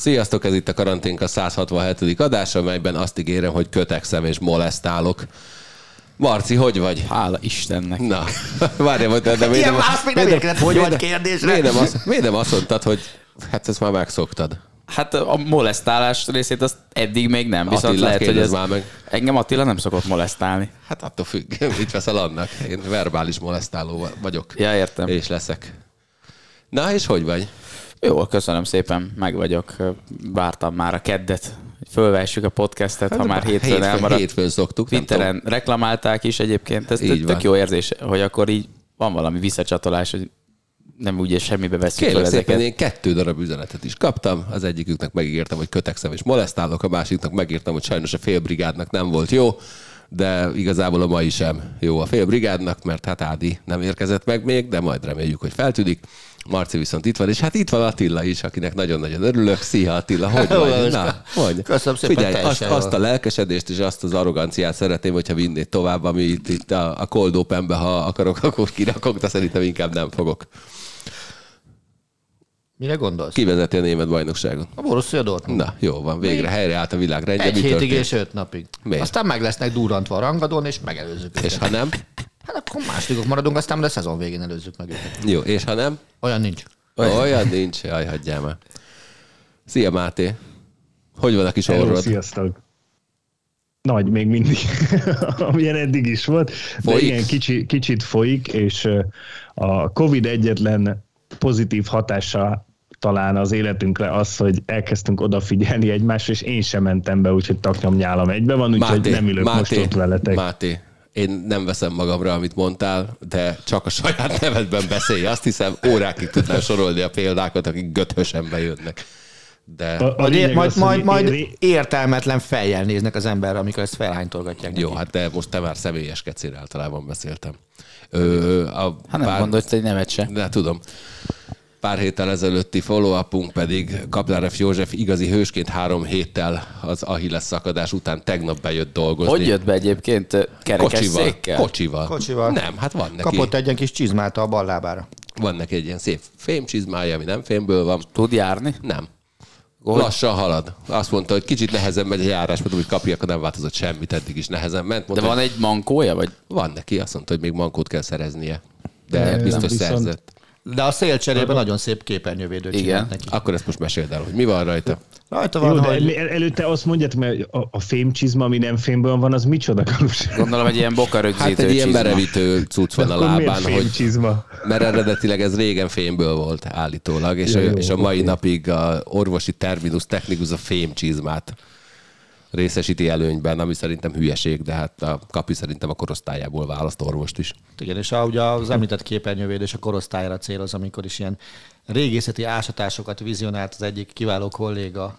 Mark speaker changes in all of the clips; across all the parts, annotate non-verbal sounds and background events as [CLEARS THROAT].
Speaker 1: Sziasztok, ez itt a karanténka 167. adása, amelyben azt ígérem, hogy kötekszem és molesztálok. Marci, hogy vagy?
Speaker 2: Hála Istennek.
Speaker 1: Na, [LAUGHS] várj, hogy de miért
Speaker 3: Ilyen
Speaker 1: nem,
Speaker 3: válasz még nem
Speaker 1: miért
Speaker 3: érkezett, hogy vagy kérdésre.
Speaker 1: Miért nem, azt, miért nem azt mondtad, hogy hát ezt már megszoktad?
Speaker 2: Hát a molesztálás részét azt eddig még nem. Viszont
Speaker 1: Attilát
Speaker 2: lehet, hogy ez...
Speaker 1: már meg.
Speaker 2: Engem Attila nem szokott molesztálni.
Speaker 1: Hát attól függ, [LAUGHS] mit veszel annak? Én verbális molesztáló vagyok.
Speaker 2: Ja, értem.
Speaker 1: És leszek. Na, és hogy vagy?
Speaker 2: Jó, köszönöm szépen, meg vagyok. Vártam már a keddet, hogy fölvessük a podcastet, ha már hétfőn
Speaker 1: hétfőn,
Speaker 2: elmaradt.
Speaker 1: hétfőn szoktuk.
Speaker 2: Twitteren reklamálták is egyébként. Ez
Speaker 1: Így
Speaker 2: tök
Speaker 1: van.
Speaker 2: jó érzés, hogy akkor így van valami visszacsatolás, hogy nem úgy semmibe veszünk fel
Speaker 1: Kérlek szépen,
Speaker 2: ezeket.
Speaker 1: én kettő darab üzenetet is kaptam. Az egyiküknek megígértem, hogy kötekszem és molesztálok, a másiknak megírtam, hogy sajnos a félbrigádnak nem volt jó, de igazából a mai sem jó a félbrigádnak, mert hát Ádi nem érkezett meg még, de majd reméljük, hogy feltűnik. Marci viszont itt van, és hát itt van Attila is, akinek nagyon-nagyon örülök. Szia Attila, hogy vagy? Na, hogy?
Speaker 3: Köszönöm szépen,
Speaker 1: Figyelj, azt, azt a lelkesedést és azt az arroganciát szeretném, hogyha vinnéd tovább, ami itt, itt a, a Cold Open-be, ha akarok, [LAUGHS] akkor kirakok, de szerintem inkább nem fogok.
Speaker 3: Mire gondolsz?
Speaker 1: Ki vezeti a német bajnokságon?
Speaker 3: A Borussia Dortmund.
Speaker 1: Na, jó van, végre helyreállt a világrendje.
Speaker 3: Egy
Speaker 1: Mi
Speaker 3: hétig
Speaker 1: történt?
Speaker 3: és öt napig.
Speaker 1: Miért?
Speaker 3: Aztán meg lesznek durrantva a rangadón, és megelőzzük
Speaker 1: És
Speaker 3: őket.
Speaker 1: ha nem?
Speaker 3: Hát akkor másodikok maradunk, aztán majd a szezon végén előzzük meg őket.
Speaker 1: Jó, és ha nem?
Speaker 3: Olyan nincs.
Speaker 1: Olyan nincs, jaj, hagyjál már. Szia Máté! Hogy van a kis
Speaker 4: Hello,
Speaker 1: orrod?
Speaker 4: sziasztok! Nagy még mindig, [LAUGHS] amilyen eddig is volt. De
Speaker 1: Folyik?
Speaker 4: igen, kicsi, kicsit folyik, és a Covid egyetlen pozitív hatása talán az életünkre az, hogy elkezdtünk odafigyelni egymásra, és én sem mentem be, úgyhogy taknyom-nyálam egybe van, úgyhogy nem ülök most ott veletek.
Speaker 1: Máté, én nem veszem magamra, amit mondtál, de csak a saját nevedben beszélj. Azt hiszem, órákig tudnám sorolni a példákat, akik göthösen bejönnek. De
Speaker 4: A, a
Speaker 3: Majd, majd, majd, majd értelmetlen fejjel néznek az emberre, amikor ezt felhánytolgatják.
Speaker 1: jó,
Speaker 3: neki.
Speaker 1: hát de most te már személyes kecére általában beszéltem. Ö, a
Speaker 2: Hát nem
Speaker 1: pár-
Speaker 2: gondolsz egy nevet se.
Speaker 1: De tudom. Pár héttel ezelőtti follow pedig Kaplárev József igazi hősként három héttel az Achilles szakadás után tegnap bejött dolgozni.
Speaker 2: Hogy jött be egyébként? Kerekes
Speaker 1: Kocsival.
Speaker 2: székkel?
Speaker 1: Kocsival.
Speaker 3: Kocsival.
Speaker 1: Nem, hát van neki,
Speaker 3: Kapott egy ilyen kis csizmát a bal lábára.
Speaker 1: van neki egy ilyen szép fémcsizmája, ami nem fémből van.
Speaker 2: Tud járni?
Speaker 1: Nem.
Speaker 2: Hogy?
Speaker 1: Lassan halad. Azt mondta, hogy kicsit nehezen megy a járás, mert úgy kapja, akkor nem változott semmit, eddig is nehezen ment.
Speaker 2: De
Speaker 1: Mondta,
Speaker 2: van egy mankója, vagy?
Speaker 1: van neki, azt mondta, hogy még mankót kell szereznie. De
Speaker 4: Ö,
Speaker 1: biztos
Speaker 4: viszont-
Speaker 1: szerzett.
Speaker 3: De a szélcserében nagyon szép képernyővédőt
Speaker 2: Igen.
Speaker 3: neki.
Speaker 1: Akkor ezt most meséld el, hogy mi van rajta.
Speaker 3: Rajta
Speaker 4: Jó,
Speaker 3: van,
Speaker 4: de
Speaker 3: hogy
Speaker 4: el- előtte azt mondjad, mert a, a fémcsizma, ami nem fémből van, az micsoda kalus?
Speaker 2: Gondolom egy ilyen boka
Speaker 1: Hát egy ilyen
Speaker 2: csizma.
Speaker 1: merevítő cucc van a lábán, hogy
Speaker 4: fémcsizma?
Speaker 1: mert eredetileg ez régen fémből volt állítólag, és,
Speaker 4: Ja,
Speaker 1: a,
Speaker 4: jó,
Speaker 1: és a mai
Speaker 4: oké.
Speaker 1: napig a orvosi terminus technikus a fémcsizmát részesíti előnyben, ami szerintem hülyeség, de hát a kapi szerintem a korosztályából választ orvost is.
Speaker 3: Igen, és a, ugye az említett képernyővédés a korosztályra céloz, amikor is ilyen régészeti ásatásokat vizionált az egyik kiváló kolléga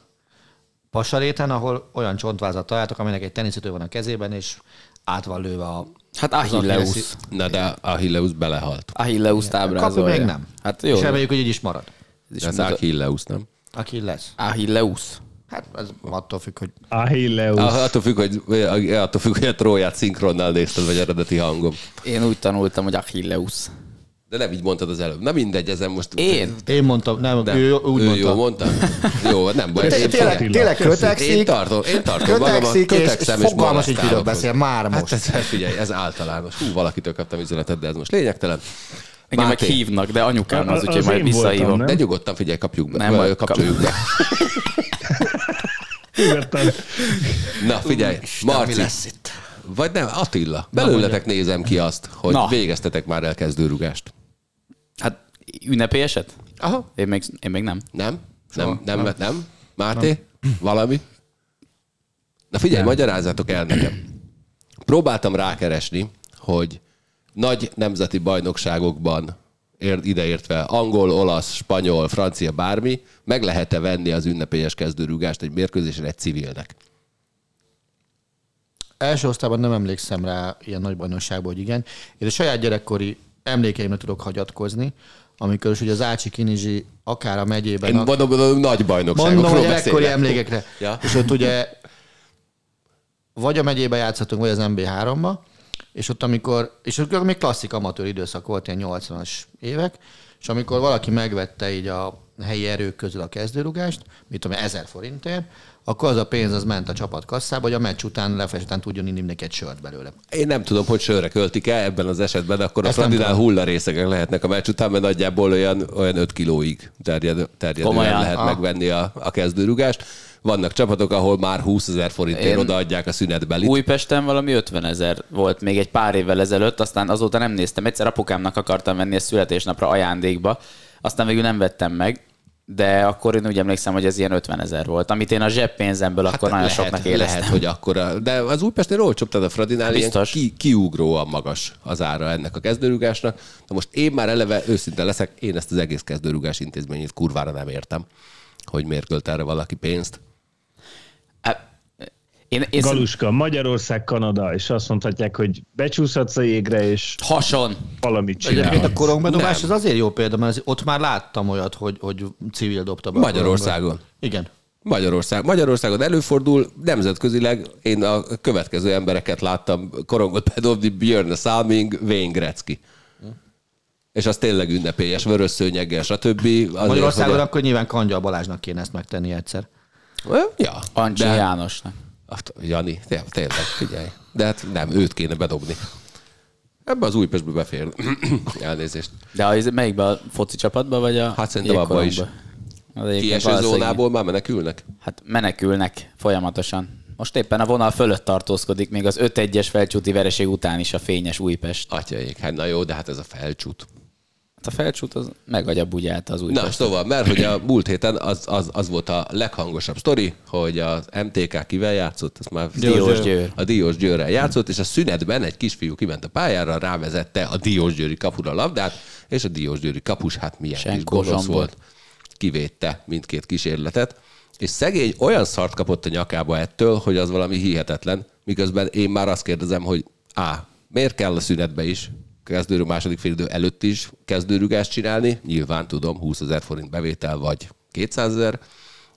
Speaker 3: Pasaréten, ahol olyan csontvázat találtak, aminek egy teniszütő van a kezében, és át van lőve a...
Speaker 2: Hát
Speaker 3: az
Speaker 2: Achilleus.
Speaker 3: Achilles-
Speaker 1: Na de Achilleus belehalt.
Speaker 2: Achilleus
Speaker 3: Kapu
Speaker 2: ábrázolja.
Speaker 3: még nem.
Speaker 2: Hát jó.
Speaker 3: És reméljük, hogy így is marad.
Speaker 2: Ez is
Speaker 1: Ez
Speaker 2: mutat-
Speaker 1: Achilleus, nem?
Speaker 3: Aki lesz.
Speaker 2: Achilleus.
Speaker 3: Hát ez attól függ, hogy
Speaker 4: Achilleus.
Speaker 1: Ah, attól függ, hogy, attól függ, hogy a tróját szinkronnal nézted, vagy eredeti hangom.
Speaker 2: Én úgy tanultam, hogy Achilleus.
Speaker 1: De nem így mondtad az előbb. Na mindegy, ezen most...
Speaker 2: Én?
Speaker 3: én mondtam, nem,
Speaker 1: De,
Speaker 3: ő úgy
Speaker 1: ő
Speaker 3: mondta.
Speaker 1: jó mondta? Jó, nem baj. Én,
Speaker 3: Tényleg, tényleg kötekszik,
Speaker 1: én tartom, én tartom
Speaker 3: kötekszik, és, és
Speaker 1: kötekszem, és
Speaker 3: fogalmas így, miről beszél már
Speaker 1: Hát
Speaker 3: most.
Speaker 1: ez, hát figyelj, ez általános. Hú, valakitől kaptam üzenetet, de ez most lényegtelen.
Speaker 2: Engem meg hívnak, de anyukám az, úgyhogy majd visszahívom.
Speaker 4: nem?
Speaker 1: De nyugodtan figyelj, kapjuk be.
Speaker 2: Nem,
Speaker 1: Nem,
Speaker 2: majd
Speaker 1: kapcsoljuk be.
Speaker 4: Nyugodtan.
Speaker 1: Na figyelj,
Speaker 3: mi
Speaker 1: Marci,
Speaker 3: lesz itt?
Speaker 1: vagy nem, Attila, belőletek nézem ki azt, hogy
Speaker 2: Na.
Speaker 1: végeztetek már el kezdőrugást.
Speaker 2: Hát ünnepélyeset?
Speaker 1: Aha.
Speaker 2: Én még, én még nem.
Speaker 1: Nem? Nem, nem, nem, nem? Máté? Valami? Na figyelj, magyarázzátok el nekem. Próbáltam rákeresni, hogy nagy nemzeti bajnokságokban, ideértve angol, olasz, spanyol, francia, bármi, meg lehet-e venni az ünnepélyes kezdőrúgást egy mérkőzésen egy civilnek?
Speaker 3: Első osztályban nem emlékszem rá ilyen nagy bajnokságban, hogy igen. Én a saját gyerekkori emlékeimre tudok hagyatkozni, amikor is ugye az Ácsi Kinizsi akár a megyében...
Speaker 1: Én mondom, mondom nagy bajnokságokról
Speaker 3: Mondom a gyerekkori emlékekre.
Speaker 1: Ja.
Speaker 3: És ott ugye vagy a megyébe játszhatunk, vagy az MB3-ba, és ott amikor, és ott még klasszik amatőr időszak volt, ilyen 80-as évek, és amikor valaki megvette így a helyi erők közül a kezdőrugást, mit tudom, 1000 forintért, akkor az a pénz az ment a csapat kasszába, hogy a meccs után lefelé után tudjon inni mindenki egy sört belőle.
Speaker 1: Én nem tudom, hogy sörre költik el ebben az esetben, de akkor a
Speaker 3: Ezt nem
Speaker 1: Fradinál hullarészegek lehetnek a meccs után, mert nagyjából olyan, olyan 5 kilóig terjed, terjedően lehet
Speaker 2: Ah.
Speaker 1: megvenni a, a kezdőrugást. Vannak csapatok, ahol már 20 ezer forintért
Speaker 2: Én-
Speaker 1: odaadják a szünetbelit.
Speaker 2: Újpesten valami 50 ezer volt még egy pár évvel ezelőtt, aztán azóta nem néztem. Egyszer apukámnak akartam venni a születésnapra ajándékba, aztán végül nem vettem meg, de akkor én úgy emlékszem, hogy ez ilyen 50 ezer volt, amit én a zseppénzemből hát akkor nagyon
Speaker 1: lehet,
Speaker 2: soknak éreztem.
Speaker 1: Lehet, hogy akkor, de az Újpestnél olcsóbb, tehát a Fradinál ilyen
Speaker 2: Biztos.
Speaker 1: ki, kiugróan magas az ára ennek a kezdőrugásnak. Na most én már eleve őszinte leszek, én ezt az egész kezdőrugás intézményét kurvára nem értem, hogy miért költ erre valaki pénzt.
Speaker 2: Hát, Én, én
Speaker 4: Galuska, Magyarország, Kanada, és azt mondhatják, hogy becsúszhatsz a jégre, és
Speaker 2: hason.
Speaker 4: valamit
Speaker 3: Egyébként a korongbedobás az azért jó példa, mert ott már láttam olyat, hogy, hogy civil dobta be.
Speaker 1: Magyarországon.
Speaker 3: Igen.
Speaker 1: Magyarország. Magyarországon előfordul, nemzetközileg én a következő embereket láttam korongot bedobni, Björn Salming, Wayne Gretzky. És az tényleg ünnepélyes, vörös szőnyeggel, stb. Azért,
Speaker 3: Magyarországon
Speaker 1: hogy
Speaker 3: akkor nyilván Kangyal Balázsnak kéne ezt megtenni egyszer.
Speaker 1: Ja,
Speaker 2: Ancsi
Speaker 1: de-
Speaker 2: Jánosnak.
Speaker 1: Jani, té- tényleg, figyelj. De hát nem, őt kéne bedobni. Ebbe az Újpestbe befér. [COUGHS] Elnézést.
Speaker 2: De az, melyikbe a foci csapatba, vagy a
Speaker 1: Hát szerintem abba is. Kieső zónából már menekülnek?
Speaker 2: Hát menekülnek folyamatosan. Most éppen a vonal fölött tartózkodik, még az 5-1-es felcsúti vereség után is a fényes Újpest.
Speaker 1: Atyaik, hát na jó, de hát ez a felcsút.
Speaker 2: Hát a felcsút az megagya bugyált az
Speaker 1: Na,
Speaker 2: Újpest.
Speaker 1: szóval, mert hogy a múlt héten az, az, az volt a leghangosabb sztori, hogy az MTK kivel játszott, azt már
Speaker 2: Diós Győr.
Speaker 1: A Diós Győrrel játszott, és a szünetben egy kisfiú kiment a pályára, rávezette a Diós Győri kapura labdát, és a Diós Győri kapus, hát milyen kis
Speaker 2: Senko
Speaker 1: gonosz
Speaker 2: Zsombor.
Speaker 1: volt, kivédte mindkét kísérletet, és szegény olyan szart kapott a nyakába ettől, hogy az valami hihetetlen, miközben én már azt kérdezem, hogy A. Miért kell a szünetbe is kezdőrű második félidő előtt is kezdőrügást csinálni? Nyilván tudom, 20 ezer forint bevétel vagy 200 ezer,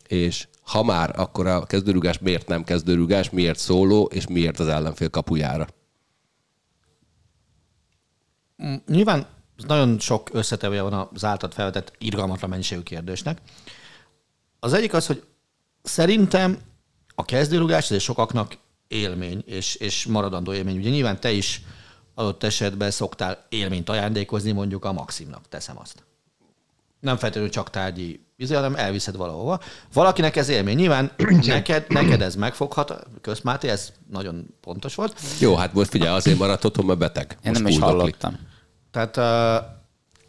Speaker 1: és ha már, akkor a kezdőrugás miért nem kezdőrugás, miért szóló, és miért az ellenfél kapujára?
Speaker 3: Nyilván nagyon sok összetevője van az által felvetett irgalmatlan mennyiségű kérdésnek. Az egyik az, hogy szerintem a kezdőrugás azért sokaknak élmény, és, és maradandó élmény. Ugye nyilván te is adott esetben szoktál élményt ajándékozni mondjuk a Maximnak, teszem azt. Nem feltétlenül csak tárgyi izé, hanem elviszed valahova. Valakinek ez élmény. Nyilván [CLEARS THROAT] neked, neked ez megfoghat, Közmáté, ez nagyon pontos volt.
Speaker 1: Jó, hát most figyelj, azért maradt otthon, mert beteg.
Speaker 2: Én
Speaker 1: Most
Speaker 2: nem is hallottam.
Speaker 3: Tehát uh,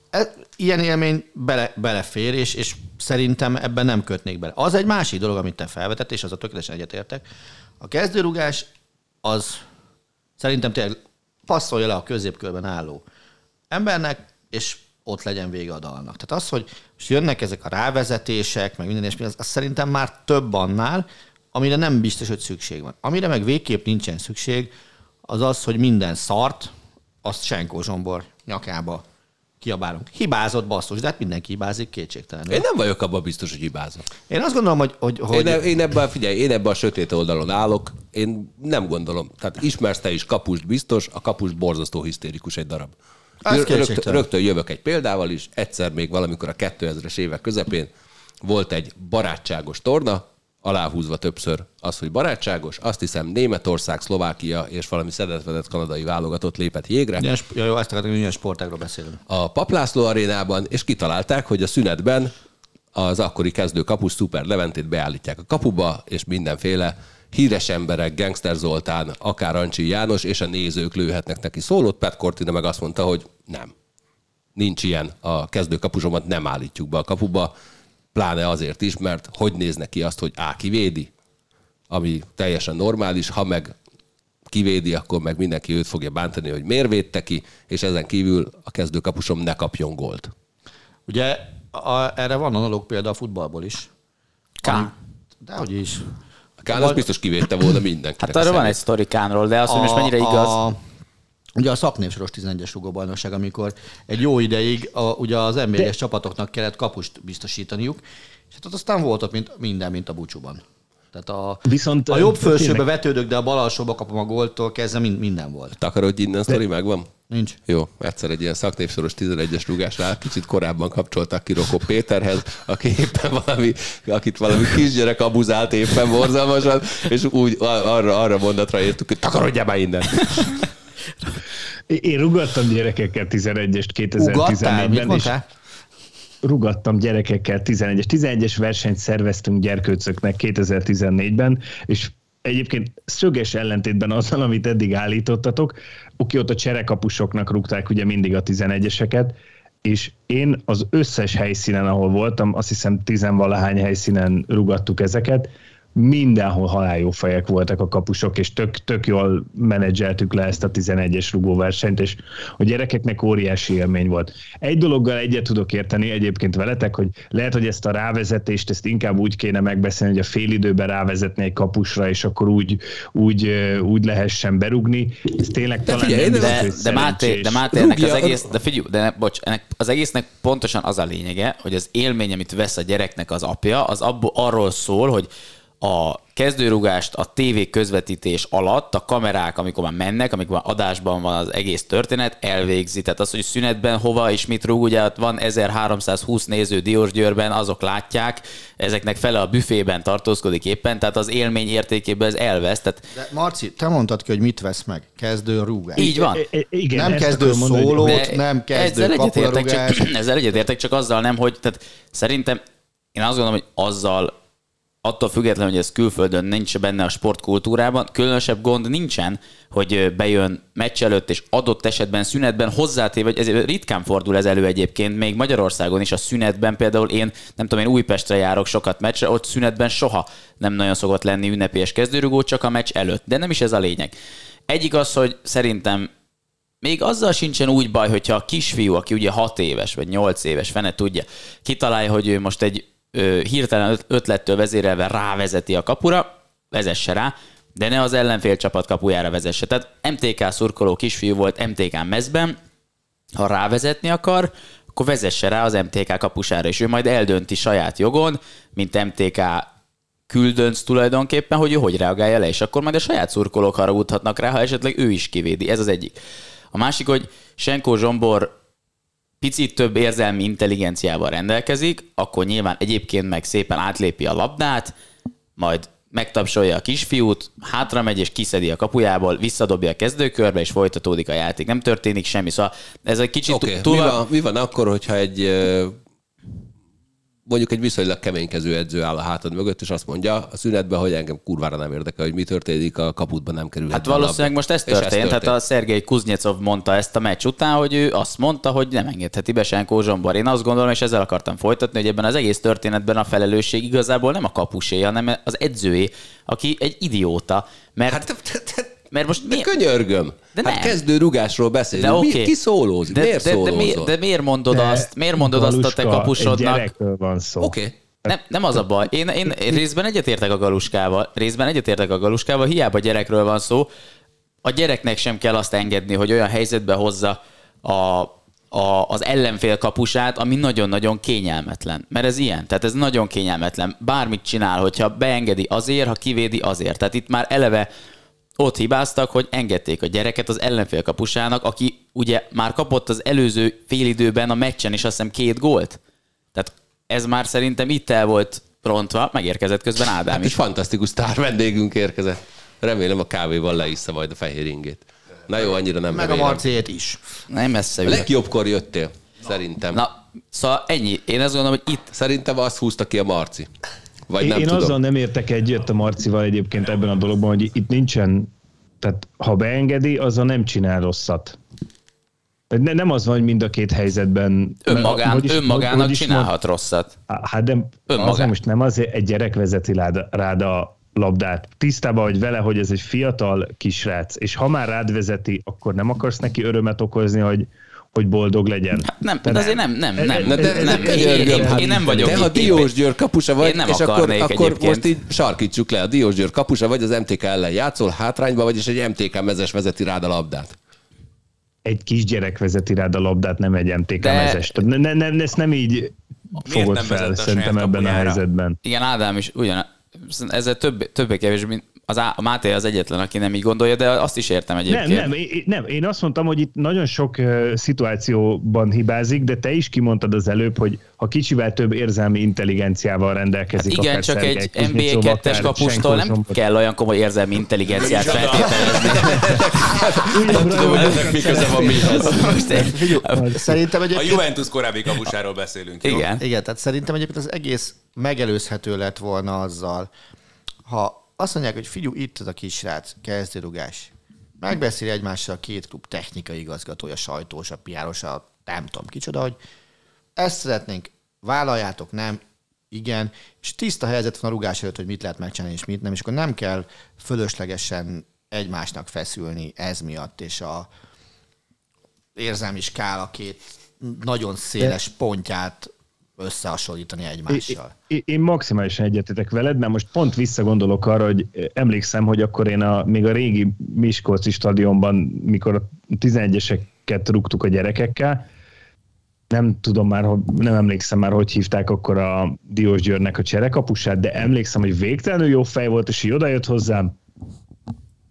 Speaker 3: e, ilyen élmény bele, belefér, és, és szerintem ebben nem kötnék bele. Az egy másik dolog, amit te felvetett, és az a tökéletesen egyetértek. A kezdőrugás az szerintem tényleg passzolja le a középkörben álló embernek, és ott legyen vége a dalnak. Tehát az, hogy most jönnek ezek a rávezetések, meg minden ilyesmi, az, az szerintem már több annál, amire nem biztos, hogy szükség van. Amire meg végképp nincsen szükség, az az, hogy minden szart, azt Senkó Zsombor nyakába kiabálunk. Hibázott basszus, de hát mindenki hibázik kétségtelenül.
Speaker 1: Én nem vagyok abban biztos, hogy hibázok.
Speaker 3: Én azt gondolom, hogy, hogy, hogy.
Speaker 1: Én, én ebben, figyelj, én ebben a sötét oldalon állok, én nem gondolom. Tehát ismersz te is kapust biztos, a kapus borzasztó hisztérikus egy darab. Rögtön, rögtön jövök egy példával is. Egyszer még valamikor a 2000-es évek közepén volt egy barátságos torna, aláhúzva többször az, hogy barátságos. Azt hiszem Németország, Szlovákia és valami szedetvedett kanadai válogatott lépett jégre
Speaker 3: Ilyen, sp- ja, jó, ezt akartam, hogy milyen sportágról beszélünk.
Speaker 1: a Paplászló arénában, és kitalálták, hogy a szünetben az akkori kezdő kapus Szuper Leventét beállítják a kapuba, és mindenféle híres emberek, Gangster Zoltán, akár Ancsi János, és a nézők lőhetnek neki szólót. Pat Cortina meg azt mondta, hogy nem. Nincs ilyen, a kezdő kapusomat nem állítjuk be a kapuba, pláne azért is, mert hogy néz neki azt, hogy A kivédi, ami teljesen normális, ha meg kivédi, akkor meg mindenki őt fogja bántani, hogy miért védte ki, és ezen kívül a kezdőkapusom ne kapjon gólt.
Speaker 3: Ugye a, erre van analóg példa a futballból is.
Speaker 2: Kán.
Speaker 3: Dehogy is.
Speaker 1: A Kán az biztos kivédte volna mindenkinek.
Speaker 2: Hát arra van egy sztori Kánról, de az, hogy most mennyire igaz.
Speaker 3: A, ugye a szaknépsoros 11-es rugóbajnokság, amikor egy jó ideig a, ugye az nba csapatoknak kellett kapust biztosítaniuk, és hát ott aztán volt ott mint, minden, mint a búcsúban. Tehát a,
Speaker 4: Viszont,
Speaker 3: a jobb
Speaker 4: ö,
Speaker 3: felsőbe
Speaker 4: tényleg-
Speaker 3: vetődök, de a bal alsóba kapom a góltól kezdve mind, minden volt.
Speaker 1: Takarodj innen, sztori megvan?
Speaker 3: Nincs.
Speaker 1: Jó, egyszer egy ilyen szaknépsoros 11-es rugásnál kicsit korábban kapcsoltak ki Rokó Péterhez, aki éppen valami, akit valami kisgyerek abuzált éppen borzalmasan, és úgy arra, arra mondatra értük, hogy takarodjál már innen.
Speaker 4: Én rugattam gyerekekkel 11-est
Speaker 3: Ugattál? Mit
Speaker 4: 2014-ben, és rugattam gyerekekkel 11-es. 11-es versenyt szerveztünk gyerkőcöknek 2014-ben, és egyébként szöges ellentétben azzal, amit eddig állítottatok, oké, ott a cserekapusoknak rúgták ugye mindig a 11-eseket, és én az összes helyszínen, ahol voltam, azt hiszem tizenvalahány helyszínen rugattuk ezeket, mindenhol halálljó fejek voltak a kapusok, és tök, tök jól menedzseltük le ezt a 11-es rugóversenyt, és a gyerekeknek óriási élmény volt. Egy dologgal egyet tudok érteni egyébként veletek, hogy lehet, hogy ezt a rávezetést, ezt inkább úgy kéne megbeszélni, hogy a félidőben rávezetni egy kapusra, és akkor úgy, úgy, úgy lehessen berugni. Ez tényleg talán
Speaker 1: figyelj,
Speaker 4: nem
Speaker 1: de-
Speaker 2: De, de Máté, de Máté ennek az egész, de figyelj, de bocs, ennek, az egésznek pontosan az a lényege, hogy az élmény, amit vesz a gyereknek az apja, az abból arról szól, hogy a kezdőrugást a TV közvetítés alatt a kamerák, amikor már mennek, amikor már adásban van az egész történet, elvégzi. Tehát az, hogy szünetben hova és mit rúg, ugye ott van 1320 néző Diósgyőrben, azok látják, ezeknek fele a büfében tartózkodik éppen, tehát az élmény értékében ez elvesz. Tehát
Speaker 3: De Marci, te mondtad ki, hogy mit vesz meg? Kezdő rúgás.
Speaker 2: így van.
Speaker 4: I- igen,
Speaker 3: nem kezdő
Speaker 4: mondani,
Speaker 3: szólót,
Speaker 2: De
Speaker 3: nem kezdő
Speaker 2: ezzel egyetértek, csak, [CLEARS THROAT] ezzel egyetértek, csak azzal nem, hogy tehát szerintem én azt gondolom, hogy azzal attól függetlenül, hogy ez külföldön nincs benne a sportkultúrában, különösebb gond nincsen, hogy bejön meccs előtt, és adott esetben szünetben hozzátéve, hogy ez ritkán fordul ez elő egyébként, még Magyarországon is a szünetben például én, nem tudom, én Újpestre járok sokat meccsre, ott szünetben soha nem nagyon szokott lenni ünnepélyes kezdőrugó, csak a meccs előtt. De nem is ez a lényeg. Egyik az, hogy szerintem még azzal sincsen úgy baj, hogyha a kisfiú, aki ugye 6 éves vagy 8 éves, fene tudja, kitalálja, hogy ő most egy hirtelen öt- ötlettől vezérelve rávezeti a kapura, vezesse rá, de ne az ellenfél csapat kapujára vezesse. Tehát MTK szurkoló kisfiú volt MTK mezben, ha rávezetni akar, akkor vezesse rá az MTK kapusára, és ő majd eldönti saját jogon, mint MTK küldönc tulajdonképpen, hogy ő hogy reagálja le, és akkor majd a saját szurkolók haragudhatnak rá, ha esetleg ő is kivédi. Ez az egyik. A másik, hogy Senko Zsombor picit több érzelmi intelligenciával rendelkezik, akkor nyilván egyébként meg szépen átlépi a labdát, majd megtapsolja a kisfiút, hátra megy és kiszedi a kapujából, visszadobja a kezdőkörbe, és folytatódik a játék. Nem történik semmi. Szóval ez egy kicsit
Speaker 1: okay.
Speaker 2: túl...
Speaker 1: mi, van, mi van akkor, hogyha egy mondjuk egy viszonylag keménykező edző áll a hátad mögött, és azt mondja a szünetben, hogy engem kurvára nem érdekel, hogy mi történik, a kaputban nem kerül.
Speaker 2: Hát valószínűleg most ez történt. Hát a Szergei Kuznyecov mondta ezt a meccs után, hogy ő azt mondta, hogy nem engedheti be Senkó Zsombor. Én azt gondolom, és ezzel akartam folytatni, hogy ebben az egész történetben a felelősség igazából nem a kapusé, hanem az edzőé, aki egy idióta. Mert,
Speaker 1: Hát
Speaker 2: mert most
Speaker 1: de
Speaker 2: mi,
Speaker 1: könyörgöm.
Speaker 2: De
Speaker 1: hát
Speaker 2: nem.
Speaker 1: kezdő rugásról
Speaker 2: de
Speaker 1: beszélünk.
Speaker 2: oké.
Speaker 1: Okay. Ki szólózik?
Speaker 2: De,
Speaker 1: Miért
Speaker 2: de, de,
Speaker 1: szólózol?
Speaker 2: miért, de miért mondod azt? Miért mondod azt a te kapusodnak?
Speaker 4: gyerekről van szó.
Speaker 1: Oké. Okay.
Speaker 2: Nem, nem az a baj. Én, én részben egyetértek a galuskával. Részben egyetértek a galuskával, hiába gyerekről van szó. A gyereknek sem kell azt engedni, hogy olyan helyzetbe hozza a, a, az ellenfél kapusát, ami nagyon-nagyon kényelmetlen. Mert ez ilyen. Tehát ez nagyon kényelmetlen. Bármit csinál, hogyha beengedi azért, ha kivédi azért. Tehát itt már eleve ott hibáztak, hogy engedték a gyereket az ellenfél kapusának, aki ugye már kapott az előző félidőben a meccsen is azt hiszem két gólt. Tehát ez már szerintem itt el volt rontva, megérkezett közben Ádám
Speaker 1: Hát egy
Speaker 2: is.
Speaker 1: fantasztikus sztár vendégünk érkezett. Remélem a kávéval leissza majd a fehér ingét. Na jó, annyira nem
Speaker 3: Meg a
Speaker 1: remélem.
Speaker 3: Marciét is.
Speaker 2: Nem messze
Speaker 1: A
Speaker 2: ülök.
Speaker 1: legjobbkor jöttél, szerintem.
Speaker 2: Na, szóval ennyi. Én azt gondolom, hogy itt
Speaker 1: Szerintem azt húzta ki a Marci. Vagy
Speaker 4: Én,
Speaker 1: nem
Speaker 4: én
Speaker 1: tudom.
Speaker 4: azzal nem értek egyet a Marcival egyébként ebben a dologban, hogy itt nincsen, tehát ha beengedi, azzal nem csinál rosszat. Ne, nem az van, hogy mind a két helyzetben...
Speaker 2: önmagán,
Speaker 4: hogy is-
Speaker 2: önmagának
Speaker 4: hogy is
Speaker 2: csinálhat rosszat.
Speaker 4: mond- Hát de
Speaker 2: Önmagán.
Speaker 4: az most nem azért egy gyerek vezeti rád, rád a labdát. Tisztában vagy vele, hogy ez egy fiatal kisrác, és ha már rád vezeti, akkor nem akarsz neki örömet okozni, hogy, hogy boldog legyen.
Speaker 2: Hát nem, de azért nem, nem, nem.
Speaker 1: Na de,
Speaker 2: nem,
Speaker 1: de,
Speaker 2: én, én, én, én, nem vagyok.
Speaker 1: De ha Diós Győr kapusa vagy,
Speaker 2: Én nem
Speaker 1: és akkor, akkor
Speaker 2: egyébként.
Speaker 1: most így sarkítsuk le, a Diós Győr kapusa vagy, az MTK ellen játszol, hátrányba vagy, és egy MTK mezes vezeti rád a labdát.
Speaker 4: Egy kisgyerek vezeti rád a labdát, nem egy MTK
Speaker 2: De-
Speaker 4: mezes. Ne, ne, ne, ezt nem így fogod
Speaker 5: nem
Speaker 4: fel, szerintem ebben a helyzetben.
Speaker 2: Igen, Ádám is ugyan, ezzel több, többé kevés, mint az Á, a Máté az egyetlen, aki nem így gondolja, de azt is értem egyébként.
Speaker 4: Nem, nem, én, nem, én azt mondtam, hogy itt nagyon sok uh, szituációban hibázik, de te is kimondtad az előbb, hogy ha kicsivel több érzelmi intelligenciával rendelkezik,
Speaker 2: Hát igen, csak egy NBA 2-es
Speaker 4: akár
Speaker 2: kapustól
Speaker 4: Senko
Speaker 2: nem
Speaker 4: Zsombor.
Speaker 2: kell olyan komoly érzelmi intelligenciát feltételezni.
Speaker 1: Nem tudom, hogy ennek mi köze van mihez.
Speaker 5: A. Juventus korábbi kapusáról beszélünk.
Speaker 2: igen.
Speaker 3: Igen, tehát szerintem egyébként az egész megelőzhető lett volna azzal, ha azt mondják, hogy figyelj, itt az a kisrác, kezdőrugás. Megbeszéli egymással a két klub technikai igazgatója, sajtós, a piáros, a nem tudom kicsoda, hogy ezt szeretnénk, vállaljátok, nem, igen, és tiszta helyzet van a rugás előtt, hogy mit lehet megcsinálni és mit nem, és akkor nem kell fölöslegesen egymásnak feszülni ez miatt, és a érzelmi skála két nagyon széles pontját összehasonlítani egymással.
Speaker 4: Én, én maximálisan egyetetek veled, mert most pont visszagondolok arra, hogy emlékszem, hogy akkor én a, még a régi Miskolci stadionban, mikor a 11-eseket rúgtuk a gyerekekkel, nem tudom már, nem emlékszem már, hogy hívták akkor a Diós Győrnek a cserekapusát, de emlékszem, hogy végtelenül jó fej volt, és így odajött hozzám,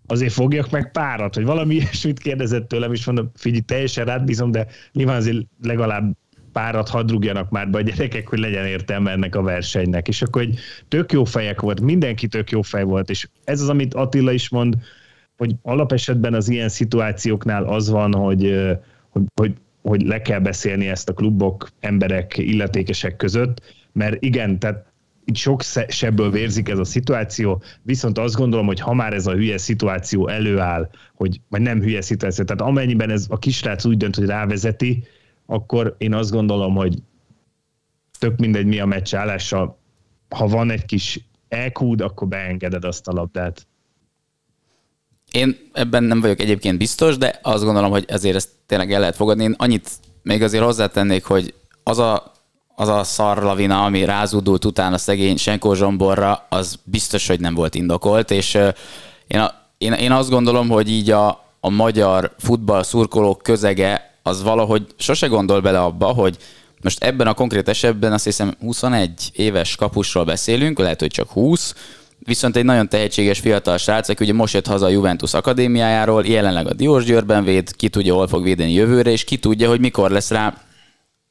Speaker 4: azért fogjak meg párat, hogy valami [LAUGHS] ilyesmit kérdezett tőlem, és mondom, figyelj, teljesen rád bízom, de nyilván azért legalább párat hadd rúgjanak már be a gyerekek, hogy legyen értelme ennek a versenynek. És akkor egy tök jó fejek volt, mindenki tök jó fej volt, és ez az, amit Attila is mond, hogy alapesetben az ilyen szituációknál az van, hogy, hogy, hogy, hogy le kell beszélni ezt a klubok, emberek, illetékesek között, mert igen, tehát itt sok sebből vérzik ez a szituáció, viszont azt gondolom, hogy ha már ez a hülye szituáció előáll, hogy, vagy nem hülye szituáció, tehát amennyiben ez a kisrác úgy dönt, hogy rávezeti, akkor én azt gondolom, hogy tök mindegy mi a meccs állása, ha van egy kis elkúd, akkor beengeded azt a labdát.
Speaker 2: Én ebben nem vagyok egyébként biztos, de azt gondolom, hogy ezért ezt tényleg el lehet fogadni. Én annyit még azért hozzátennék, hogy az a, az a szarlavina, ami rázúdult utána szegény Senkó Zsomborra, az biztos, hogy nem volt indokolt, és én, a, én, én azt gondolom, hogy így a, a magyar futball szurkolók közege az valahogy sose gondol bele abba, hogy most ebben a konkrét esetben azt hiszem 21 éves kapusról beszélünk, lehet, hogy csak 20, viszont egy nagyon tehetséges fiatal srác, aki ugye most jött haza a Juventus akadémiájáról, jelenleg a Diós Győrben véd, ki tudja, hol fog védeni jövőre, és ki tudja, hogy mikor lesz rá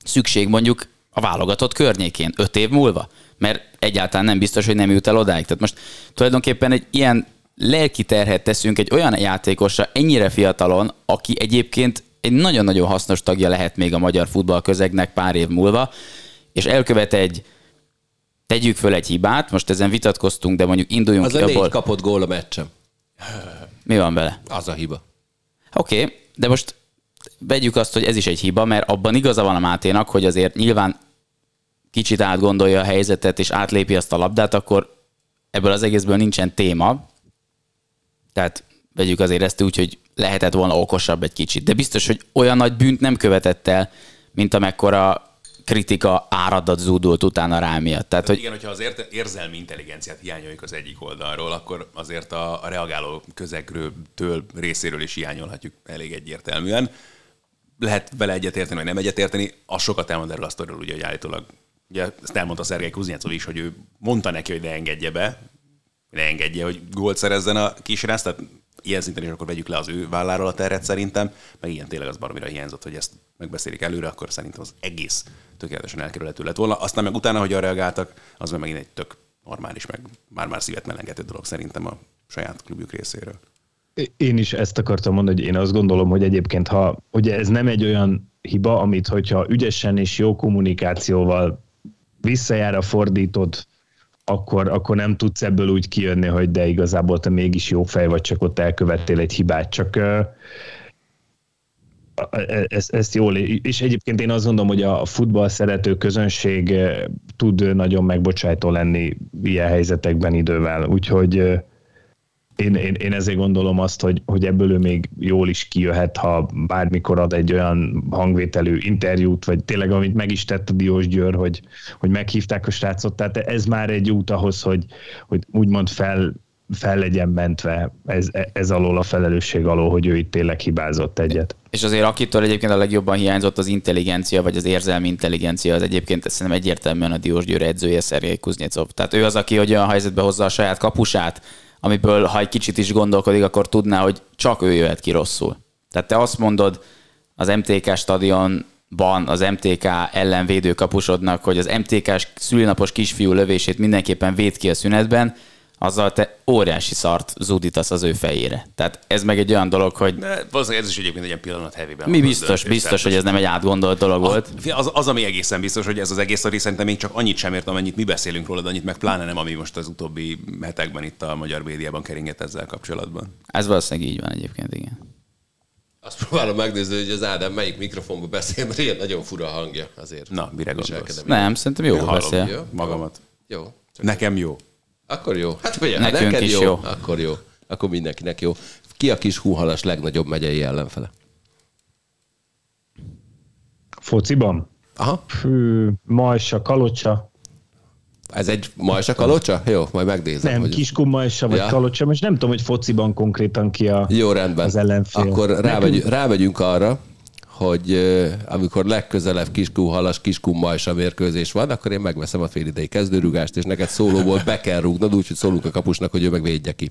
Speaker 2: szükség mondjuk a válogatott környékén, öt év múlva. Mert egyáltalán nem biztos, hogy nem jut el odáig. Tehát most tulajdonképpen egy ilyen lelki terhet teszünk egy olyan játékosra ennyire fiatalon, aki egyébként egy nagyon-nagyon hasznos tagja lehet még a magyar futball közegnek pár év múlva, és elkövet egy tegyük föl egy hibát, most ezen vitatkoztunk, de mondjuk induljunk
Speaker 1: Az
Speaker 2: ki
Speaker 1: a négy
Speaker 2: abból.
Speaker 1: kapott gól a meccsem.
Speaker 2: Mi van vele?
Speaker 1: Az a hiba.
Speaker 2: Oké, okay, de most vegyük azt, hogy ez is egy hiba, mert abban igaza van a Máténak, hogy azért nyilván kicsit átgondolja a helyzetet, és átlépi azt a labdát, akkor ebből az egészből nincsen téma. Tehát vegyük azért ezt úgy, hogy lehetett volna okosabb egy kicsit. De biztos, hogy olyan nagy bűnt nem követett el, mint amekkora kritika áradat zúdult utána rá miatt. Tehát,
Speaker 5: Hogy... Igen, hogyha az érte- érzelmi intelligenciát hiányoljuk az egyik oldalról, akkor azért a, a reagáló közegről től részéről is hiányolhatjuk elég egyértelműen. Lehet vele egyetérteni, vagy nem egyetérteni, az sokat elmond erről a sztoriról, ugye, hogy állítólag, ugye ezt elmondta Szergej Kuznyecov is, hogy ő mondta neki, hogy ne engedje be, ne engedje, hogy gólt szerezzen a kisrác, tehát ilyen szinten is akkor vegyük le az ő válláról a terhet szerintem, meg ilyen tényleg az baromira hiányzott, hogy ezt megbeszélik előre, akkor szerintem az egész tökéletesen elkerülhető lett volna. Aztán meg utána, hogy arra reagáltak, az meg megint egy tök normális, meg már-már szívet melengető dolog szerintem a saját klubjuk részéről.
Speaker 4: Én is ezt akartam mondani, hogy én azt gondolom, hogy egyébként, ha ugye ez nem egy olyan hiba, amit hogyha ügyesen és jó kommunikációval visszajára fordítod, akkor, akkor nem tudsz ebből úgy kijönni, hogy de igazából te mégis jó fej vagy, csak ott elkövettél egy hibát. Csak ö, e, ezt, ezt jól, és egyébként én azt gondolom, hogy a futball szerető közönség tud nagyon megbocsájtó lenni ilyen helyzetekben idővel, úgyhogy én, én, én ezért gondolom azt, hogy, hogy ebből ő még jól is kijöhet, ha bármikor ad egy olyan hangvételű interjút, vagy tényleg, amit meg is tett a Diós Győr, hogy, hogy meghívták a srácot, tehát ez már egy út ahhoz, hogy, hogy úgymond fel, fel legyen mentve ez, ez alól a felelősség alól, hogy ő itt tényleg hibázott egyet.
Speaker 2: És azért akitől egyébként a legjobban hiányzott az intelligencia, vagy az érzelmi intelligencia, az egyébként szerintem egyértelműen a Diós Győr edzője, Szergei Kuznyecov. Tehát ő az, aki olyan helyzetbe hozza a saját kapusát, amiből ha egy kicsit is gondolkodik, akkor tudná, hogy csak ő jöhet ki rosszul. Tehát te azt mondod az MTK stadionban az MTK ellen kapusodnak, hogy az MTK-s szülinapos kisfiú lövését mindenképpen véd ki a szünetben, azzal te óriási szart zúdítasz az ő fejére. Tehát ez meg egy olyan dolog, hogy...
Speaker 5: Valószínűleg ez is egyébként egy ilyen pillanat hevében.
Speaker 2: Mi biztos, biztos, hogy ez nem egy átgondolt dolog volt.
Speaker 5: Az, az, ami egészen biztos, hogy ez az egész sztori szerintem még csak annyit sem ért, amennyit mi beszélünk róla, de annyit meg pláne nem, ami most az utóbbi hetekben itt a magyar médiában keringett ezzel kapcsolatban.
Speaker 2: Ez valószínűleg így van egyébként, igen.
Speaker 1: Azt próbálom megnézni, hogy az Ádám melyik mikrofonba beszél, mert ilyen nagyon fura hangja azért.
Speaker 5: Na, mire gondolsz?
Speaker 2: Nem, szerintem jó beszél.
Speaker 5: Jó? Magamat.
Speaker 1: Jó.
Speaker 5: Nekem jó.
Speaker 1: Akkor jó. Hát ugye,
Speaker 2: Nekünk
Speaker 1: neked
Speaker 2: is
Speaker 1: jó,
Speaker 2: jó.
Speaker 1: Akkor jó. Akkor mindenkinek jó. Ki a kis húhalas legnagyobb megyei ellenfele?
Speaker 4: Fociban?
Speaker 1: Aha.
Speaker 4: Fű, Majsa, Kalocsa.
Speaker 1: Ez egy majsa kalocsa? Jó, majd megnézem.
Speaker 4: Nem,
Speaker 1: hogy...
Speaker 4: Kiskun Majsa vagy
Speaker 1: Ja.
Speaker 4: Kalocsa, most nem tudom, hogy fociban konkrétan ki a,
Speaker 1: Jó, rendben.
Speaker 4: az ellenfél.
Speaker 1: Akkor
Speaker 4: Nekünk-
Speaker 1: rávegy, rávegyünk arra, hogy amikor legközelebb kiskú halas, kiskú majsa mérkőzés van, akkor én megveszem a félidei kezdőrugást, és neked szólóból be kell rúgnod, úgyhogy szólunk a kapusnak, hogy ő meg védje ki.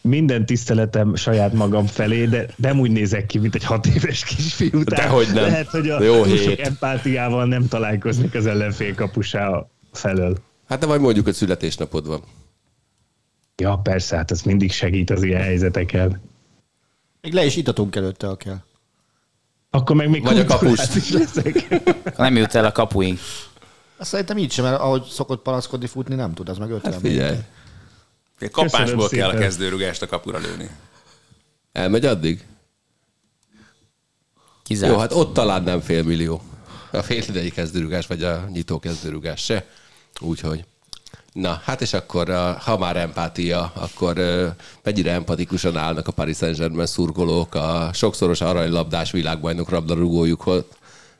Speaker 4: minden tiszteletem saját magam felé, de nem úgy nézek ki, mint egy hat éves kisfiú. Tehát
Speaker 1: Dehogy nem.
Speaker 4: Lehet, hogy a
Speaker 1: Jó
Speaker 4: túl sok
Speaker 1: hét.
Speaker 4: empátiával nem találkoznék az ellenfél kapusá felől.
Speaker 1: Hát de majd mondjuk, hogy születésnapod van.
Speaker 4: Ja, persze, hát ez mindig segít az ilyen helyzeteken.
Speaker 3: Még le is itatunk előtte, ha kell.
Speaker 4: Akkor meg még
Speaker 1: Vagy a kapust.
Speaker 4: is leszek.
Speaker 2: Nem jut el a kapuink.
Speaker 3: Azt szerintem így sem, mert ahogy szokott panaszkodni futni, nem tud, az meg 50
Speaker 1: Hát figyelj,
Speaker 5: Kapásból kell a kezdőrugást a kapura lőni.
Speaker 1: elmegy addig?
Speaker 2: Kizárt.
Speaker 1: Jó, hát ott talán nem fél millió. A félidei kezdőrugás, vagy a nyitó kezdőrugás se. Úgyhogy. Na, hát és akkor, a- ha már empátia, akkor mennyire empatikusan állnak a Paris Saint-Germain szurkolók a sokszoros aranylabdás világbajnok labdarúgójukhoz,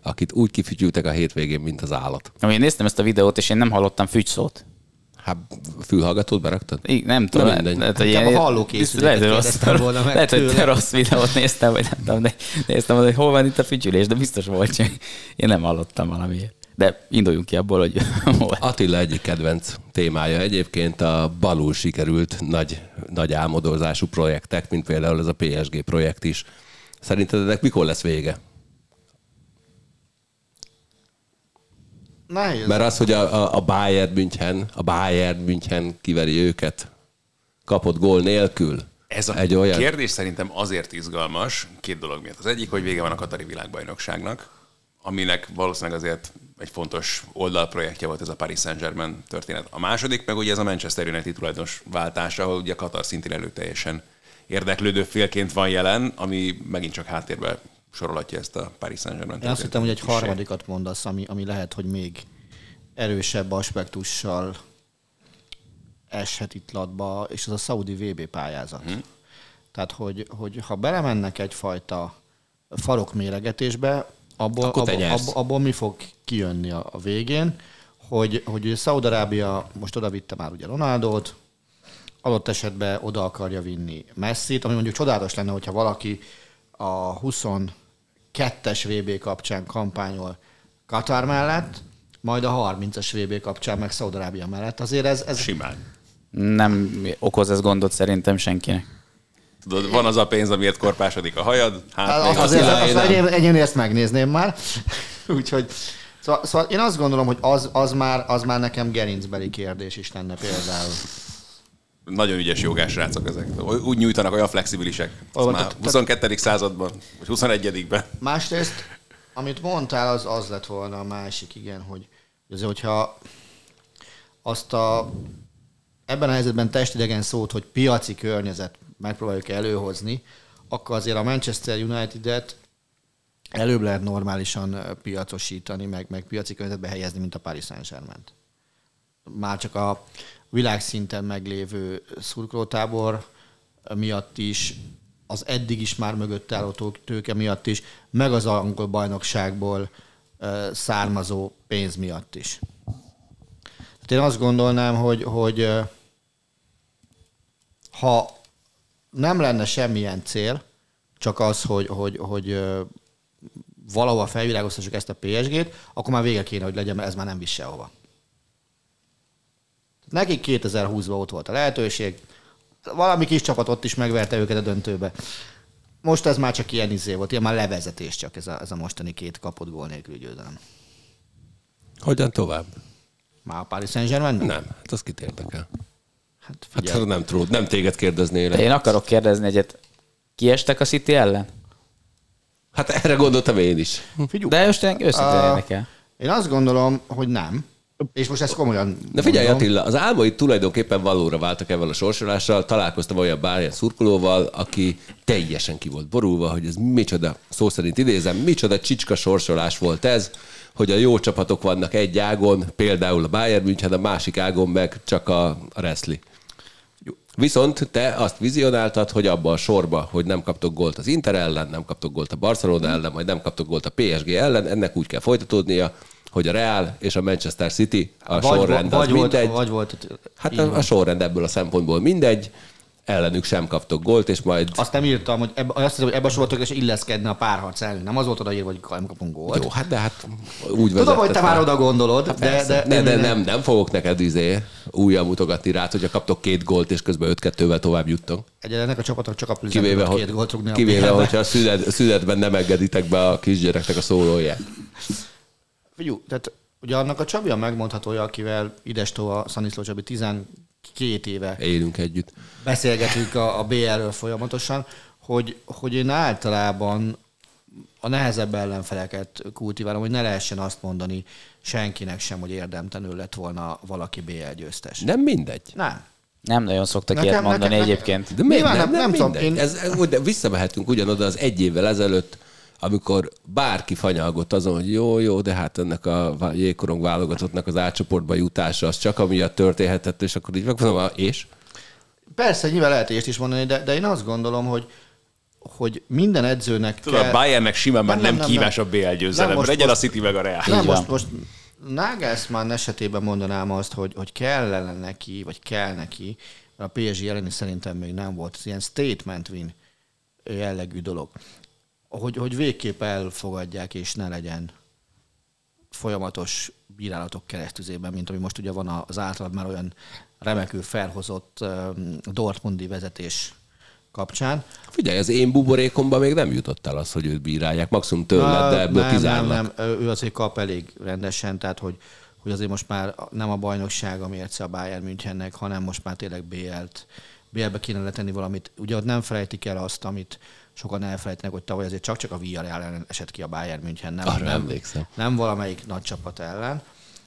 Speaker 1: akit úgy kifütyültek a hétvégén, mint az állat.
Speaker 2: Én néztem ezt a videót, és én nem hallottam fügyszót.
Speaker 1: Hát fülhallgatót beraktad?
Speaker 2: Így, nem tudom.
Speaker 1: Na mindegy.
Speaker 2: lehet, hogy ilyen-
Speaker 3: a hallókészüléket
Speaker 2: lehet, hogy rossz,
Speaker 3: volna meg
Speaker 2: lehet, hogy te
Speaker 3: tőle.
Speaker 2: rossz videót néztem, vagy nem tudom, de néztem, hogy hol van itt a fütyülés, de biztos volt, csak én nem hallottam valamiért. De induljunk ki abból, hogy [LAUGHS] hol.
Speaker 1: Attila egyik kedvenc témája egyébként a balul sikerült nagy, nagy álmodozású projektek, mint például ez a PSG projekt is. Szerinted ennek mikor lesz vége?
Speaker 3: Nehéz.
Speaker 1: Mert az, hogy a, a, a Bayern München, a Bayern München kiveri őket, kapott gól nélkül.
Speaker 5: Ez a
Speaker 1: egy olyan...
Speaker 5: kérdés szerintem azért izgalmas, két dolog miatt. Az egyik, hogy vége van a Katari világbajnokságnak, aminek valószínűleg azért egy fontos oldalprojektje volt ez a Paris Saint-Germain történet. A második meg ugye ez a Manchester United tulajdonos váltása, ahol ugye Katar szintén előteljesen érdeklődő félként van jelen, ami megint csak háttérbe sorolhatja ezt a Paris Saint-Germain
Speaker 3: Én azt hittem, hogy egy harmadikat mondasz, ami, ami lehet, hogy még erősebb aspektussal eshet itt latba, és az a Saudi VB pályázat. Hmm. Tehát, hogy, hogy ha belemennek egyfajta farokméregetésbe, abból,
Speaker 1: Akkor
Speaker 3: abból, abból, abból mi fog kijönni a, a végén, hogy, hogy Szaudarábia most oda vitte már ugye Ronaldot, adott esetben oda akarja vinni Messi-t, ami mondjuk csodálatos lenne, hogyha valaki a 22-es VB kapcsán kampányol Katar mellett, majd a 30-as VB kapcsán meg Szaudarábia mellett. Azért ez, ez
Speaker 5: Simán.
Speaker 2: Nem okoz ez gondot szerintem senkinek.
Speaker 5: Tudod, van az a pénz, amiért korpásodik a hajad, hát
Speaker 3: Az,
Speaker 5: még
Speaker 3: azért az, az
Speaker 1: nem.
Speaker 3: egyén, egyén ezt megnézném már. [LAUGHS] Úgyhogy szóval, szóval, én azt gondolom, hogy az, az, már, az már nekem gerincbeli kérdés is lenne például.
Speaker 5: nagyon ügyes jogás rácok ezek. Úgy nyújtanak, olyan flexibilisek.
Speaker 3: Ó,
Speaker 5: már
Speaker 3: tehát-
Speaker 5: 22. században, vagy 21-ben.
Speaker 3: Másrészt, amit mondtál, az az lett volna a másik, igen, hogy azért, hogyha azt a ebben a helyzetben testidegen szót, hogy piaci környezet megpróbáljuk előhozni, akkor azért a Manchester United-et előbb lehet normálisan piacosítani, meg, meg piaci környezetbe helyezni, mint a Paris Saint-Germain. Már csak a világszinten meglévő szurkolótábor miatt is, az eddig is már mögött álló tőke miatt is, meg az angol bajnokságból származó pénz miatt is. Tehát én azt gondolnám, hogy, hogy ha nem lenne semmilyen cél, csak az, hogy, hogy, hogy valahova felvilágoztassuk ezt a PSG-t, akkor már vége kéne, hogy legyen, mert ez már nem visz sehova. Nekik 2020-ban ott volt a lehetőség, valami kis csapat ott is megverte őket a döntőbe. Most ez már csak ilyen izé volt, ilyen már levezetés csak ez a, ez a mostani két kapott gól nélküli győzelem.
Speaker 1: Hogyan tovább?
Speaker 3: Már a Paris Saint-Germain?
Speaker 1: Nem, hát az kit érdekel.
Speaker 3: Hát
Speaker 1: Hát
Speaker 3: figyelj,
Speaker 1: nem, tudod, nem téged kérdeznélek.
Speaker 2: De én akarok kérdezni egyet. Kiestek a City ellen?
Speaker 1: Hát erre gondoltam én is.
Speaker 3: figyelj.
Speaker 2: De most én őszintén érdekel.
Speaker 3: Én azt gondolom, hogy nem. És most ezt komolyan
Speaker 1: Na figyelj
Speaker 3: mondom.
Speaker 1: Attila, az álmaid tulajdonképpen valóra váltak ebben a sorsolással. Találkoztam olyan bárján szurkolóval, aki teljesen ki volt borulva, hogy ez micsoda, szó szerint idézem, micsoda csicska sorsolás volt ez, hogy a jó csapatok vannak egy ágon, például a Bayern München, a másik ágon meg csak a, a Wrestling. Viszont te azt vizionáltad, hogy abba a sorba, hogy nem kaptok gólt az Inter ellen, nem kaptok gólt a Barcelona ellen, majd nem kaptok gólt a PSG ellen, ennek úgy kell folytatódnia, hogy a Real és a Manchester City, a
Speaker 3: vagy,
Speaker 1: sorrend
Speaker 3: vagy,
Speaker 1: az
Speaker 3: volt,
Speaker 1: mindegy.
Speaker 3: vagy volt.
Speaker 1: Hát a, a sorrend ebből a szempontból mindegy, ellenük sem kaptok gólt, és majd...
Speaker 3: Azt nem írtam, hogy ebbe, azt hiszem, hogy ebbe a sorba tökéletesen illeszkedne a párharc ellen. Nem az volt odaírva, hogy nem kapunk gólt.
Speaker 1: Jó, hát de hát úgy
Speaker 3: Tudom, hogy te már oda gondolod,
Speaker 1: Hát
Speaker 3: de, de,
Speaker 1: ne, de nem, nem fogok neked izé újra mutogatni rá, hogyha kaptok két gólt, és közben 5-2-vel tovább juttok.
Speaker 3: Egyébként ennek a csapatnak csak a
Speaker 1: Kivéve,
Speaker 3: két
Speaker 1: hogy,
Speaker 3: gólt rúgni a
Speaker 1: kivéve
Speaker 3: BL-be.
Speaker 1: hogyha a szünet, szünetben nem engeditek be a kisgyereknek a szólóját.
Speaker 3: Figyelj, tehát ugye annak a Csabi a megmondhatója, akivel Idestó a Szaniszló Csabi 12 éve
Speaker 1: Élünk együtt.
Speaker 3: beszélgetünk a, a BL-ről folyamatosan, hogy, hogy én általában a nehezebb ellenfeleket kultiválom, hogy ne lehessen azt mondani senkinek sem, hogy érdemtelenül lett volna valaki BL győztes.
Speaker 1: Nem mindegy.
Speaker 3: Nem.
Speaker 2: Nem nagyon szoktak
Speaker 3: Nekem-
Speaker 2: ilyet mondani
Speaker 3: nekem-
Speaker 2: egyébként.
Speaker 1: De miért nem,
Speaker 3: nem-
Speaker 1: nem,
Speaker 3: nem tudom, én-
Speaker 1: Ez, ez, de visszamehetünk ugyanoda az egy évvel ezelőtt, amikor bárki fanyalgott azon, hogy jó, jó, de hát ennek a jégkorong válogatottnak az átcsoportba jutása az csak amiatt történhetett, és akkor így megmondom, "Ah, és?
Speaker 3: Persze, nyilván lehet ilyet is mondani, de, de én azt gondolom, hogy hogy minden edzőnek
Speaker 5: Tudod,
Speaker 3: kell...
Speaker 5: a Bayernnek simán már
Speaker 3: Nem,
Speaker 5: nem,
Speaker 3: nem,
Speaker 5: kívás
Speaker 3: nem.
Speaker 5: a BL
Speaker 3: Nem,
Speaker 5: győzelem.
Speaker 3: most-
Speaker 5: Legyen a City meg a Real.
Speaker 3: Nem, most, most Nagelsmann esetében mondanám azt, hogy, hogy kellene neki, vagy kell neki, a PSG elleni szerintem még nem volt, ez ilyen statement win jellegű dolog, hogy, hogy végképp elfogadják, és ne legyen folyamatos bírálatok keresztüzében, mint ami most ugye van az általad már olyan remekül felhozott Dortmundi vezetés kapcsán.
Speaker 1: Figyelj, az én buborékomban még nem jutott el az, hogy őt bírálják. Maximum tőled, de ebből
Speaker 3: nem, nem,
Speaker 1: kizárnak.
Speaker 3: nem, ő azért kap elég rendesen, tehát hogy, hogy azért most már nem a bajnokság a mérce a Bayern Münchennek, hanem most már tényleg BL-t, BL-be kéne letenni valamit. Ugye ott nem felejtik el azt, amit sokan elfelejtenek, hogy tavaly azért csak-csak a Villarreal ellen esett ki a Bayern München, nem,
Speaker 1: Arra
Speaker 3: nem,
Speaker 1: emlékszem.
Speaker 3: nem valamelyik nagy csapat ellen.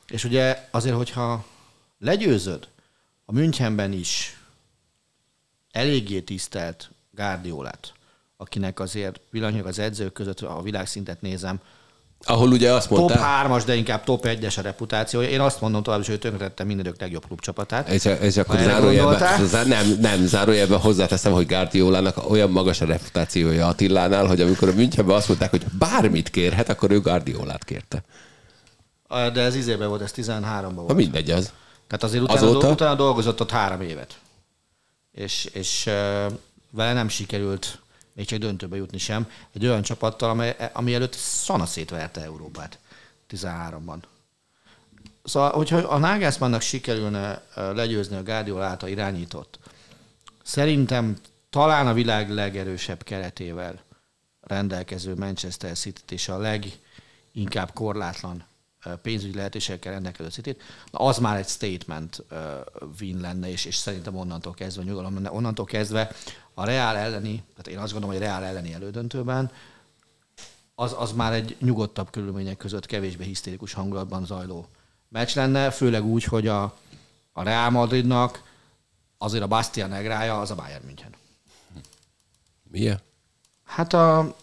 Speaker 3: És ugye azért, hogyha legyőzöd a Münchenben is eléggé tisztelt Gárdiolát, akinek azért pillanatnyilag az edzők között a világszintet nézem,
Speaker 1: Ahol ugye azt
Speaker 3: top
Speaker 1: mondta,
Speaker 3: 3-as, de inkább top 1-es a reputációja. Én azt mondom tovább hogy ő tönkretette mindenük legjobb klubcsapatát.
Speaker 1: és, és akkor
Speaker 3: Ha
Speaker 1: zárójelben, nem, nem, zárójelben hozzáteszem, hogy Guardiolának olyan magas a reputációja Attilánál, hogy amikor a Münchenben azt mondták, hogy bármit kérhet, akkor ő Guardiolát kérte.
Speaker 3: De ez izében volt, ez 13-ban
Speaker 1: Na
Speaker 3: volt.
Speaker 1: mindegy az.
Speaker 3: Tehát azért utána,
Speaker 1: Azóta?
Speaker 3: Utána dolgozott ott három évet. És, és vele nem sikerült még csak döntőbe jutni sem. Egy olyan csapattal, amely, ami előtt szana szétverte Európát 13-ban. Szóval, hogyha a Nagelsmannnak sikerülne legyőzni a Guardiola által irányított, szerintem talán a világ legerősebb keretével rendelkező Manchester City-t és a leginkább korlátlan pénzügyi lehetőségekkel rendelkező city az már egy statement win lenne, és, és szerintem onnantól kezdve nyugalom lenne. Onnantól kezdve a Real elleni, tehát én azt gondolom, hogy Real elleni elődöntőben az, az már egy nyugodtabb körülmények között kevésbé hisztérikus hangulatban zajló meccs lenne, főleg úgy, hogy a, a Real Madridnak azért a Bastia Negrája az a Bayern München.
Speaker 1: Milyen?
Speaker 3: Hát a,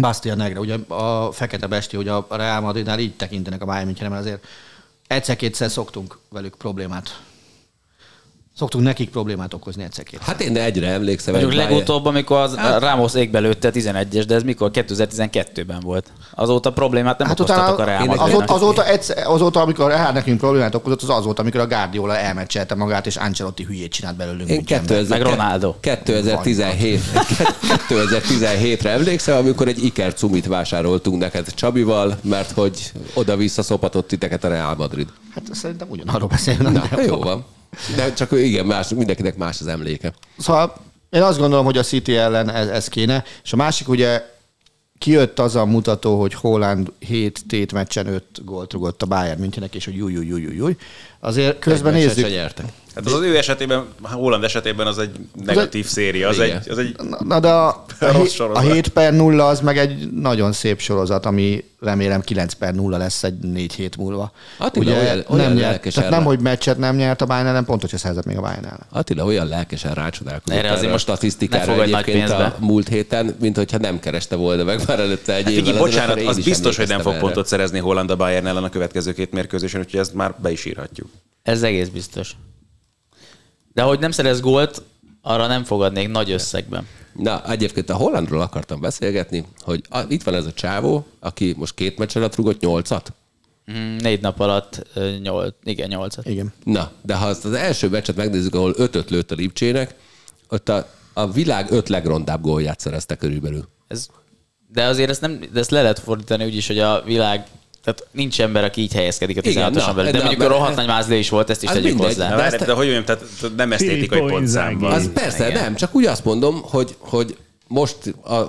Speaker 3: Bastia Negra, ugye a fekete besti, hogy a Real Madridnál így tekintenek a Bayern Münchenre, mert azért egyszer-kétszer szoktunk velük problémát. Szoktunk nekik problémát okozni egyszer-kétszer.
Speaker 1: Hát én egyre emlékszem.
Speaker 2: Mondjuk
Speaker 1: egy
Speaker 2: legutóbb, amikor az hát, Ramos égbe lőtte 11-es, de ez mikor? 2012-ben volt. Azóta problémát nem
Speaker 3: Hát
Speaker 2: okoztatok a
Speaker 3: utána
Speaker 2: Real
Speaker 3: azóta, azóta, egyszer, azóta, amikor Real nekünk problémát okozott, az az volt, amikor a Guardiola elmeccselte magát, és Ancelotti hülyét csinált belőlünk.
Speaker 1: Én
Speaker 3: Münchenben.
Speaker 1: 2000,
Speaker 2: Meg Ronaldo.
Speaker 1: 2017, 2017-re emlékszem, amikor egy Iker Cumit vásároltunk neked Csabival, mert hogy oda-vissza szopatott titeket a Real Madrid.
Speaker 3: Hát szerintem ugyanarról beszélünk.
Speaker 1: Na, jó van. De csak igen, más, mindenkinek más az emléke.
Speaker 3: Szóval én azt gondolom, hogy a City ellen ez, ez kéne. És a másik ugye kijött az a mutató, hogy Holland 7 tét meccsen 5 gólt rugott a Bayern Münchennek, és hogy júj, júj, júj, júj, júj. Azért közben
Speaker 1: Egy meccset
Speaker 3: nézzük.
Speaker 1: se.
Speaker 5: Hát az az ő esetében, Holland esetében az egy negatív széria, az
Speaker 1: Igen.
Speaker 5: egy, az egy
Speaker 3: Na, de a, [LAUGHS]
Speaker 5: Rossz sorozat.
Speaker 3: a 7 per 0 az meg egy nagyon szép sorozat, ami remélem 9 per 0 lesz egy 4 hét múlva.
Speaker 1: Attila olyan- olyan
Speaker 3: nem nyert,
Speaker 1: lelkesen
Speaker 3: tehát nem, hogy meccset nem nyert a Bayern ellen, pont, hogyha szerzett még a Bayern ellen.
Speaker 1: Attila olyan lelkesen rácsodálkozott
Speaker 2: Erre azért most
Speaker 1: statisztikára egyébként a
Speaker 2: pénzbe.
Speaker 1: múlt héten, mint hogyha nem kereste volna meg már előtte egy évvel.
Speaker 5: Figi,
Speaker 1: azért,
Speaker 5: bocsánat, az biztos, hogy nem fog
Speaker 1: erre.
Speaker 5: pontot szerezni Holland a Bayern ellen a következő két mérkőzésen, úgyhogy ezt már be is írhatjuk.
Speaker 2: Ez egész biztos. De hogy nem szerez gólt, arra nem fogadnék nagy összegben.
Speaker 1: Na, egyébként a Hollandról akartam beszélgetni, hogy a, itt van ez a csávó, aki most két meccs alatt rugott nyolcat.
Speaker 2: Mm, Négy nap alatt nyolc, igen, nyolcat.
Speaker 3: Igen.
Speaker 1: Na, de ha azt az első meccset megnézzük, ahol ötöt lőtt a Lipcsének, ott a, a világ öt legrondább gólját szerezte körülbelül.
Speaker 2: Ez, de azért ezt, nem, de ezt le lehet fordítani úgy is, hogy a világ tehát nincs ember, aki így helyezkedik a
Speaker 1: Igen,
Speaker 2: 16-oson
Speaker 1: na,
Speaker 2: belül. De
Speaker 1: de-
Speaker 2: mondjuk a rohadt nagy mázlé is volt, ezt is
Speaker 1: Az
Speaker 2: tegyük
Speaker 1: mindegy.
Speaker 2: hozzá.
Speaker 5: De,
Speaker 1: ezt-
Speaker 5: de hogy mondjam, tehát nem esztétikai pontszámban.
Speaker 1: Az persze, nem, csak úgy azt mondom, hogy, hogy most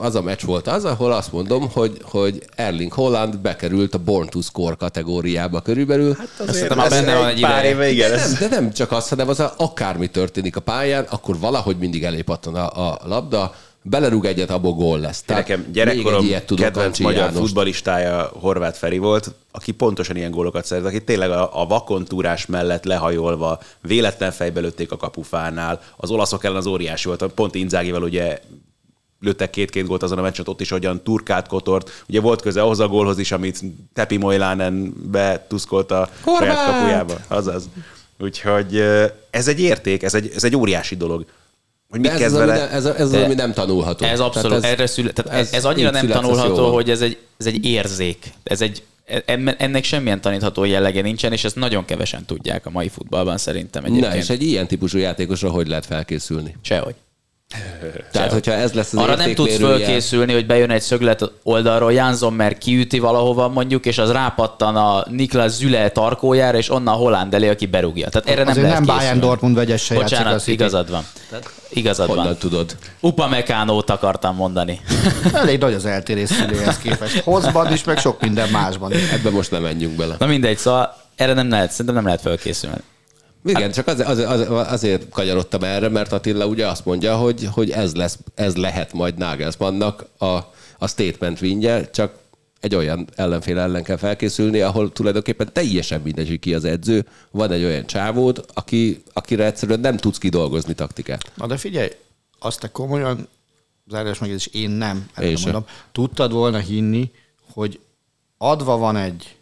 Speaker 1: az a meccs volt az, ahol azt mondom, hogy, hogy Erling Holland bekerült a Born to Score kategóriába körülbelül. Hát
Speaker 2: Szerintem már benne van egy
Speaker 5: pár éve, igen.
Speaker 1: de, nem, de nem csak az, hanem az a, akármi történik a pályán, akkor valahogy mindig elépattan a, a labda, belerúg egyet, abból gól lesz. Tehát
Speaker 5: Nekem gyerekkorom
Speaker 1: egy ilyet tudok
Speaker 5: kedvenc magyar
Speaker 1: Jánost.
Speaker 5: futballistája Horváth Feri volt, aki pontosan ilyen gólokat szerzett, aki tényleg a, a vakontúrás mellett lehajolva, véletlen fejbe lőtték a kapufánál, az olaszok ellen az óriási volt, pont Inzágival ugye lőttek két-két gólt azon a meccsen, ott is hogyan turkát kotort. Ugye volt köze ahhoz a gólhoz is, amit Tepi Mojlánen betuszkolt a
Speaker 1: Horváth!
Speaker 5: saját kapujába. Azaz. Úgyhogy ez egy érték, ez egy, ez egy óriási dolog. Hogy mit
Speaker 1: ez,
Speaker 5: kezd
Speaker 1: az, ami,
Speaker 5: vele?
Speaker 1: ne- ez, a- ez az, ami nem tanulható.
Speaker 2: Ez abszolút,
Speaker 1: Tehát
Speaker 2: erre szüle, tehát ez, ez annyira nem
Speaker 1: ez
Speaker 2: tanulható, hogy ez egy, ez egy érzék. Ez egy, en- ennek semmilyen tanítható jellege nincsen, és ezt nagyon kevesen tudják a mai futballban szerintem egyébként.
Speaker 1: Na, és egy ilyen típusú játékosra hogy lehet felkészülni?
Speaker 2: Sehogy.
Speaker 1: Tehát, hogyha ez lesz az
Speaker 2: Arra nem tudsz fölkészülni, hogy bejön egy szöglet oldalról, Jan Sommer kiüti valahova mondjuk, és az rápattan a Niklas Züle tarkójára, és onnan Holland elé, aki berúgja. Tehát erre nem
Speaker 3: Azért
Speaker 2: lehet
Speaker 3: nem Bayern. Dortmund vegyesse játszik a
Speaker 2: Bocsánat, igazad van. Igazad
Speaker 1: Honnan
Speaker 2: van.
Speaker 1: tudod?
Speaker 2: Upamecánót akartam mondani. [LAUGHS]
Speaker 3: Elég nagy az eltérés szüléhez képest. Hozban is, meg sok minden másban is.
Speaker 1: Ebbe most nem menjünk bele.
Speaker 2: Na mindegy, szóval erre nem lehet, szerintem nem lehet felkészülni.
Speaker 1: Igen, csak azért, azért, azért, azért kanyarodtam erre, mert Attila ugye azt mondja, hogy, hogy ez, lesz, ez lehet majd Nagelsmannnak a, a statement vinje, csak egy olyan ellenfél ellen kell felkészülni, ahol tulajdonképpen teljesen mindegy, hogy ki az edző. Van egy olyan csávód, aki, akire egyszerűen nem tudsz kidolgozni taktikát.
Speaker 3: Na de figyelj, azt te komolyan, zárás megjegyzés, én nem,
Speaker 1: Én
Speaker 3: mondom, tudtad volna hinni, hogy adva van egy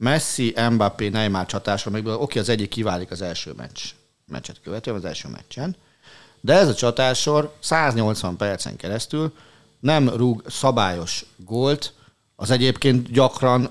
Speaker 3: Messi, Mbappé, Neymar csatás, amiből oké, az egyik kiválik az első meccs, meccset követően, az első meccsen, de ez a csatásor 180 percen keresztül nem rúg szabályos gólt, az egyébként gyakran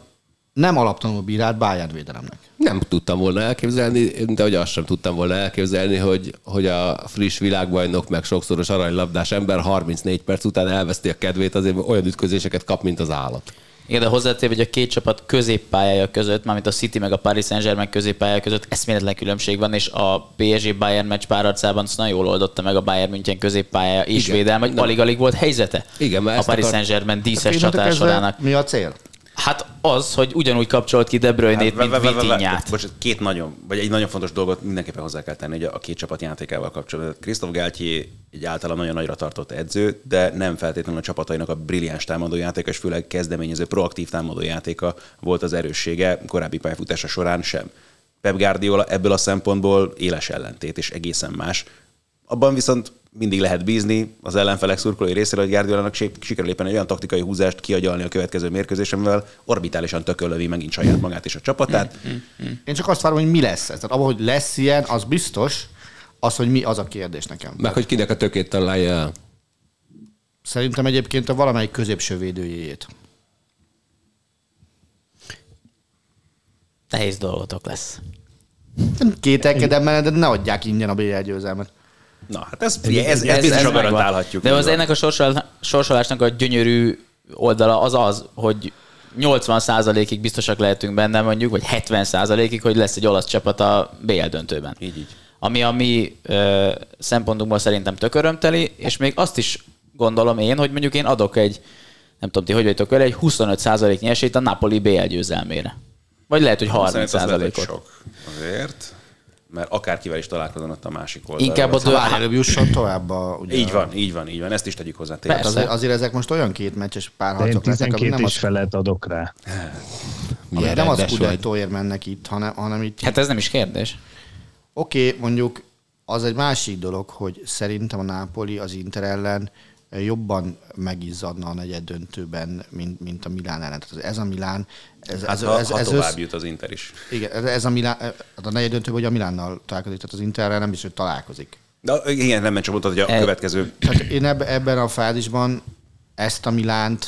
Speaker 3: nem alaptanul bírált Bayern védelemnek.
Speaker 1: Nem tudtam volna elképzelni, de hogy azt sem tudtam volna elképzelni, hogy, hogy a friss világbajnok, meg sokszoros aranylabdás ember 34 perc után elveszti a kedvét, azért olyan ütközéseket kap, mint az állat.
Speaker 2: Igen, de hozzátéve, hogy a két csapat középpályája között, mármint a City meg a Paris Saint-Germain középpályája között eszméletlen különbség van, és a PSG Bayern meccs párharcában nagyon jól oldotta meg a Bayern München középpályája és
Speaker 1: Igen.
Speaker 2: védelme, hogy alig-alig volt helyzete.
Speaker 1: Igen, mert
Speaker 2: a Paris
Speaker 1: akar-
Speaker 2: Saint-Germain díszes
Speaker 3: kezdve
Speaker 2: csatásorának.
Speaker 3: Mi a cél?
Speaker 2: Hát az, hogy ugyanúgy kapcsolt ki De Bruyne-t,
Speaker 5: Hát,
Speaker 2: mint Vitinhát.
Speaker 5: Bocs, két nagyon, vagy egy nagyon fontos dolgot mindenképpen hozzá kell tenni hogy a két csapat játékával kapcsolatban. Christoph Galtier egy általán nagyon nagyra tartott edző, de nem feltétlenül a csapatainak a brilliáns támadójátéka, és főleg kezdeményező, proaktív támadójátéka volt az erőssége korábbi pályafutása során sem. Pep Guardiola ebből a szempontból éles ellentét, és egészen más. Abban viszont mindig lehet bízni az ellenfelek szurkolói részéről, hogy Guardiolának si- sikerül éppen egy olyan taktikai húzást kiagyalni a következő mérkőzésen, mivel orbitálisan tököllövi megint saját magát és a csapatát.
Speaker 3: Én csak azt várom, hogy mi lesz ez. Tehát abban, hogy lesz ilyen, az biztos, az, hogy mi, az a kérdés nekem.
Speaker 1: Meg hogy kinek a tökét találja el.
Speaker 3: Szerintem egyébként a valamelyik középső védőjét.
Speaker 2: Nehéz dolgotok lesz.
Speaker 3: Nem kételkedem benne, de ne adják ingyen a BL győzelmet.
Speaker 5: Na, hát ez, ez, ez, ez biztosan
Speaker 2: megvan.
Speaker 5: garantálhatjuk.
Speaker 2: De az
Speaker 5: van.
Speaker 2: ennek a sorsol- sorsolásnak a gyönyörű oldala az az, hogy 80%-ig biztosak lehetünk benne mondjuk, vagy 70%-ig, hogy lesz egy olasz csapat a BL döntőben.
Speaker 5: Így, így.
Speaker 2: Ami a mi ö, szempontunkból szerintem tök örömteli, és még azt is gondolom én, hogy mondjuk én adok egy, nem tudom ti, hogy vagytok vele, egy 25% esélyt a Napoli BL győzelmére. Vagy lehet, hogy
Speaker 5: Szerintem az lehet, hogy
Speaker 2: 30%-ot.
Speaker 5: sok. Azért, mert akárkivel is találkozon ott a másik oldalon.
Speaker 2: Inkább a
Speaker 3: várj, előbb jusson tovább a... Ugye,
Speaker 5: Így van, így van, így van. Ezt is tegyük hozzá. tényleg.
Speaker 2: Persze.
Speaker 3: Azért, azért ezek most olyan két meccses párharcok lesznek, amik
Speaker 4: 12
Speaker 3: nem
Speaker 4: is
Speaker 3: az,
Speaker 4: felet adok rá.
Speaker 1: Milyen
Speaker 3: nem az. Scudettoért mennek itt, hanem, hanem itt
Speaker 2: Hát ez nem is kérdés.
Speaker 3: Oké, okay, mondjuk az egy másik dolog, hogy szerintem a Napoli az Inter ellen jobban megizzadna a negyed döntőben, mint, mint a Milán ellen. Tehát ez a Milán, ez,
Speaker 5: Hát
Speaker 3: ez,
Speaker 5: ha,
Speaker 3: ez,
Speaker 5: ha
Speaker 3: ez,
Speaker 5: tovább
Speaker 3: össz,
Speaker 5: jut az Inter is.
Speaker 3: igen, ez- a Milán, hát a negyed döntőben, hogy a Milánnal találkozik, tehát az Interrel nem biztos, hogy találkozik.
Speaker 5: De igen, nem csak mondtad, hogy a
Speaker 2: E-
Speaker 5: következő
Speaker 3: Tehát én eb, ebben a fázisban ezt a Milánt,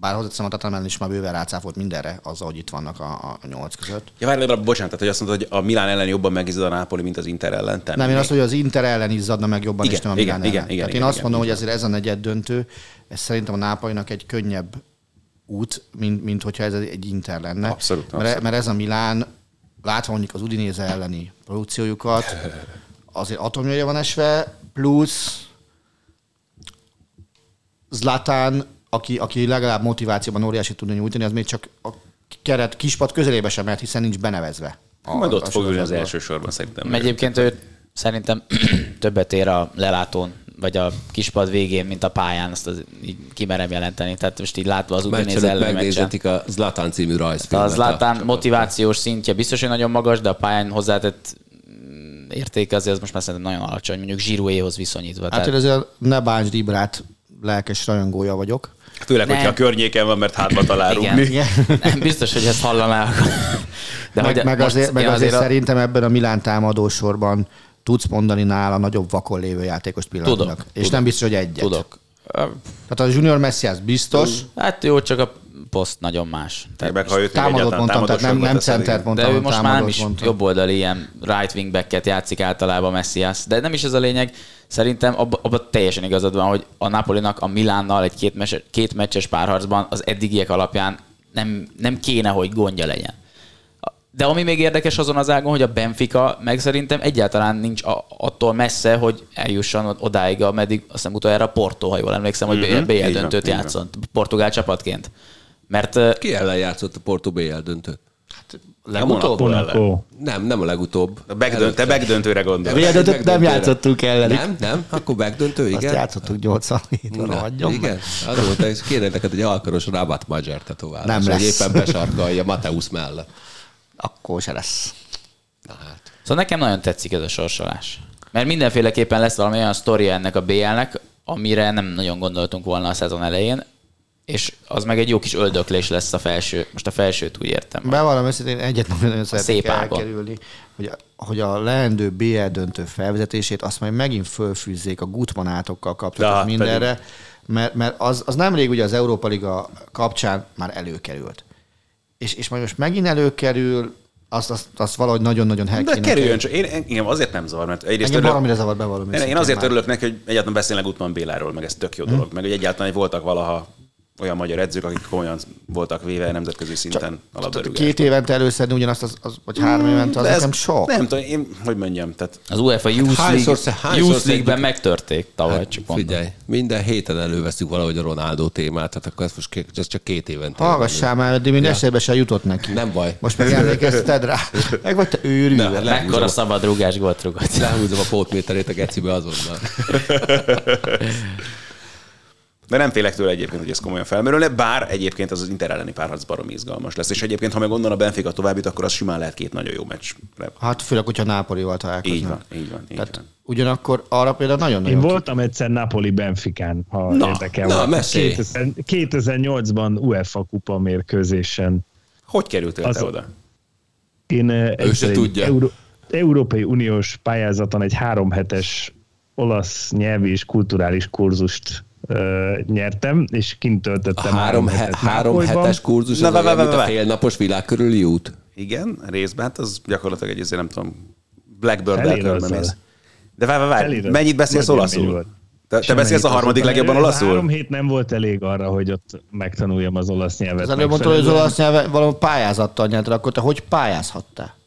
Speaker 3: bár hozzáteszem a Tatamán is már bőven rácáfolt mindenre, azzal, hogy itt vannak a, a nyolc között.
Speaker 5: Ja, várj, bocsánat, tehát, hogy azt mondod, hogy a Milán ellen jobban megizzad a Napoli, mint az Inter ellen. Tenni.
Speaker 3: Nem, én azt, hogy az Inter ellen izzadna meg jobban,
Speaker 5: Igen,
Speaker 3: és nem a
Speaker 5: igen,
Speaker 3: Milán
Speaker 5: igen,
Speaker 3: ellen.
Speaker 5: igen,
Speaker 3: Tehát
Speaker 5: igen,
Speaker 3: én azt
Speaker 5: igen,
Speaker 3: mondom,
Speaker 5: így
Speaker 3: hogy ezért ez a negyed döntő, ez szerintem a Nápainak egy könnyebb út, mint, mint hogyha ez egy Inter lenne.
Speaker 5: Abszolút,
Speaker 3: Mert,
Speaker 5: abszolút.
Speaker 3: mert ez a Milán, látva mondjuk az Udinéze elleni produkciójukat, [LAUGHS] azért atomjaja van esve, plusz Zlatán, aki, aki legalább motivációban óriási tudna nyújtani, az még csak a keret kispad közelébe sem mehet, hiszen nincs benevezve. A,
Speaker 5: Majd ott
Speaker 3: a
Speaker 5: fog ülni az első sorban szerintem.
Speaker 2: Egyébként ő szerintem [CLEARS THROAT] többet ér a lelátón, vagy a kispad végén, mint a pályán, azt az így kimerem jelenteni. Tehát most így látva az Udinese
Speaker 1: meccsen. megnézhetik a Zlatan című
Speaker 2: A
Speaker 1: rajzfilmet.
Speaker 2: Zlátán motivációs szintje biztos, hogy nagyon magas, de a pályán hozzátett mm, értéke azért az most már szerintem nagyon alacsony, mondjuk Zsiruéhoz viszonyítva.
Speaker 3: Hát én
Speaker 2: Tehát,
Speaker 3: azért ne bántsd Ibrát, lelkes rajongója vagyok.
Speaker 5: Főleg,
Speaker 2: Nem.
Speaker 5: hogyha a környéken van, mert hátba talál
Speaker 2: igen,
Speaker 5: rúgni.
Speaker 2: nem biztos, hogy ezt hallaná. akkor. [LAUGHS] De
Speaker 3: meg,
Speaker 2: hogy
Speaker 3: meg,
Speaker 2: most-
Speaker 3: azért, meg
Speaker 2: ja,
Speaker 3: azért,
Speaker 2: a-
Speaker 3: szerintem ebben a Milán támadósorban tudsz mondani nála nagyobb vakon lévő játékos pillanatnak.
Speaker 2: Tudok,
Speaker 3: És
Speaker 2: tudok.
Speaker 3: nem biztos, hogy egyet.
Speaker 2: Tudok.
Speaker 3: Tehát a Junior Messi az biztos,
Speaker 2: Hát jó, csak a poszt nagyon más. Tehát
Speaker 5: Meg ha őt egyáltalán
Speaker 3: mondtam, tehát nem, nem centert
Speaker 5: igen.
Speaker 3: mondtam,
Speaker 2: de ő most már nem is
Speaker 3: mondtam.
Speaker 2: jobb oldali ilyen right wing backet játszik általában Messias, de nem is ez a lényeg. Szerintem abban abba teljesen igazad van, hogy a Napolinak a Milánnal egy két, mes- két meccses párharcban az eddigiek alapján nem, nem kéne, hogy gondja legyen. De ami még érdekes azon az ágon, hogy a Benfica meg szerintem egyáltalán nincs a, attól messze, hogy eljusson odáig, ameddig azt hiszem utoljára a Porto, ha jól emlékszem, hogy
Speaker 5: Mhm,
Speaker 2: BL döntőt játszott, portugál csapatként. Mert
Speaker 1: Ki ellen játszott a Porto BL döntőt?
Speaker 5: Legutóbb?
Speaker 4: Monaco.
Speaker 1: Nem, nem a legutóbb.
Speaker 5: A backdönt, te backdöntőre gondolsz.
Speaker 3: Ugye döntőt nem játszottunk ellenük.
Speaker 1: Nem, nem, akkor
Speaker 3: Azt
Speaker 1: igen.
Speaker 3: játszottuk 87-ben,
Speaker 1: Na,
Speaker 3: hagyjon
Speaker 1: igen, az volt, és kéne neked egy alkaros rabat magyar tetoválás,
Speaker 3: Nem
Speaker 1: hogy
Speaker 3: lesz.
Speaker 1: éppen besarkalja Mateusz mellett.
Speaker 3: Akkor se lesz.
Speaker 1: Na hát.
Speaker 2: Szóval nekem nagyon tetszik ez a sorsolás. Mert mindenféleképpen lesz valami olyan sztoria ennek a BL-nek, amire nem nagyon gondoltunk volna a szezon elején, és az meg egy jó kis öldöklés lesz a felső, most a felsőt úgy értem.
Speaker 3: Bevallom őszintén, egyet nagyon szeretnék elkerülni, hogy a, hogy a leendő BL döntő felvezetését azt majd megint fölfűzzék a Gutmanátokkal kapcsolatos mindenre, mert, mert az, az nemrég ugye az Európa Liga kapcsán már előkerült. És, és majd most megint előkerül, azt, azt, azt valahogy nagyon-nagyon hel
Speaker 5: De kerüljön csak. Én, engem azért nem zavar, mert egyrészt
Speaker 3: Engem
Speaker 5: örülök,
Speaker 3: zavar bevallom.
Speaker 5: én, én azért
Speaker 3: már.
Speaker 5: örülök neki, hogy egyáltalán beszélnek Gutman Béláról, meg ez tök jó dolog, meg hogy egyáltalán hogy voltak valaha olyan magyar edzők, akik komolyan voltak véve nemzetközi szinten a
Speaker 3: Tehát
Speaker 5: labdarúgásban.
Speaker 3: két évente előszedni ugyanazt, az, az, vagy három évente, az
Speaker 5: De ez-
Speaker 3: nekem sok.
Speaker 5: Nem tudom, én, hogy mondjam, tehát
Speaker 2: Az UEFA Youth
Speaker 1: hányszor
Speaker 2: League, Youth League-ben megtörték tavaly,
Speaker 1: Hát,
Speaker 2: csak mondom.
Speaker 1: figyelj, minden héten előveszünk valahogy a Ronaldo témát, tehát akkor ez most ez csak két évente.
Speaker 3: Hallgassál már, eddig még eszébe se jutott neki.
Speaker 1: Nem baj.
Speaker 3: Most meg emlékezted rá. [LAUGHS] Meg vagy te őrülve.
Speaker 1: Nem,
Speaker 2: Mekkora szabad rúgás gólt rúgott.
Speaker 1: Lehúzom a pótméterét a gecibe azonnal. [LAUGHS]
Speaker 5: De nem félek tőle egyébként, hogy ez komolyan felmerülne, bár egyébként az az Inter elleni párharc barom izgalmas lesz. És egyébként, ha meg onnan a Benfica továbbít, akkor az simán lehet két nagyon jó meccs.
Speaker 3: Hát főleg, hogyha Nápolival találkoznak.
Speaker 5: Így van, így van, így
Speaker 3: Tehát
Speaker 5: van.
Speaker 3: ugyanakkor arra például nagyon
Speaker 4: Én
Speaker 3: nagyon
Speaker 4: voltam egyszer Napoli Benficán, ha
Speaker 1: Na,
Speaker 4: érdekel.
Speaker 1: na.
Speaker 4: 2000 2008-ban UEFA kupa mérkőzésen.
Speaker 5: Hogy kerültél
Speaker 4: Az-
Speaker 5: te oda?
Speaker 4: Én eh, egyszer
Speaker 1: se tudja.
Speaker 4: Euró- Európai Uniós pályázaton egy három hetes olasz nyelvi és kulturális kurzust uh, nyertem, és kint
Speaker 1: A
Speaker 4: töltöttem
Speaker 1: három, he, három
Speaker 4: Nápolyban.
Speaker 1: hetes kurzus,
Speaker 5: Na,
Speaker 1: az mint
Speaker 5: vá,
Speaker 1: a félnapos világ körüli út.
Speaker 5: Igen, részben, hát az gyakorlatilag egy, azért nem tudom, Blackbird-el. De várj, várj, várj, mennyit beszélsz olaszul? Te, te beszélsz a harmadik legjobban
Speaker 4: mert Három
Speaker 5: olaszul?
Speaker 4: hét nem volt elég arra, hogy ott megtanuljam az olasz nyelvet.
Speaker 3: Az előbb mondtad, hogy az olasz nyelve valami pályázattal nyert, akkor te hogy pályázhattál?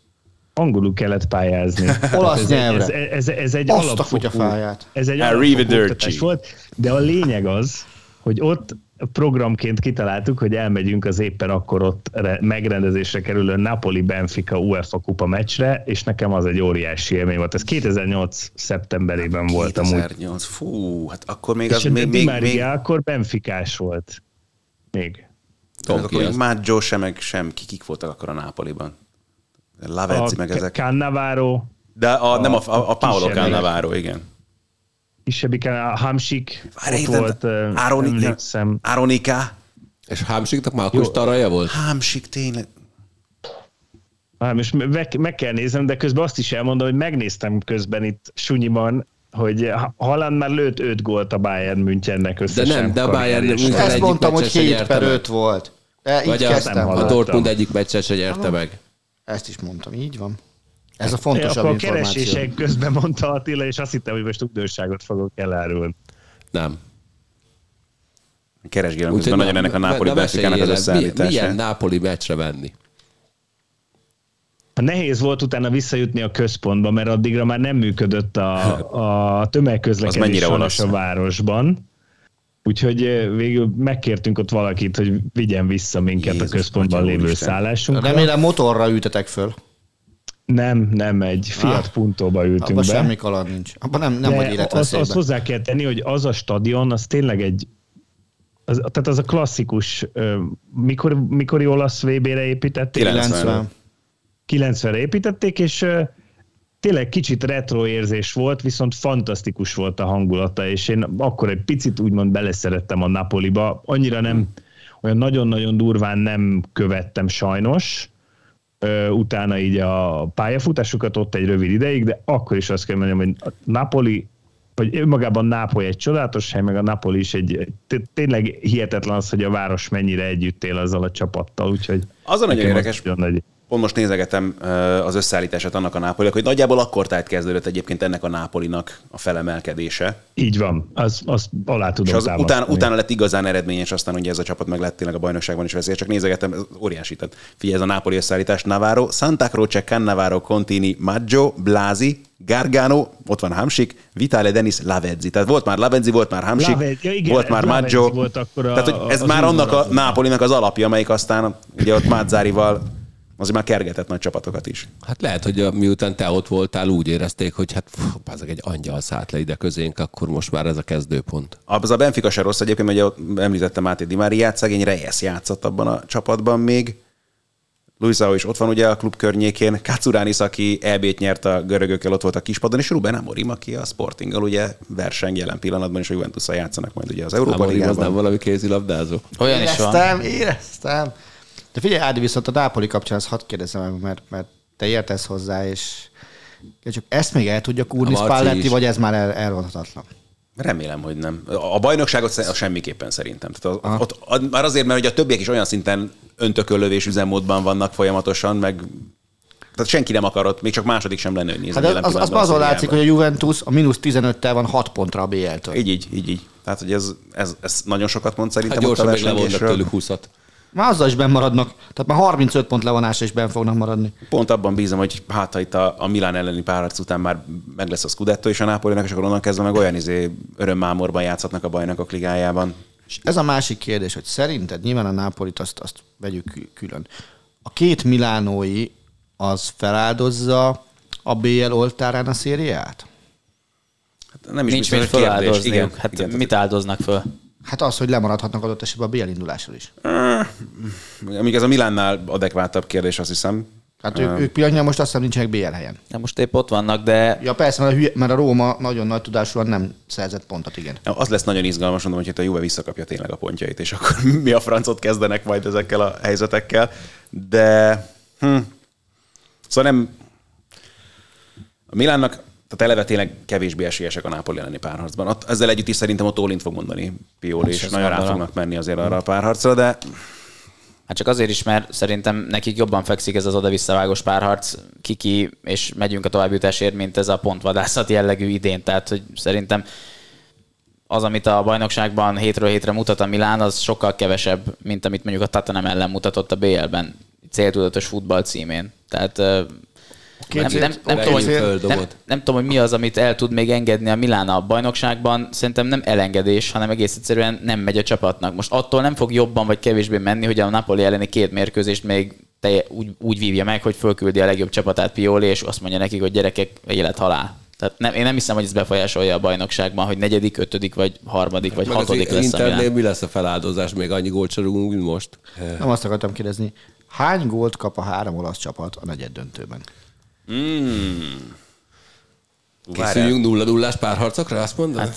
Speaker 4: Angolul kellett pályázni. [LAUGHS]
Speaker 3: Olasz
Speaker 4: ez,
Speaker 3: nyelvre.
Speaker 4: Ez, ez, ez egy
Speaker 3: Azt a
Speaker 4: alapfokú,
Speaker 3: kutyafáját.
Speaker 4: ez egy alapfokú volt, de a lényeg az, hogy ott programként kitaláltuk, hogy elmegyünk az éppen akkor ott re- megrendezésre kerülő Napoli-Benfica UEFA kupa meccsre, és nekem az egy óriási élmény volt. Ez 2008. szeptemberében volt amúgy.
Speaker 5: 2008, fú, hát akkor még az
Speaker 4: És
Speaker 5: még,
Speaker 4: Di
Speaker 5: még,
Speaker 4: Maria
Speaker 5: még,
Speaker 4: akkor benfikás volt. Még.
Speaker 5: akkor
Speaker 1: ki
Speaker 5: még
Speaker 1: az?
Speaker 5: Maggio sem, meg sem, ki, kik voltak akkor a Nápoliban? Lavezzi, meg
Speaker 4: a
Speaker 5: ezek.
Speaker 4: Cannavaro,
Speaker 5: De a, nem a, a, a Paolo. Cannavaro, igen.
Speaker 4: kisebbik, a Hamsik,
Speaker 5: Várj,
Speaker 4: ott volt, ö,
Speaker 5: Ároni-
Speaker 4: emlékszem.
Speaker 5: Aronika,
Speaker 1: És Hámsiknak Márkus Taraja volt?
Speaker 5: Hámsik, tényleg.
Speaker 4: Hát most meg, meg kell néznem, de közben azt is elmondom, hogy megnéztem közben itt Sunyiban, hogy Haaland már lőtt 5 gólt a Bayern Münchennek
Speaker 1: De
Speaker 4: összesen.
Speaker 1: nem, de a Bayern. München
Speaker 3: Ezt
Speaker 1: egyik
Speaker 3: mondtam, hogy
Speaker 1: meccsen se
Speaker 3: 7
Speaker 1: nyerte
Speaker 3: per
Speaker 1: meg.
Speaker 3: 5 volt. De így
Speaker 1: Vagy a,
Speaker 3: kezdtem.
Speaker 1: a
Speaker 4: hallottam.
Speaker 1: Dortmund egyik meccsen se nyerte meg.
Speaker 3: Ezt is mondtam, így van. Ez a
Speaker 4: Ja,
Speaker 3: fontosabb
Speaker 4: akkor a
Speaker 3: információ.
Speaker 4: keresések közben mondta Attila, és azt hittem, hogy most tudósságot fogok elárulni.
Speaker 1: Nem.
Speaker 5: Keresgélem közben nagyon ennek a
Speaker 1: na,
Speaker 5: Benficának az
Speaker 1: mi- Milyen
Speaker 5: összeállítása.
Speaker 1: Nápoli meccsre menni?
Speaker 4: Nehéz volt utána visszajutni a központba, mert addigra már nem működött a, a [LAUGHS] tömegközlekedés
Speaker 5: Az mennyire olasz?
Speaker 4: a városban. Úgyhogy eh, végül megkértünk ott valakit, hogy vigyen vissza minket
Speaker 5: Jézus,
Speaker 4: a központban lévő
Speaker 5: Úristen.
Speaker 4: szállásunkra.
Speaker 3: Remélem motorra ütetek föl.
Speaker 4: Nem, nem, egy Fiat
Speaker 3: Ah,
Speaker 4: Puntóba ültünk
Speaker 3: Abban
Speaker 4: be.
Speaker 3: semmi kaland nincs. Abban nem, nem vagy
Speaker 4: De azt,
Speaker 3: életveszélyben.
Speaker 4: azt hozzá kell tenni, hogy az a stadion, az tényleg egy az, tehát az a klasszikus, mikor, mikori olasz VB-re építették?
Speaker 5: 90.
Speaker 4: 90-re építették, és tényleg kicsit retro érzés volt, viszont fantasztikus volt a hangulata, és én akkor egy picit úgymond beleszerettem a Napoliba. Annyira nem, olyan nagyon-nagyon durván nem követtem sajnos, utána így a pályafutásukat ott egy rövid ideig, de akkor is azt kell mondjam, hogy a Napoli, vagy önmagában Nápoly egy csodálatos hely, meg a Napoli is egy, egy té- tényleg hihetetlen az, hogy a város mennyire együtt él azzal a csapattal, úgyhogy
Speaker 5: Az a nagyon érdekes,
Speaker 4: nagy.
Speaker 5: Pont most nézegetem az összeállítását annak a Nápolinak, hogy nagyjából akkor tájt kezdődött egyébként ennek a Nápolinak a felemelkedése.
Speaker 4: Így van, az, az alá
Speaker 5: És
Speaker 4: tudom
Speaker 5: az
Speaker 4: támasztani.
Speaker 5: utána, utána lett igazán eredményes, aztán ugye ez a csapat meg lett tényleg a bajnokságban is veszélyes. Csak nézegetem, ez óriási. Tehát figyelj, ez a Nápoli összeállítás. Navarro, Santa Croce, Cannavaro, Contini, Maggio, Blasi, Gargano, ott van Hamsik, Vitale Denis, Lavezzi. Tehát volt már Lavezzi, volt már Hamsik,
Speaker 4: ja igen,
Speaker 5: volt már Maggio.
Speaker 4: volt akkor a-
Speaker 5: Tehát, hogy ez
Speaker 4: az
Speaker 5: már annak a. Nápolinak az alapja, amelyik aztán ugye ott Mazzárival azért már kergetett nagy csapatokat is.
Speaker 1: Hát lehet, hogy miután te ott voltál, úgy érezték, hogy hát fú, bazeg, egy angyal szállt le ide közénk, akkor most már ez a kezdőpont.
Speaker 5: Az a Benfica se rossz egyébként, mert ugye ott említettem Máté Di Mariát, szegény Reyes játszott abban a csapatban még. Luisao is ott van ugye a klub környékén, Kacuránis, aki EB-t nyert a görögökkel, ott volt a kispadon, és Ruben Amorim, aki a Sportinggal ugye verseng jelen pillanatban, és a juventus játszanak majd ugye az Európa
Speaker 1: Amorim az nem
Speaker 5: Ligában.
Speaker 1: valami kézilabdázó.
Speaker 2: Olyan is van.
Speaker 3: Éreztem, éreztem. De figyelj, Ádi, viszont a Nápoli kapcsán ezt hadd kérdezem meg, mert, mert te értesz hozzá, és csak ezt még el tudja kúrni Spalletti, vagy ez már el, elronhatatlan?
Speaker 5: Remélem, hogy nem. A bajnokságot semmiképpen szerintem. Tehát a, ott, a, már azért, mert ugye a többiek is olyan szinten öntökölövés üzemmódban vannak folyamatosan, meg tehát senki nem akarott, még csak második sem lenne, hogy nézem
Speaker 3: Hát az, az, az azon látszik, hogy a Juventus a mínusz 15-tel van 6 pontra a BL-től.
Speaker 5: Így, így, így, így. Tehát, hogy ez, ez, ez nagyon sokat mond szerintem
Speaker 1: Hát
Speaker 5: ott a
Speaker 1: gyorsan meg levonnak tőlük 20-at.
Speaker 3: Már azzal is benn maradnak. Tehát már 35 pont levonásra is benn fognak maradni.
Speaker 5: Pont abban bízom, hogy hát ha itt a, a Milán elleni párharc után már meg lesz a Scudetto és a Nápolinak, és akkor onnan kezdve meg olyan izé örömmámorban játszhatnak a bajnokok ligájában.
Speaker 3: És ez a másik kérdés, hogy szerinted nyilván a Nápolit azt, azt vegyük kü- külön. A két milánói az feláldozza a BL oltárán a szériát?
Speaker 5: Hát nem is
Speaker 2: Nincs mit.
Speaker 5: Igen,
Speaker 2: Hát
Speaker 5: igen,
Speaker 2: mit áldoznak föl?
Speaker 3: Hát az, hogy lemaradhatnak adott esetben a BL indulásról is.
Speaker 5: Amíg ez a Milánnál adekvátabb kérdés, azt hiszem.
Speaker 3: Hát ők, ők pillanatnyilag most azt hiszem nincsenek BL helyen.
Speaker 2: Ja, most épp ott vannak, de
Speaker 3: Ja persze, mert a, hülye, mert a Róma nagyon nagy tudásúan nem szerzett pontot, igen.
Speaker 5: Az lesz nagyon izgalmas, mondom, hogy a Juve visszakapja tényleg a pontjait, és akkor [LAUGHS] mi a francot kezdenek majd ezekkel a helyzetekkel. De hm, szóval nem... A Milánnak tehát eleve tényleg kevésbé esélyesek a Napoli elleni párharcban. Ott, ezzel együtt is szerintem ott Olint fog mondani Pioli, és
Speaker 2: ezt
Speaker 5: nagyon rá fognak menni azért arra a párharcra, de
Speaker 2: Hát csak azért is, mert szerintem nekik jobban fekszik ez az oda-visszavágos párharc, kiki, és megyünk a továbbjutásért, mint ez a pontvadászat jellegű idén. Tehát, hogy szerintem az, amit a bajnokságban hétről hétre mutat a Milán, az sokkal kevesebb, mint amit mondjuk a Tottenham ellen mutatott a BL-ben céltudatos futball címén. Tehát nem, nem, nem, tudom, hogy, nem, nem tudom, hogy mi az, amit el tud még engedni a Milán a bajnokságban. Szerintem nem elengedés, hanem egész egyszerűen nem megy a csapatnak. Most attól nem fog jobban vagy kevésbé menni, hogy a Napoli elleni két mérkőzést még te úgy, úgy vívja meg, hogy fölküldi a legjobb csapatát Pioli, és azt mondja nekik, hogy gyerekek, élet-halál. Tehát nem, én nem hiszem, hogy ez befolyásolja a bajnokságban, hogy negyedik, ötödik, vagy harmadik, vagy
Speaker 1: Meg az
Speaker 2: hatodik lesz a
Speaker 1: Internél
Speaker 2: Milán.
Speaker 1: mi lesz a feláldozás? Még annyi gólt sem rúgunk, mint most?
Speaker 3: Nem azt akartam kérdezni, hány gólt kap a három olasz csapat a negyed döntőben?
Speaker 1: Készüljünk nulla nullás párharcokra, azt mondod? Hát,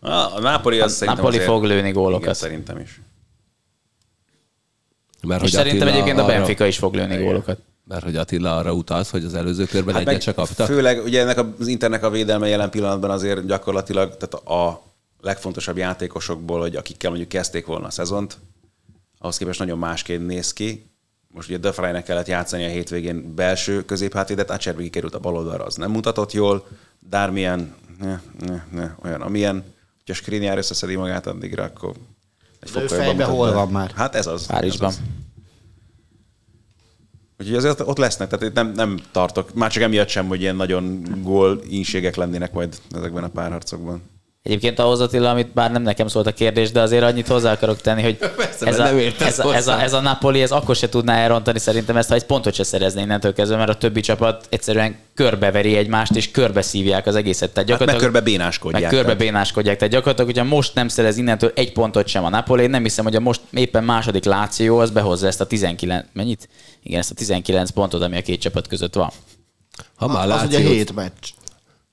Speaker 5: a, a Napoli az
Speaker 2: A
Speaker 5: szerintem
Speaker 2: Napoli
Speaker 5: azért,
Speaker 2: fog lőni
Speaker 5: Igen,
Speaker 2: gólokat.
Speaker 5: szerintem is.
Speaker 1: mert
Speaker 2: És szerintem
Speaker 1: Attila
Speaker 2: egyébként a
Speaker 1: arra-
Speaker 2: Benfica is fog lőni gólokat.
Speaker 1: Mert hogy Attila arra utalsz, hogy az előző körben hát egyet se kapta.
Speaker 5: Főleg ugye ennek az Internek a védelme jelen pillanatban azért gyakorlatilag tehát a legfontosabb játékosokból, hogy akikkel mondjuk kezdték volna a szezont, ahhoz képest nagyon másként néz ki. Most ugye Döfreynek kellett játszani a hétvégén belső középhátédet, Acerbi került a baloldalra, az nem mutatott jól, Darmian, ne, ne, ne, olyan, amilyen, hogyha Skriniar összeszedi magát addigra, akkor egy
Speaker 3: De ő
Speaker 5: fokkal jobban
Speaker 3: fejbe
Speaker 5: mutat
Speaker 3: hol van már?
Speaker 5: Hát ez az.
Speaker 2: Párizsban.
Speaker 5: Ez az. Úgyhogy azért ott lesznek, tehát itt nem, nem tartok, már csak emiatt sem, hogy ilyen nagyon gól ínségek lennének majd ezekben a párharcokban.
Speaker 2: Egyébként ahhoz Attila, amit bár nem nekem szólt a kérdés, de azért annyit hozzá akarok tenni, hogy [LAUGHS]
Speaker 1: Persze,
Speaker 2: ez, a, ez, a, ez, a, ez a Napoli, ez akkor se tudná elrontani szerintem ezt, ha egy pontot se szerezné innentől kezdve, mert a többi csapat egyszerűen körbeveri egymást, és körbeszívják az egészet. Tehát
Speaker 5: Hát meg
Speaker 2: gyakorlatilag,
Speaker 5: körbe bénáskodják.
Speaker 2: meg körbe
Speaker 5: tehát.
Speaker 2: bénáskodják. Tehát gyakorlatilag, hogyha most nem szerez innentől egy pontot sem a Napoli, én nem hiszem, hogy a most éppen második Láció az behozza ezt a 19, mennyit? Igen, ezt a 19 pontot, ami a két csapat között van.
Speaker 1: Ha már
Speaker 3: Az ugye
Speaker 1: Lációt,
Speaker 3: hét meccs.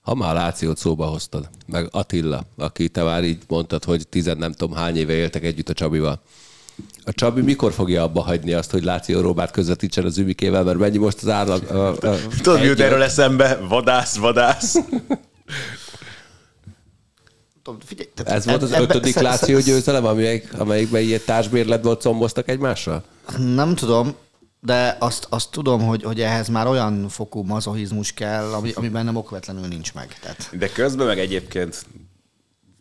Speaker 1: Ha már Lációt szóba hoztad, meg Attila, aki te már így mondtad, hogy tizen nem tudom hány éve éltek együtt a Csabival. A Csabi mikor fogja abba hagyni azt, hogy Láció Róbát közvetítsen az Ümikével, mert mennyi most az a,
Speaker 5: Tudod, mi jut erről eszembe? Vadász, vadász.
Speaker 3: Tudom, Figyelj, tehát
Speaker 1: Ez volt az
Speaker 3: ebbe-
Speaker 1: ötödik Láció győzelem, amelyik, amelyikben ilyen társbérletből comboztak egymással?
Speaker 3: Nem tudom, de azt, azt tudom, hogy, hogy ehhez már olyan fokú mazohizmus kell, ami, amiben nem okvetlenül nincs meg. Tehát
Speaker 5: De közben meg egyébként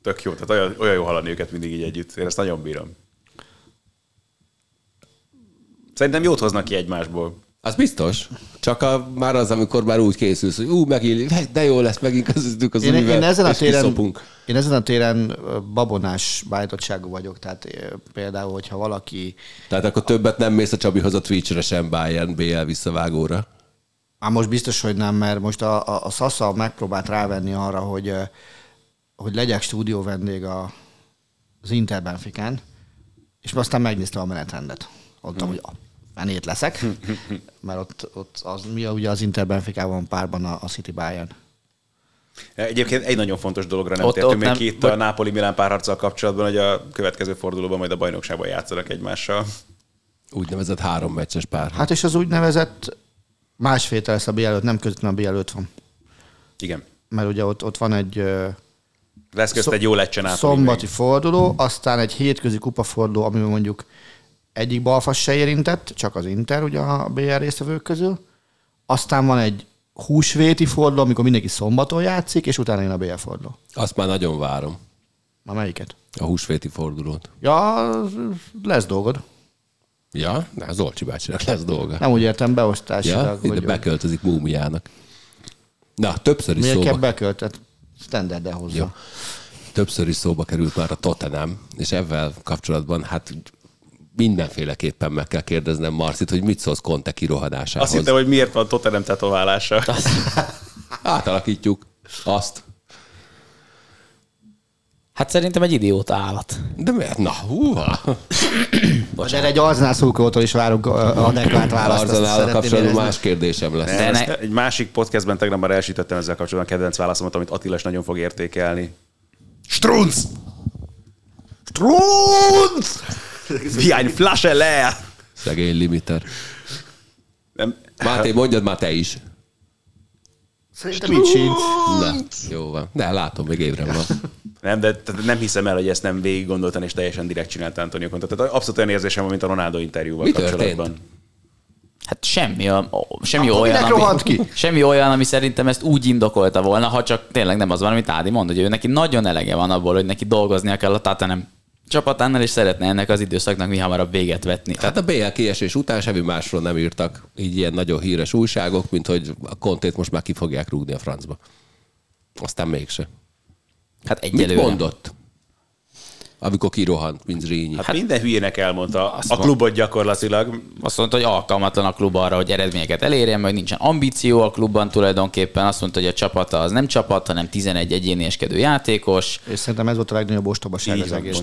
Speaker 5: tök jó, tehát olyan, olyan jó hallani őket mindig így együtt. Én ezt nagyon bírom. Szerintem jót hoznak ki egymásból.
Speaker 1: Az biztos. Csak a, már az, amikor már úgy készülsz, hogy ú, megint, de jó lesz, megint közöttük az
Speaker 3: én,
Speaker 1: Ümivel,
Speaker 3: én, ezen a téren,
Speaker 1: kiszopunk.
Speaker 3: én ezen a téren babonás beállítottságú vagyok, tehát például, hogyha valaki
Speaker 1: Tehát akkor többet nem mész a Csabihoz a Twitch-re sem Bayern BL visszavágóra.
Speaker 3: Már most biztos, hogy nem, mert most a, a, a Sasa megpróbált rávenni arra, hogy, hogy legyek stúdió vendég a, az Inter Benficán, és aztán megnéztem a menetrendet. Mondtam, hogy a fenét leszek, [LAUGHS] mert ott, ott az, mi a, ugye az Inter Benficában párban a, a City Bayern.
Speaker 5: Egyébként egy nagyon fontos dologra nem
Speaker 2: Ott-
Speaker 5: tértünk
Speaker 2: ott
Speaker 5: még
Speaker 2: nem-
Speaker 5: ki itt
Speaker 2: vagy-
Speaker 5: a Napoli-Milán párharccal kapcsolatban, hogy a következő fordulóban majd a bajnokságban játszanak egymással.
Speaker 1: Úgynevezett három meccses pár.
Speaker 3: Hát és az úgynevezett másfél lesz a B5, nem közvetlenül a B5 van.
Speaker 5: Igen.
Speaker 3: Mert ugye ott, ott van egy
Speaker 5: Lesz közt egy jó lecse Napoli
Speaker 3: szombati
Speaker 5: még.
Speaker 3: forduló, aztán egy hétközi kupaforduló, amiben mondjuk egyik balfas se érintett, csak az Inter ugye a BR résztvevők közül. Aztán van egy húsvéti forduló, amikor mindenki szombaton játszik, és utána jön a BR forduló.
Speaker 1: Azt már nagyon várom.
Speaker 3: Na melyiket?
Speaker 1: A húsvéti fordulót.
Speaker 3: Ja, lesz dolgod.
Speaker 1: Ja, na, Zolcsi bácsinak lesz dolga.
Speaker 3: Nem úgy értem beosztásilag,
Speaker 1: Ja, ide
Speaker 3: hogy
Speaker 1: beköltözik múmiának. Na, többször is
Speaker 3: miért kell
Speaker 1: szóba,
Speaker 3: beköltet? Standard hozzá.
Speaker 1: Jó. többször is szóba került már a Tottenham, és ezzel kapcsolatban hát mindenféleképpen meg kell kérdeznem Marcit, hogy mit szólsz Conte kirohanásához.
Speaker 5: Azt hittem, hogy miért van Tottenham tetoválása.
Speaker 1: Átalakítjuk azt.
Speaker 2: Hát szerintem egy idióta állat.
Speaker 1: De miért? Na, húha.
Speaker 3: De egy Arzenál szurkolótól is várunk a adekvát választ. azt szeretném
Speaker 1: kapcsolatban
Speaker 3: érezni.
Speaker 1: más kérdésem lesz.
Speaker 2: De
Speaker 5: Ezt
Speaker 2: ne-
Speaker 5: Egy másik podcastben tegnap már elsítettem ezzel kapcsolatban a kedvenc válaszomat, amit Attila is nagyon fog értékelni. Strunz! Strunz! Wie ein Flasche leer!
Speaker 1: Szegény limiter.
Speaker 5: Nem,
Speaker 1: Máté, mondjad már te is.
Speaker 3: Szerintem így.
Speaker 1: Na, jó van. De látom, még évre van.
Speaker 5: nem, de nem hiszem el, hogy ezt nem végig gondoltan és teljesen direkt csinált Antonio Conte. Tehát abszolút olyan érzésem van, mint a Ronaldo interjúval
Speaker 1: Mi
Speaker 5: kapcsolatban.
Speaker 2: Hát semmi, a, semmi
Speaker 3: Akkor
Speaker 2: olyan,
Speaker 3: rohant ki?
Speaker 2: semmi olyan, ami szerintem ezt úgy indokolta volna, ha csak tényleg nem az van, amit Ádi mond, hogy ő neki nagyon elege van abból, hogy neki dolgoznia kell a Tatanem csapatánál, és szeretne ennek az időszaknak mi hamarabb véget vetni. Tehát
Speaker 1: Hát a BL kiesés után semmi másról nem írtak így ilyen nagyon híres újságok, mint hogy a kontét most már ki fogják rúgni a francba. Aztán mégse.
Speaker 2: hát
Speaker 1: Mit
Speaker 2: egyelőre.
Speaker 1: mondott? Amikor kirohant, mint Zrínyi.
Speaker 5: Hát minden hülyének elmondta
Speaker 2: Azt
Speaker 5: a
Speaker 2: van.
Speaker 5: klubot gyakorlatilag.
Speaker 2: Azt mondta, hogy alkalmatlan a klub arra, hogy eredményeket elérjen, mert nincsen ambíció a klubban tulajdonképpen. Azt mondta, hogy a csapata az nem csapat, hanem 11 egyénieskedő játékos.
Speaker 3: És szerintem ez volt a legnagyobb ostobaság az egész.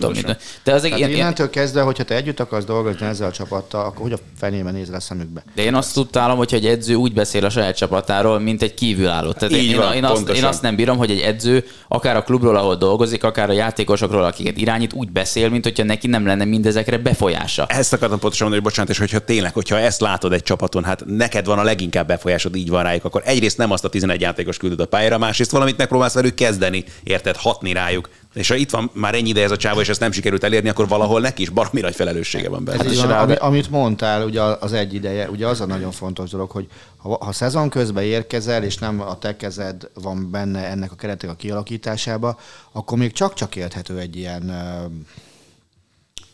Speaker 2: De az egy, én,
Speaker 3: innentől kezdve, hogyha te együtt akarsz dolgozni ezzel a csapattal, akkor hogy a fenében nézel a szemükbe?
Speaker 2: de én azt tudtálom, hogy egy edző úgy beszél a saját csapatáról, mint egy kívülálló. Tehát
Speaker 5: Így
Speaker 2: én,
Speaker 5: van,
Speaker 2: én, azt, én azt nem bírom, hogy egy edző akár a klubról, ahol dolgozik, akár a játékosokról, akiket irányít, úgy beszél, mint hogyha neki nem lenne mindezekre befolyása.
Speaker 5: Ezt akartam pontosan mondani, hogy bocsánat, és hogyha tényleg, hogyha ezt látod egy csapaton, hát neked van a leginkább befolyásod, így van rájuk, akkor egyrészt nem azt a 11 játékos küldöd a pályára, másrészt valamit megpróbálsz velük kezdeni, érted, hatni rájuk. És ha itt van már ennyi ideje ez a csáva, és ezt nem sikerült elérni, akkor valahol neki is baromi nagy felelőssége van benne.
Speaker 2: Is
Speaker 3: van, ami, amit mondtál, ugye az egy ideje, ugye az a nagyon fontos dolog, hogy ha, ha szezon közben érkezel, és nem a te kezed van benne ennek a keretek a kialakításába, akkor még csak-csak érthető egy ilyen ö,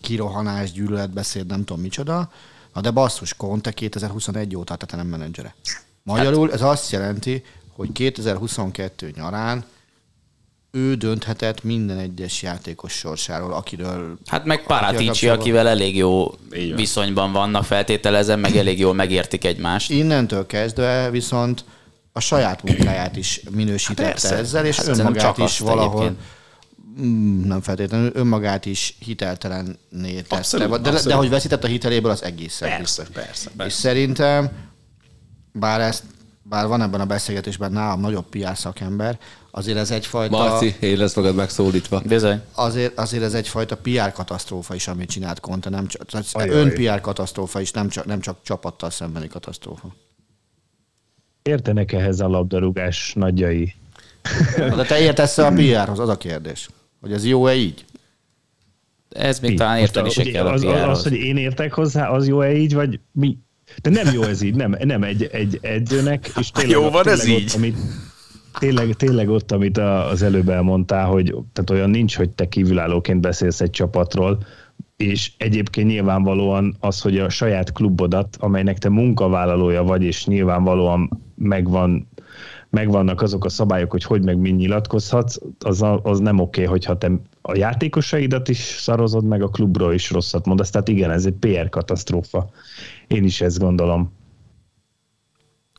Speaker 3: kirohanás, gyűlöletbeszéd, nem tudom micsoda, na de basszus, Conte 2021 óta te nem menedzsere. Magyarul ez azt jelenti, hogy 2022 nyarán ő dönthetett minden egyes játékos sorsáról, akiről...
Speaker 2: Hát meg Paratici, akivel elég jó viszonyban vannak, feltételezem, meg elég jól megértik egymást.
Speaker 3: Innentől kezdve viszont a saját munkáját is minősítette
Speaker 5: Hát
Speaker 3: ezzel, és
Speaker 2: Hát
Speaker 3: hát önmagát
Speaker 2: csak
Speaker 3: is valahol
Speaker 2: egyébként.
Speaker 3: Mm, nem feltétlenül, önmagát is hiteltelenné tette.
Speaker 5: Abszolút,
Speaker 3: de,
Speaker 5: abszolút.
Speaker 3: de hogy veszített a hiteléből, az egész
Speaker 5: Persze, persze,
Speaker 3: És
Speaker 5: persze.
Speaker 3: szerintem, bár ezt bár van ebben a beszélgetésben nálam nagyobb PR szakember, azért ez egyfajta...
Speaker 1: Marci, én lesz magad megszólítva.
Speaker 2: Bizony.
Speaker 3: azért, azért ez egyfajta PR katasztrófa is, amit csinált Conte, nem csak, tehát
Speaker 4: Ajaj.
Speaker 3: ön PR katasztrófa is, nem csak, nem csak csapattal szembeni katasztrófa.
Speaker 4: Értenek ehhez a labdarúgás nagyjai?
Speaker 3: De te értesz a PR-hoz, az a kérdés. Hogy ez jó-e így?
Speaker 2: Ez még
Speaker 4: Mi?
Speaker 2: talán érteni
Speaker 4: Most,
Speaker 2: se kell a
Speaker 4: az, az, az,
Speaker 2: PR-hoz.
Speaker 4: hogy én értek hozzá, az jó-e így, vagy mi? De nem jó ez így, nem, nem egy, egy edzőnek. És tényleg,
Speaker 5: Jó van ez
Speaker 4: tényleg
Speaker 5: így?
Speaker 4: Ott, amit, tényleg, tényleg ott, amit az előbb elmondtál, hogy tehát olyan nincs, hogy te kívülállóként beszélsz egy csapatról, és egyébként nyilvánvalóan az, hogy a saját klubodat, amelynek te munkavállalója vagy, és nyilvánvalóan megvan, megvannak azok a szabályok, hogy hogy meg mind nyilatkozhatsz, az, az nem oké, hogyha te a játékosaidat is szarozod, meg a klubról is rosszat mondasz. Tehát igen, ez egy PR katasztrófa. Én is ezt gondolom.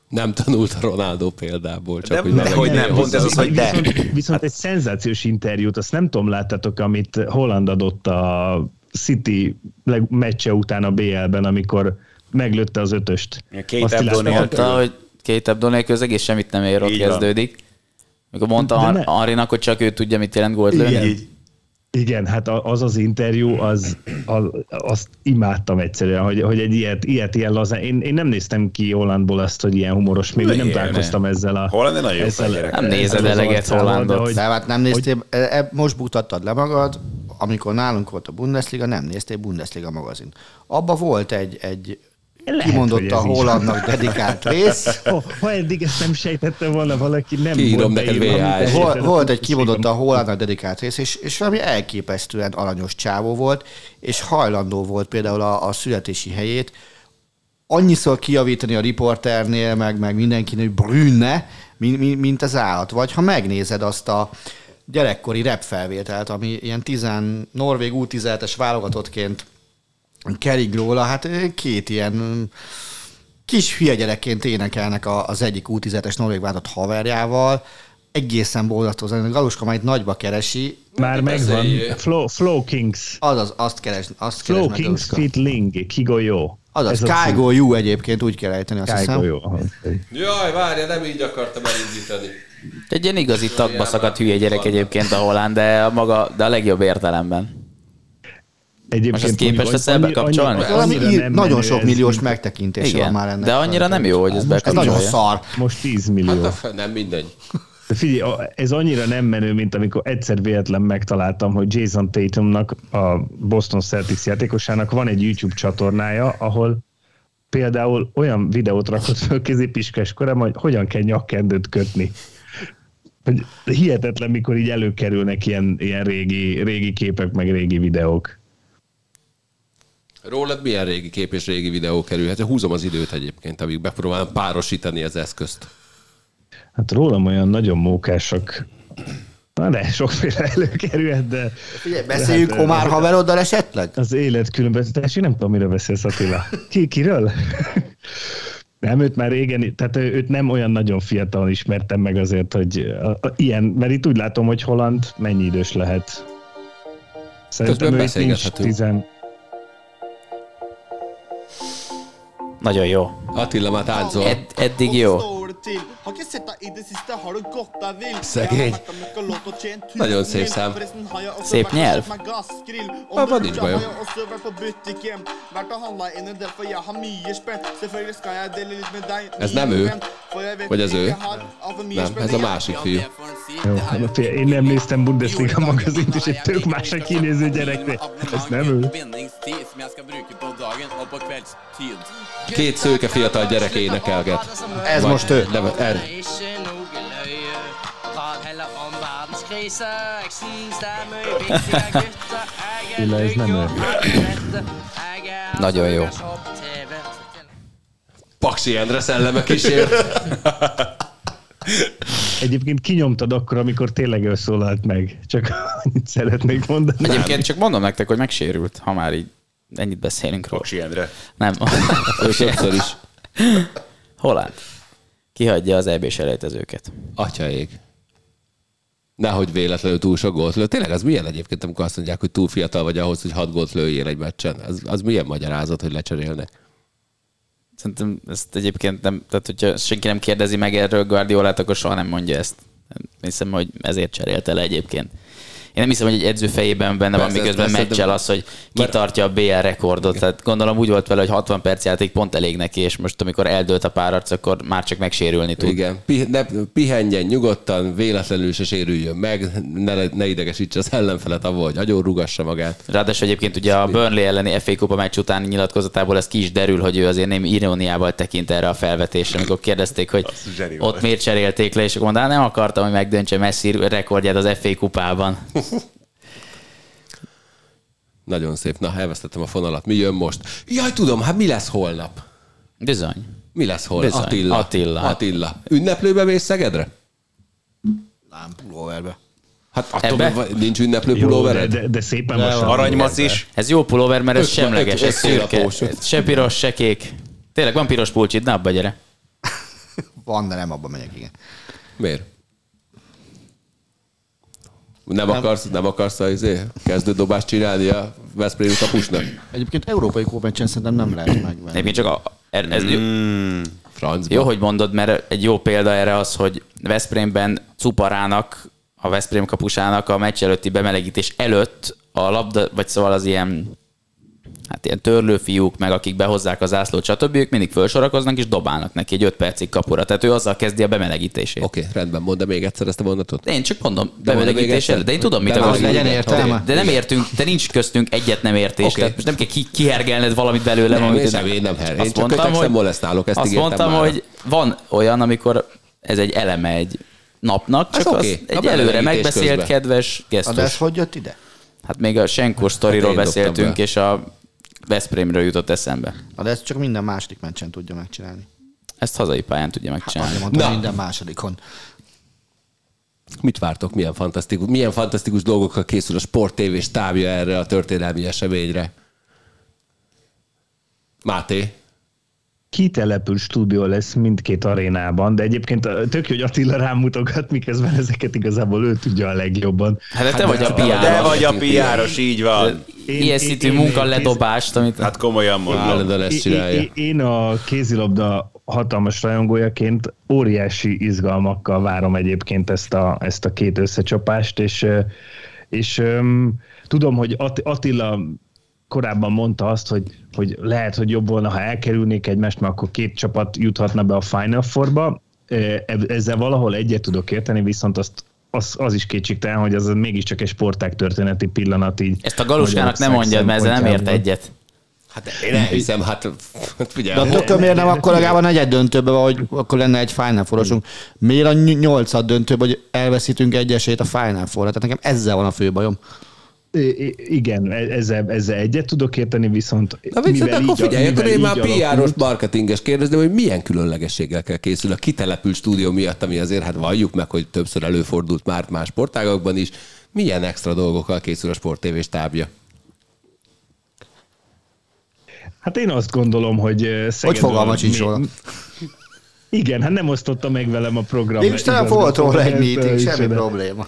Speaker 1: Nem tanult a Ronaldo példából, csak
Speaker 5: De-
Speaker 1: hogy
Speaker 5: de hogy nem, pont ez az, hogy de.
Speaker 4: Viszont, viszont egy szenzációs interjút, azt nem tudom, láttátok, amit Holland adott a City meccse után a BL-ben, amikor meglőtte az ötöst.
Speaker 5: Kate
Speaker 4: Azt.
Speaker 2: Mondta, hogy két Abdo nélkül az egész semmit nem ér, ott
Speaker 5: Így
Speaker 2: kezdődik. Mikor mondta Ar- Arinak, hogy csak ő tudja, mit jelent gólt lőni.
Speaker 4: Igen. Igen, hát az az interjú, az, az, azt imádtam egyszerűen, hogy, hogy egy ilyet, ilyet ilyen lazán. Én, én nem néztem ki Hollandból azt, hogy ilyen humoros, még nem találkoztam ezzel a...
Speaker 5: Holland nagyon jó
Speaker 4: ezzel-
Speaker 5: gyerek.
Speaker 2: Nem nézed eleget Hollandot.
Speaker 4: de hogy-
Speaker 3: De hát nem néztél, e, e, most buktattad le magad, amikor nálunk volt a Bundesliga, nem néztél Bundesliga magazin. Abba volt egy, egy
Speaker 4: Lehet,
Speaker 3: kimondott a. Hollandnak dedikált rész, [LAUGHS]
Speaker 4: Ha, ha eddig ezt nem sejtette volna valaki, nem
Speaker 1: Kiírom
Speaker 4: volt
Speaker 1: neked
Speaker 4: beírva,
Speaker 1: VHS.
Speaker 4: amit
Speaker 3: Vol,
Speaker 4: elérted,
Speaker 3: volt egy kimondott a Hollandnak dedikált rész, és, és valami elképesztően aranyos csávó volt, és hajlandó volt például a, a születési helyét annyiszor kijavítani a riporternél, meg, meg mindenkinek, hogy brünne, mint, mint, mint az állat. Vagy ha megnézed azt a gyerekkori rap felvételt, ami ilyen tizen, norvég U17-es válogatottként kerig róla, hát két ilyen kis hülye gyerekként énekelnek a- az egyik U17-es norvég váltott haverjával, egészen borzasztó. A Galuska majd nagyba keresi,
Speaker 4: Már megvan.
Speaker 1: beszéljél.
Speaker 4: Flow, Flow Kings.
Speaker 3: azaz azt keres, azt keres
Speaker 4: Flow
Speaker 3: meg
Speaker 4: Kings. Fit Ling, Kigolyó.
Speaker 3: Azaz. Kaigo Yu egyébként úgy kell ejteni, azt hiszem.
Speaker 4: Aha.
Speaker 1: Jaj, várja, nem így akartam elindítani.
Speaker 2: Egy ilyen igazi tagba szakadt hülye gyerek egyébként a Holland, de a maga, de a legjobb értelemben.
Speaker 4: Egyébként
Speaker 2: Most ezt képes leszel
Speaker 4: annyi-
Speaker 2: bekapcsolni?
Speaker 4: annyi-
Speaker 3: Valami
Speaker 4: annyira
Speaker 3: ír,
Speaker 4: nem
Speaker 3: nagyon sok milliós megtekintése van már ennek.
Speaker 2: de annyira nem jó, hogy ez
Speaker 3: Ez nagyon
Speaker 2: bekapcsolja.
Speaker 3: szar.
Speaker 4: Most 10 millió.
Speaker 1: Hát a, nem mindegy.
Speaker 4: De figyelj, ez annyira nem menő, mint amikor egyszer véletlen megtaláltam, hogy Jason Tatumnak, a Boston Celtics játékosának van egy YouTube csatornája, ahol például olyan videót rakott föl középiskolás korában, hogy hogyan kell nyakkendőt kötni. Hogy hihetetlen, mikor így előkerülnek ilyen, ilyen régi, régi képek, meg régi videók.
Speaker 1: Rólad milyen régi kép és régi videó kerülhet? Húzom az időt egyébként, amíg megpróbálom párosítani az eszközt.
Speaker 4: Hát rólam olyan nagyon mókásak, na de sokféle előkerülhet, de
Speaker 3: Figyelj, beszéljünk
Speaker 4: hát,
Speaker 3: Omar haveroddal esetleg?
Speaker 4: Az élet különböztetés, én nem tudom, miről beszélsz Attila. Ki, kiről? [LAUGHS] Nem, őt már régen, tehát őt nem olyan nagyon fiatalon ismertem meg azért, hogy a, a, ilyen, mert itt úgy látom, hogy Holland mennyi idős lehet. Szerintem
Speaker 1: Közben
Speaker 4: ő nincs tizen...
Speaker 2: Nagyon jó.
Speaker 1: Attila már táncol.
Speaker 2: Ed, eddig jó.
Speaker 6: Har ikke sett deg i det siste, har du gått deg vill? Jeg har vært
Speaker 1: Nagyon szép szám.
Speaker 2: Szép nyelv.
Speaker 6: du
Speaker 1: nincs
Speaker 6: har
Speaker 1: baj.
Speaker 6: jeg også vært på butikken. Vært og handla inn en del, for jeg har mye spenn. Selvfølgelig skal jeg dele litt med deg.
Speaker 1: Ez nem ő. Vagy ez ő? Nem, ez a másik fiú.
Speaker 4: Jó, hát én nem néztem Bundesliga magazint, és egy tök másra kinéző gyerekre. Ez nem ő.
Speaker 1: Két szőke fiatal gyerek énekelget.
Speaker 3: Ez most ő.
Speaker 1: Er,
Speaker 4: Attila, ez nem ő.
Speaker 2: Nagyon jó.
Speaker 1: Paksi Endre szelleme kísért.
Speaker 4: Egyébként kinyomtad akkor, amikor tényleg ő szólalt meg. Csak annyit szeretnék mondani.
Speaker 2: Egyébként csak mondom nektek, hogy megsérült, ha már így ennyit beszélünk róla.
Speaker 5: Paksi Endre.
Speaker 2: Nem.
Speaker 1: Ő többször is.
Speaker 2: Holland. Kihagyja az EB-s elejtezőket.
Speaker 1: Atyaég. Nehogy véletlenül túl sok gólt lő. Tényleg az milyen egyébként, amikor azt mondják, hogy túl fiatal vagy ahhoz, hogy hat gólt lőjél egy meccsen? Az, az milyen magyarázat, hogy lecserélnek?
Speaker 2: Szerintem ezt egyébként nem, tehát hogyha senki nem kérdezi meg erről Guardiolát, akkor soha nem mondja ezt. Hiszem, hogy ezért cserélte le egyébként. Én nem hiszem, hogy egy edző fejében benne van, miközben
Speaker 1: persze, de-
Speaker 2: meccsel az, hogy kitartja a BL rekordot. Tehát gondolom úgy volt vele, hogy 60 perc játék pont elég neki, és most amikor eldőlt a párarc, akkor már csak megsérülni tud.
Speaker 1: Igen. Pi- ne, pihenjen nyugodtan, véletlenül se sérüljön meg, ne, ne idegesítse az ellenfelet avval, hogy agyon rugassa magát.
Speaker 2: Ráadásul egyébként ugye a Burnley elleni FA Kupa meccs utáni nyilatkozatából ez ki is derül, hogy ő azért nem iróniával tekint erre a felvetésre, amikor kérdezték, hogy ott miért cserélték le, és akkor mondta, "Hát nem akartam, hogy megdöntse Messi rekordját az FA Kupában. [LAUGHS]
Speaker 1: Nagyon szép. Na, elvesztettem a fonalat. Mi jön most? Jaj, tudom, hát mi lesz holnap?
Speaker 2: Bizony.
Speaker 1: Mi lesz holnap?
Speaker 2: Bizony.
Speaker 1: Attila.
Speaker 2: Attila.
Speaker 1: Attila. Ünneplőbe mész Szegedre?
Speaker 3: Nem, pulóverbe.
Speaker 1: Hát attól
Speaker 2: Ebbe?
Speaker 1: nincs ünneplő pulóvered?
Speaker 4: de, de szépen most.
Speaker 5: Aranymac is.
Speaker 2: Ez jó pulóver, mert ez semleges, ez szürke. Se piros, se kék. Tényleg van piros pulcsid, na abba gyere.
Speaker 3: Van, de nem abba megyek, igen.
Speaker 1: Miért? Nem, akarsz, nem akarsz az izé, kezdődobást csinálni a Veszprémi kapusnak?
Speaker 3: Egyébként európai kópencsen szerintem nem lehet megvenni.
Speaker 2: Egyébként csak a, ez jó,
Speaker 1: Francba.
Speaker 2: jó, hogy mondod, mert egy jó példa erre az, hogy Veszprémben Cuparának, a Veszprém kapusának a meccs előtti bemelegítés előtt a labda, vagy szóval az ilyen hát ilyen törlőfiúk, meg akik behozzák az zászlót, stb. ők mindig felsorakoznak és dobálnak neki egy 5 percig kapura. Tehát ő azzal kezdi a bemelegítését.
Speaker 1: Oké, okay, rendben, mondd még egyszer ezt a mondatot.
Speaker 2: Én csak mondom,
Speaker 1: De
Speaker 2: bemelegítés előtt. De én tudom, mit akarsz.
Speaker 3: hogy legyen értelme.
Speaker 2: De nem értünk, de nincs köztünk egyet nem értés.
Speaker 1: Oké.
Speaker 2: Tehát most nem kell ki, kihergelned valamit belőle.
Speaker 1: Nem,
Speaker 2: amit
Speaker 1: én sem, én nem her- én
Speaker 2: Azt
Speaker 1: csak kötekszem, molesztálok, ezt
Speaker 2: azt mondtam,
Speaker 1: már.
Speaker 2: hogy van olyan, amikor ez egy eleme egy napnak, csak az
Speaker 1: oké. A
Speaker 2: egy előre megbeszélt
Speaker 1: közben.
Speaker 2: kedves gesztus.
Speaker 3: hogy jött ide?
Speaker 2: Hát még a Senkor sztoriról
Speaker 1: Hát
Speaker 2: beszéltünk,
Speaker 1: be.
Speaker 2: és a Veszprémről jutott eszembe.
Speaker 3: Na de ezt csak minden második meccsen tudja megcsinálni.
Speaker 2: Ezt hazai pályán tudja megcsinálni.
Speaker 3: Azért mondtam,
Speaker 1: Na.
Speaker 3: minden másodikon.
Speaker 1: Mit vártok? Milyen fantasztikus, milyen fantasztikus dolgokkal készül a Sport TV stábja erre a történelmi eseményre? Máté?
Speaker 4: Kitelepül stúdió lesz mindkét arénában, de egyébként tök jó, hogy Attila rámutogat, miközben ezeket igazából ő tudja a legjobban.
Speaker 2: Hát de te vagy a piáros.
Speaker 5: De vagy a piáros, így van.
Speaker 4: Én-
Speaker 2: Ilyen szintű
Speaker 4: én-
Speaker 2: munka
Speaker 4: én-
Speaker 2: ledobást, amit...
Speaker 5: Hát komolyan mondom.
Speaker 4: Én-. Én, én a kézilabda hatalmas rajongójaként óriási izgalmakkal várom egyébként ezt a, ezt a két összecsapást, és, és öm, tudom, hogy At- Attila korábban mondta azt, hogy, hogy lehet, hogy jobb volna, ha elkerülnék egymást, mert akkor két csapat juthatna be a Final Four-ba. Ezzel valahol egyet tudok érteni, viszont azt az, az is kétségtelen, hogy az mégiscsak egy sportág történeti pillanat így.
Speaker 2: Ezt a galuskának nem mondjad, mert ezzel nem ért egyet.
Speaker 1: Hát én elhiszem, hát hát ugye,
Speaker 3: De attól miért nem akkor legalább a negyed döntőbe, hogy akkor lenne egy Final Fourosunk. Miért a ny- nyolcad döntőbe, hogy elveszítünk egy esélyt a Final four Tehát nekem ezzel van a fő bajom.
Speaker 4: Igen, e- ezzel, ezzel egyet tudok érteni, viszont
Speaker 1: Na viszont akkor figyelj, akkor én már PR-os, marketinges kérdezném, hogy milyen különlegességgel készül a kitelepült stúdió miatt, ami azért hát valljuk meg, hogy többször előfordult már más sportágakban is. Milyen extra dolgokkal készül a Sport TV stábja?
Speaker 4: Hát én azt gondolom, hogy
Speaker 3: Hogy fogalma sincs róla.
Speaker 4: Igen, hát nem osztotta meg velem a program.
Speaker 3: Mégis nem volt róla egy meeting, semmi
Speaker 4: de-
Speaker 3: probléma.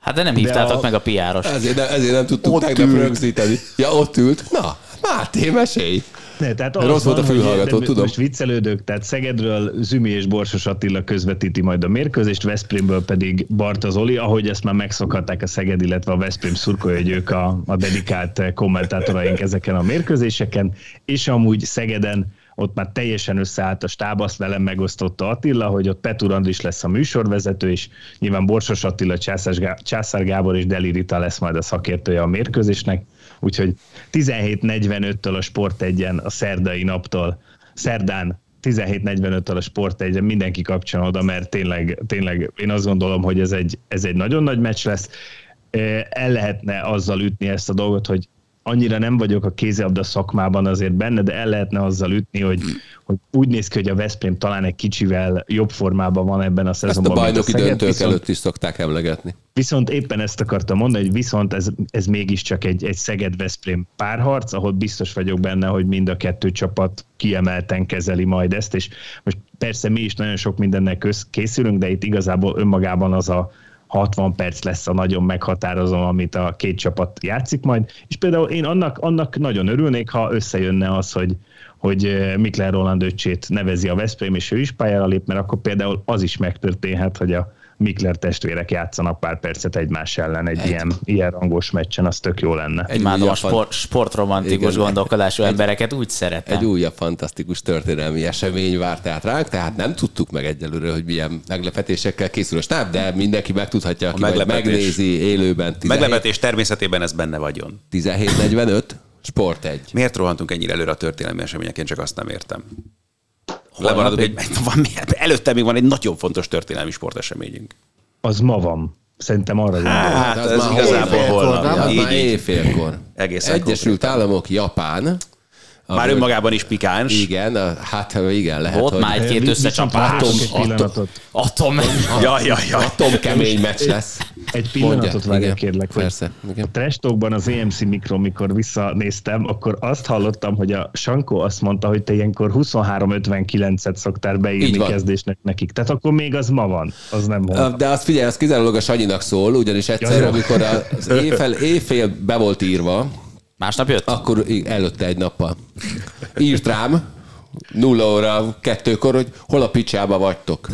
Speaker 2: Hát de nem hívtátok
Speaker 4: a-
Speaker 2: meg a piáros.
Speaker 1: Ezért, ne, ezért nem tudtuk
Speaker 3: Ott
Speaker 1: tegnap
Speaker 3: ült.
Speaker 1: rögzíteni. Ja, ott ült. Na, Máté, mesélj!
Speaker 4: Ne, tehát
Speaker 1: Rossz
Speaker 4: az
Speaker 1: volt a
Speaker 4: van,
Speaker 1: fülhallgató,
Speaker 4: de
Speaker 1: tudom.
Speaker 4: Most viccelődök, tehát Szegedről Zümi és Borsos Attila közvetíti majd a mérkőzést, Veszprémből pedig Barta Zoli, ahogy ezt már megszokhatták a Szeged, illetve a Veszprém szurkolói, hogy ők a, a dedikált kommentátoraink ezeken a mérkőzéseken, és amúgy Szegeden ott már teljesen összeállt a stáb, azt velem megosztotta Attila, hogy ott Petur Andris lesz a műsorvezető, és nyilván Borsos Attila, Császár Gá- Császár Gábor és Deli Rita lesz majd a szakértője a mérkőzésnek, úgyhogy 17.45-től a Sport egyen a szerdai naptól, szerdán 17.45-től a Sport egyen mindenki kapcsoljon oda, mert tényleg, tényleg én azt gondolom, hogy ez egy, ez egy nagyon nagy meccs lesz. El lehetne azzal ütni ezt a dolgot, hogy annyira nem vagyok a kézilabda szakmában azért benne, de el lehetne azzal ütni, hogy, hogy úgy néz ki, hogy a Veszprém talán egy kicsivel jobb formában van ebben a
Speaker 1: Ezt a
Speaker 4: szezonban.
Speaker 1: bajnoki
Speaker 4: Szeged,
Speaker 1: döntők
Speaker 4: viszont-
Speaker 1: előtt is szokták emlegetni.
Speaker 4: Viszont éppen ezt akartam mondani, hogy viszont ez, ez mégiscsak egy, egy Szeged-Veszprém párharc, ahol biztos vagyok benne, hogy mind a kettő csapat kiemelten kezeli majd ezt, és most persze mi is nagyon sok mindennel köz, készülünk, de itt igazából önmagában az a 60 perc lesz a nagyon meghatározó, amit a két csapat játszik majd, és például én annak, annak nagyon örülnék, ha összejönne az, hogy, hogy eh, Mikler Roland öccsét nevezi a Veszprém, és ő is pályára lép, mert akkor például az is megtörténhet, hogy a Mikler testvérek játszanak pár percet egymás ellen egy, ilyen, ilyen rangos meccsen, az tök jó lenne.
Speaker 1: Egy
Speaker 2: Imádom a sport, sportromantikus
Speaker 1: Igen.
Speaker 2: gondolkodású
Speaker 1: Egy-
Speaker 2: embereket, úgy szeretem.
Speaker 1: Egy újabb fantasztikus történelmi esemény vár tehát ránk, tehát nem tudtuk meg egyelőre, hogy milyen meglepetésekkel készül a stáb, de mindenki megtudhatja, aki majd
Speaker 5: meglepetés.
Speaker 1: megnézi élőben 17,
Speaker 5: Meglepetés természetében ez benne vagyon.
Speaker 1: 17.45, Sport 1.
Speaker 5: Miért rohantunk ennyire előre a történelmi események? Én csak azt nem értem. Lemaradunk
Speaker 2: egy-
Speaker 5: egy, [LAUGHS] van, előtte még van egy nagyon fontos történelmi sporteseményünk.
Speaker 4: Az ma van. Szerintem arra gondolok.
Speaker 5: Hát,
Speaker 1: az
Speaker 5: ez igazából holnap. Így, így.
Speaker 1: éjfélkor.
Speaker 5: Egészen
Speaker 1: Egyesült
Speaker 5: konkrétan.
Speaker 1: Államok, Japán.
Speaker 5: Már
Speaker 1: Ahol-
Speaker 5: önmagában is pikáns.
Speaker 1: Igen, a- hát igen, lehet,
Speaker 2: Volt
Speaker 1: hogy
Speaker 2: már egy-két összecsapás.
Speaker 4: egy pillanatot.
Speaker 2: Atom.
Speaker 5: Ja, ja, ja.
Speaker 1: atomkemény meccs lesz.
Speaker 4: Egy pillanatot
Speaker 1: igen,
Speaker 4: kérlek.
Speaker 1: persze, igen.
Speaker 4: A Trash Talkban az EMC mikro, mikor visszanéztem, akkor azt hallottam, hogy a Sankó azt mondta, hogy te ilyenkor 23.59-et szoktál beírni kezdésnek nekik. Tehát akkor még az ma van, az nem van.
Speaker 1: De azt figyelj, az kizárólag a Sanyinak szól, ugyanis egyszer,
Speaker 4: Ja,
Speaker 1: amikor az éjfél, éjfél be volt írva,
Speaker 2: Másnap jött?
Speaker 1: akkor előtte egy nappal írt rám, nulla óra, kettőkor, hogy hol a picsába vagytok.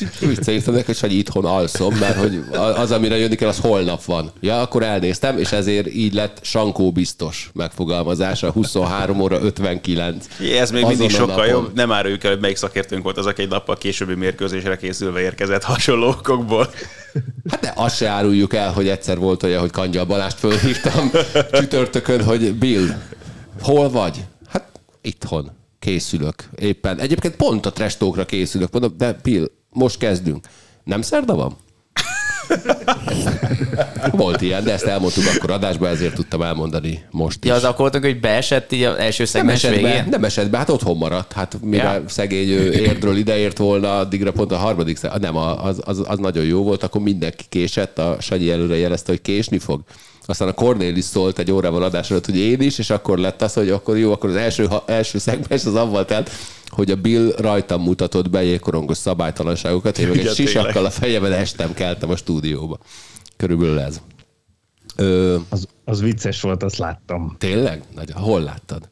Speaker 1: És így visszaírtam neki, hogy itthon alszom, mert hogy az, amire jönni kell, az holnap van. Ja, akkor elnéztem, és ezért így lett Sankó biztos megfogalmazása, 23 óra 59.
Speaker 5: Ez még
Speaker 1: Azon
Speaker 5: mindig sokkal
Speaker 1: napon.
Speaker 5: jobb. Nem áruljuk el, hogy melyik szakértőnk volt az, aki egy nappal későbbi mérkőzésre készülve érkezett hasonló okokból.
Speaker 1: Hát de azt se áruljuk el, hogy egyszer volt olyan, hogy Kangyal Balást fölhívtam [LAUGHS] csütörtökön, hogy Bill, hol vagy? Hát itthon. Készülök. Éppen. Egyébként pont a trestókra készülök. Mondom, de Bill, most kezdünk. Nem szerda van? [LAUGHS] Volt ilyen, de ezt elmondtuk akkor adásban, ezért tudtam elmondani most is.
Speaker 2: Ja, az akkor voltunk, hogy beesett így az első
Speaker 1: nem
Speaker 2: szegmens
Speaker 1: be,
Speaker 2: végén?
Speaker 1: nem esett be, hát otthon maradt. Hát mire
Speaker 2: Ja.
Speaker 1: ja. szegény ő [LAUGHS] érdről ideért volna, addigra pont a harmadik, szeg- nem, az, az, az, nagyon jó volt, akkor mindenki késett, a Sanyi előre jelezte, hogy késni fog. Aztán a Cornélis szólt egy órával adás előtt, hogy én is, és akkor lett az, hogy akkor jó, akkor az első, ha, első szegmens az avval telt, hogy a Bill rajtam mutatott be jégkorongos szabálytalanságokat, én meg egy sisakkal
Speaker 5: tényleg.
Speaker 1: a fejemben estem, keltem a stúdióba. Körülbelül ez. Ö,
Speaker 4: Az, az vicces volt, azt láttam.
Speaker 1: tényleg? Nagyon. Hol láttad?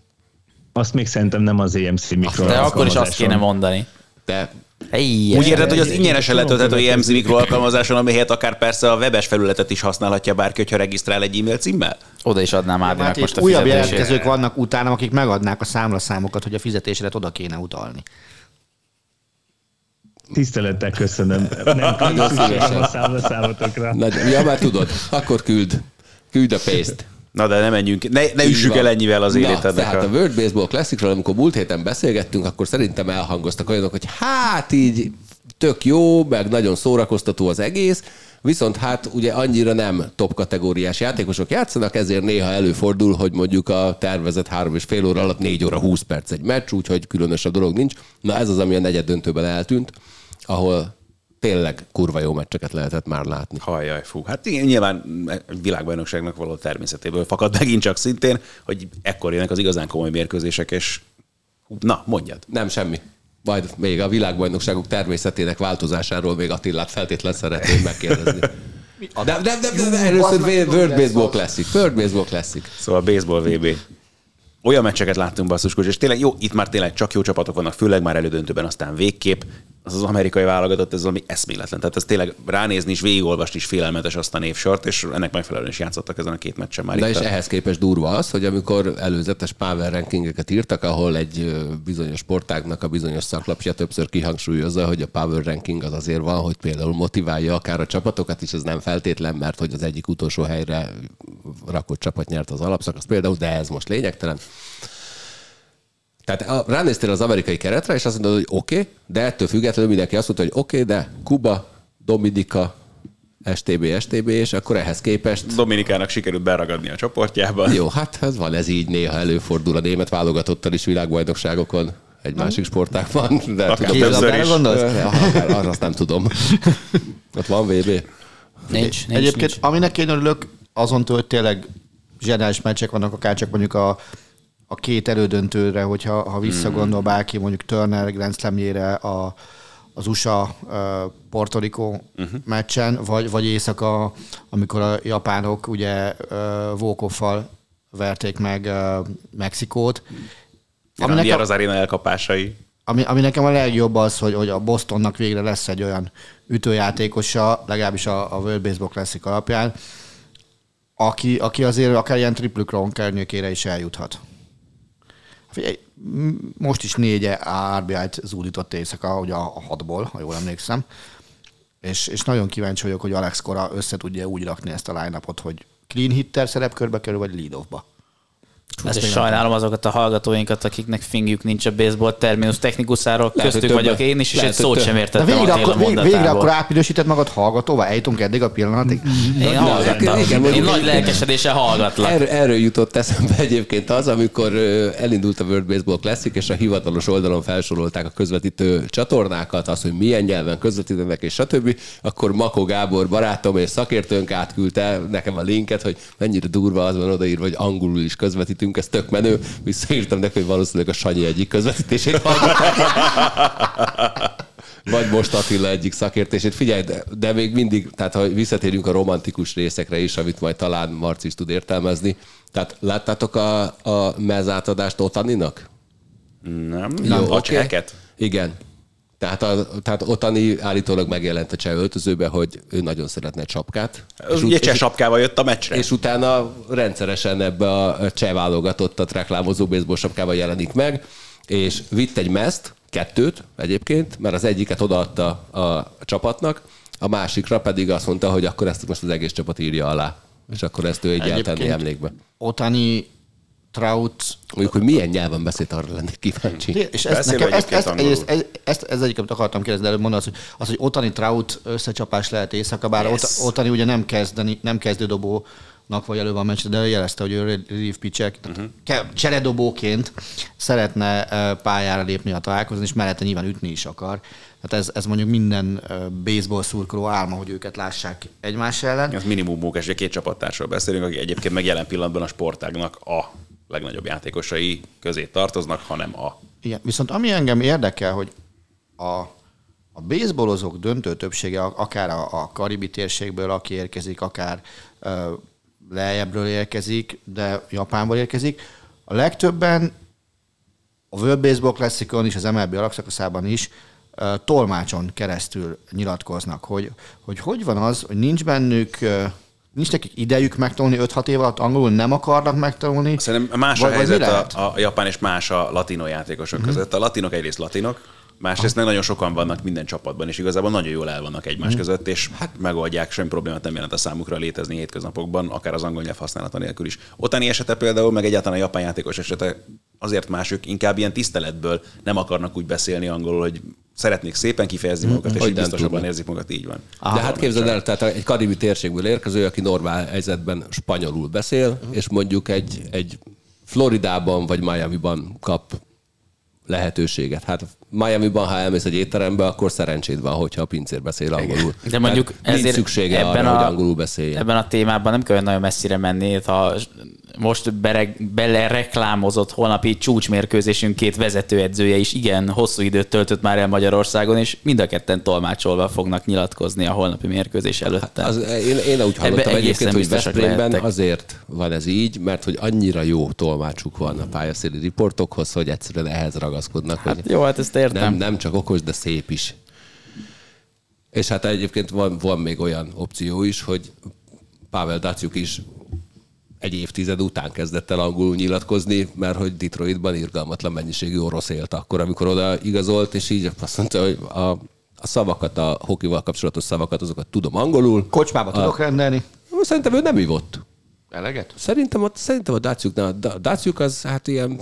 Speaker 4: Azt még szerintem nem az EMC mikro.
Speaker 2: De akkor is azt kéne mondani.
Speaker 1: Te
Speaker 2: Hey,
Speaker 5: Úgy érted, hogy az ingyenesen letölthető EMC mikro alkalmazáson, ami helyett akár persze a webes felületet is használhatja bárki, hogyha regisztrál egy e-mail címmel?
Speaker 2: Oda is adnám Ádinak
Speaker 3: Hát
Speaker 2: most a
Speaker 3: újabb jelentkezők vannak utána, akik megadnák a számlaszámokat, hogy a fizetésre oda kéne utalni.
Speaker 4: Tisztelettel köszönöm. Nem [LAUGHS] szívesen a számlaszámotokra.
Speaker 1: Ja, már tudod, akkor küld. Küld a pénzt.
Speaker 5: Na de ne menjünk, ne, ne üssük el ennyivel az
Speaker 1: Na,
Speaker 5: életednek.
Speaker 1: tehát a
Speaker 5: a...
Speaker 1: World Baseball Classicról, amikor múlt héten beszélgettünk, akkor szerintem elhangoztak olyanok, hogy hát így tök jó, meg nagyon szórakoztató az egész, viszont hát ugye annyira nem top kategóriás játékosok játszanak, ezért néha előfordul, hogy mondjuk a tervezett három és fél óra alatt négy óra 20 perc egy meccs, úgyhogy különösebb dolog nincs. Na ez az, ami a negyed döntőben eltűnt, ahol tényleg kurva jó meccseket lehetett már látni.
Speaker 5: Hajjaj, fú. Hát igen, nyilván egy világbajnokságnak való természetéből fakad megint csak szintén, hogy ekkor jönnek az igazán komoly mérkőzések, és na, mondjad.
Speaker 1: Nem, semmi. Majd még a világbajnokságok természetének változásáról még Attillát feltétlen szeretném megkérdezni. De, de, de, de, de először World Baseball Classic. World Baseball Classic.
Speaker 5: Szóval baseball VB. Olyan meccseket láttunk basszuskos, és tényleg jó, itt már tényleg csak jó csapatok vannak, főleg már elődöntőben, aztán végképp. Az az amerikai válogatott, ez valami eszméletlen. Tehát ez tényleg ránézni és végigolvasni is félelmetes azt a névsort, és ennek megfelelően is játszottak ezen a két meccsen már
Speaker 1: De
Speaker 5: itt.
Speaker 1: és
Speaker 5: a-
Speaker 1: ehhez képest durva az, hogy amikor előzetes power rankingeket írtak, ahol egy bizonyos sportágnak a bizonyos szaklapja többször kihangsúlyozza, hogy a power ranking az azért van, hogy például motiválja akár a csapatokat is, ez nem feltétlen, mert hogy az egyik utolsó helyre rakott csapat nyert az alapszakasz például, de ez most lényegtelen. Tehát ránéztél az amerikai keretre, és azt mondod, hogy oké, okay, de ettől függetlenül mindenki azt mondta, hogy oké, okay, de Kuba, Dominika, STB, STB, és akkor ehhez képest
Speaker 5: Dominikának sikerült beragadni a csoportjában.
Speaker 1: jó, hát ez van, ez így néha előfordul a német válogatottal is világbajnokságokon, egy másik sportákban, de
Speaker 5: Akár
Speaker 1: tudom,
Speaker 5: többször is.
Speaker 3: gondolsz?
Speaker 1: Arra azt nem tudom. [LAUGHS] Ott van VB.
Speaker 2: Nincs, nincs,
Speaker 3: Egyébként,
Speaker 2: nincs.
Speaker 3: aminek én örülök, azon túl, hogy tényleg zseniális meccsek vannak, akár csak mondjuk a, a két elődöntőre, hogyha ha visszagondol bárki mondjuk Turner Grand Slamjére, a, az USA uh, Puerto Rico uh-huh. meccsen, vagy, vagy éjszaka, amikor a japánok ugye uh, Volkoffal verték meg uh, Mexikót. Ami nekem,
Speaker 5: az aréna elkapásai.
Speaker 3: ami, ami nekem a legjobb az, hogy, hogy a Bostonnak végre lesz egy olyan ütőjátékosa, legalábbis a, a World Baseball Classic alapján, aki, aki azért akár ilyen triple crown környékére is eljuthat. Figyelj, most is négy RBI-t zúdított éjszaka, ugye a hatból, ha jól emlékszem. És, és nagyon kíváncsi vagyok, hogy Alex Cora össze tudja úgy rakni ezt a line hogy clean hitter szerepkörbe kerül, vagy lead-offba.
Speaker 2: Ezt
Speaker 3: még
Speaker 2: és
Speaker 3: nem
Speaker 2: sajnálom azokat a hallgatóinkat, akiknek fingjük nincs a baseball terminus technikuszáról.
Speaker 1: Lehet,
Speaker 2: Köztük vagyok én is, és
Speaker 1: lehet,
Speaker 2: egy szót
Speaker 1: több-
Speaker 2: sem
Speaker 3: De
Speaker 2: értettem
Speaker 3: végre,
Speaker 2: Attila
Speaker 3: akkor, vég- végre akkor átminősíted magad hallgatóvá? Eljutunk eddig a pillanatig?
Speaker 2: Én hallgattam.
Speaker 1: igen,
Speaker 2: Én
Speaker 1: mondjuk-
Speaker 2: nagy lelkesedéssel hallgatlak.
Speaker 1: Erről, erről jutott eszembe egyébként az, amikor elindult a World Baseball Classic, és a hivatalos oldalon felsorolták a közvetítő csatornákat, az, hogy milyen nyelven közvetítenek, és stb. Akkor Mako Gábor barátom és szakértőnk átküldte nekem a linket, hogy mennyire durva az van odaírva, hogy angolul is közvetítünk, ez tök menő. Visszaírtam neki, hogy valószínűleg a Sanyi egyik közvetítését. Vagy most Attila egyik szakértését. Figyelj, de, de még mindig, tehát ha visszatérünk a romantikus részekre is, amit majd talán Marci is tud értelmezni. Tehát láttátok a, a mezátadást Otaninak?
Speaker 5: Nem?
Speaker 1: Jó,
Speaker 5: a
Speaker 1: oké.
Speaker 5: cseheket?
Speaker 1: Igen. Tehát, a, tehát Otani állítólag megjelent a cseh öltözőbe, hogy ő nagyon szeretne csapkát.
Speaker 5: Az
Speaker 1: ut-
Speaker 5: ugye cseh sapkával jött a meccsre.
Speaker 1: és utána rendszeresen ebbe a cseh válogatottat reklámozó baseball sapkával jelenik meg, és vitt egy meszt, kettőt egyébként, mert az egyiket odaadta a csapatnak, a másikra pedig azt mondta, hogy akkor ezt most az egész csapat írja alá. És akkor ezt ő eltenni
Speaker 3: Egyébként-
Speaker 1: emlékbe.
Speaker 3: Otani, Trout,
Speaker 1: Mondjuk, hogy milyen nyelven beszélt, arra lennék kíváncsi.
Speaker 3: És ezt,
Speaker 5: Beszél
Speaker 3: nekem, ezt, ezt,
Speaker 5: egyébként
Speaker 3: ezt, ezt, ezt, ez egyiket akartam kérdezni, de előbb mondod, hogy az, hogy Otani Trout összecsapás lehet éjszaka, bár
Speaker 5: Yes.
Speaker 3: Otani ugye nem, kezdeni, nem kezdődobó vagy elő van Manchester, de jelezte, hogy ő relief pitchek, uh-huh. cseredobóként szeretne pályára lépni a találkozni, és mellette nyilván ütni is akar. Tehát ez, ez mondjuk minden baseball szurkoló álma, hogy őket lássák egymás ellen.
Speaker 5: Az minimum mókás, ugye két csapattársról beszélünk, akik egyébként meg jelen pillanatban a sportágnak a legnagyobb játékosai közé tartoznak, hanem a.
Speaker 3: Igen, viszont ami engem érdekel, hogy a, a baseballozók döntő többsége, akár a, a karibi térségből, aki érkezik, akár ö, lejjebbről érkezik, de Japánból érkezik, a legtöbben a World Baseball Classicon is, az MLB alapszakaszában is tolmácson keresztül nyilatkoznak, hogy, hogy hogy van az, hogy nincs bennük, nincs nekik idejük megtanulni 5-6 év alatt angolul, nem akarnak megtanulni.
Speaker 5: Szerintem más a
Speaker 3: Vagy- mi
Speaker 5: helyzet a, a japán és más a latino játékosok uh-huh. között. A latinok egyrészt latinok, másrészt meg nagyon sokan vannak minden csapatban, és igazából nagyon jól el vannak egymás uh-huh. között, és hát megoldják, semmi problémát nem jelent a számukra létezni hétköznapokban, akár az angol nyelv használata nélkül is. Otáni esete például, meg egyáltalán a japán játékos esete azért mások, inkább ilyen tiszteletből nem akarnak úgy beszélni angolul, hogy szeretnék szépen kifejezni magukat, és
Speaker 1: Hogy
Speaker 5: így biztosabban
Speaker 1: tudnak.
Speaker 5: érzik magukat, így van.
Speaker 1: De hát képzeld el, tehát egy karibi térségből érkező, aki normál helyzetben spanyolul beszél, és mondjuk egy, egy Floridában vagy Miami-ban kap lehetőséget. Hát Miami-ban, ha elmész egy étterembe, akkor szerencséd van, hogyha a pincér beszél angolul.
Speaker 2: De mondjuk
Speaker 1: Tehát nincs
Speaker 2: ezért
Speaker 1: szüksége
Speaker 2: ebben
Speaker 1: arra,
Speaker 2: a,
Speaker 1: hogy angolul beszéljen.
Speaker 2: Ebben a témában nem kell nagyon messzire menni, ha most bereg, belereklámozott holnapi csúcsmérkőzésünk két vezetőedzője is igen hosszú időt töltött már el Magyarországon, és mind a ketten tolmácsolva fognak nyilatkozni a holnapi mérkőzés előtt.
Speaker 1: Az, én, én úgy hallottam
Speaker 2: egészen
Speaker 1: egyébként, hogy Veszprémben
Speaker 2: lehettek.
Speaker 1: azért van ez így, mert hogy annyira jó tolmácsuk van a pályaszéli riportokhoz, hogy egyszerűen ehhez ragaszkodnak.
Speaker 2: Hát
Speaker 1: hogy
Speaker 2: jó, hát ezt értem.
Speaker 1: Nem, nem csak okos, de szép is. És hát egyébként van, van még olyan opció is, hogy Pavel Daciuk is egy évtized után kezdett el angolul nyilatkozni, mert hogy Detroitban irgalmatlan mennyiségű orosz élt akkor, amikor oda igazolt, és így azt mondta, hogy a, a szavakat, a hokival kapcsolatos szavakat, azokat tudom angolul.
Speaker 3: Kocsmába tudok rendelni.
Speaker 1: Szerintem ő nem ivott.
Speaker 3: Eleget?
Speaker 1: Szerintem a, szerintem a Daciuk, a Daciuk az hát ilyen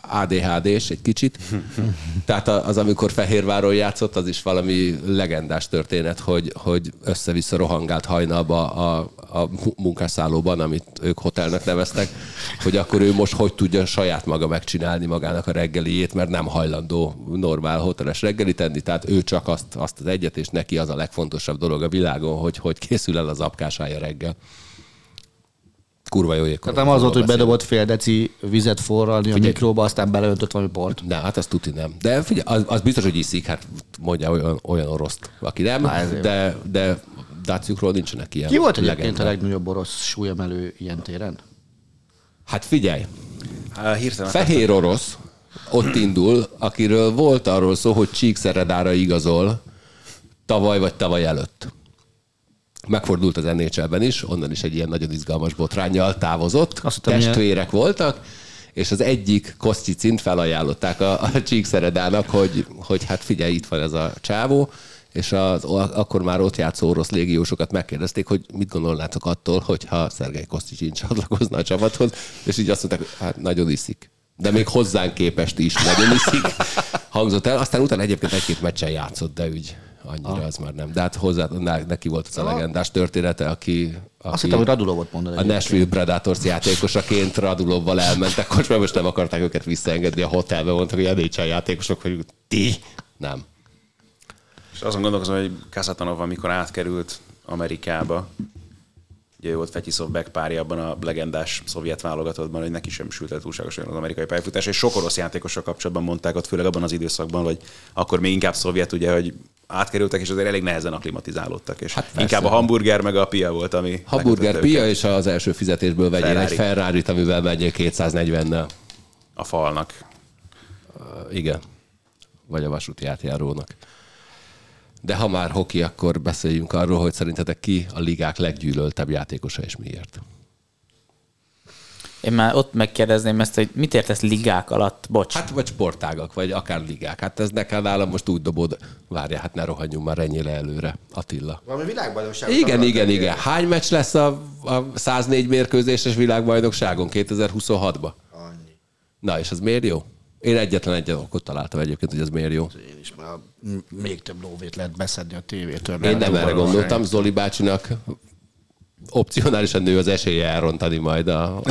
Speaker 1: ADHD-s egy kicsit. Tehát az, amikor Fehérváron játszott, az is valami legendás történet, hogy, hogy össze-vissza rohangált hajnalba a, a munkásszállóban, amit ők hotelnek neveztek, hogy akkor ő most hogy tudja saját maga megcsinálni magának a reggeliét, mert nem hajlandó normál hoteles reggelit tenni, tehát ő csak azt, azt az egyet, és neki az a legfontosabb dolog a világon, hogy hogy készül el az apkásája reggel. Kurva jó jégkorong.
Speaker 3: Tehát nem az volt, hogy
Speaker 1: beszélünk.
Speaker 3: bedobott fél deci vizet forralni a
Speaker 1: Figyelj.
Speaker 3: mikróba, aztán beleöntött valami port.
Speaker 1: Ne, hát azt tuti nem. De figyelj, az, az biztos, hogy iszik, hát mondja olyan, olyan oroszt, aki nem,
Speaker 3: Na, ezért
Speaker 1: de, de Daciukról nincsenek ilyen
Speaker 3: Ki volt egyébként a legnagyobb orosz súlyemelő ilyen téren?
Speaker 1: Hát figyelj,
Speaker 5: Há, Hirtelen
Speaker 1: fehér orosz ott indul, akiről volt arról szó, hogy Csíkszeredára igazol tavaly vagy tavaly előtt. Megfordult az NHL-ben is, onnan is egy ilyen nagyon izgalmas botrányjal távozott.
Speaker 3: Azt hittem, ilyen-
Speaker 1: Testvérek voltak, és az egyik Kosztyicint felajánlották a, a Csíkszeredának, hogy, hogy hát figyelj, itt van ez a csávó, és az, akkor már ott játszó orosz légiósokat megkérdezték, hogy mit gondolnátok attól, hogyha Szergej Kosztyicsin csatlakozna a csapathoz, és így azt mondták, hogy hát nagyon iszik. De még hozzánk képest is nagyon iszik, [LAUGHS] hangzott el. Aztán utána egyébként egy-két meccsen játszott, de úgy annyira az már nem. De hát hozzá, ne- neki volt az a legendás története, aki,
Speaker 3: Azt
Speaker 1: aki
Speaker 3: hittem, hogy Radulovot mondani.
Speaker 1: a. Nashville Predators játékosaként Radulovval elmentek kocsmába, most nem akarták őket visszaengedni a hotelbe, mondtak, hogy a NHL játékosok vagyunk. Ti? Nem.
Speaker 5: És azon gondolkozom, hogy Kasatanov, amikor átkerült Amerikába, ugye ő volt Fetyisov párja abban a legendás szovjet válogatottban, hogy neki sem sült el túlságosan az amerikai pályafutás, és sok orosz játékossal kapcsolatban mondták ott, főleg abban az időszakban, hogy akkor még inkább szovjet, ugye, hogy átkerültek, és azért elég nehezen aklimatizálódtak, és
Speaker 1: Hát persze.
Speaker 5: inkább a hamburger meg a pia volt, ami
Speaker 1: Hamburger pia, és az első fizetésből vegyél
Speaker 5: Ferrari.
Speaker 1: egy ferrari amivel menjél 240-nel.
Speaker 5: a falnak.
Speaker 1: Igen. Vagy a vasúti átjárónak. De ha már hoki, akkor beszéljünk arról, hogy szerintetek ki a ligák leggyűlöltebb játékosa és miért.
Speaker 2: Én már ott megkérdezném ezt, hogy mit értesz ligák alatt? Bocs.
Speaker 1: Hát vagy sportágak, vagy akár ligák. Hát ez nekem nálam most úgy dobod, várja, hát ne rohanjunk már ennyi le előre, Attila.
Speaker 3: Valami világbajnokság.
Speaker 1: Igen, igen, igen. Hány meccs lesz a, a 104 mérkőzéses világbajnokságon 2026-ban?
Speaker 3: Annyi.
Speaker 1: Na, és ez miért jó? Én egyetlen egy okot találtam egyébként, hogy ez miért jó.
Speaker 3: Én is már még több lóvét lehet beszedni a tévétől.
Speaker 1: Én
Speaker 3: mert
Speaker 1: nem erre gondoltam. Zoli bácsinak opcionálisan nő az esélye elrontani majd a, a.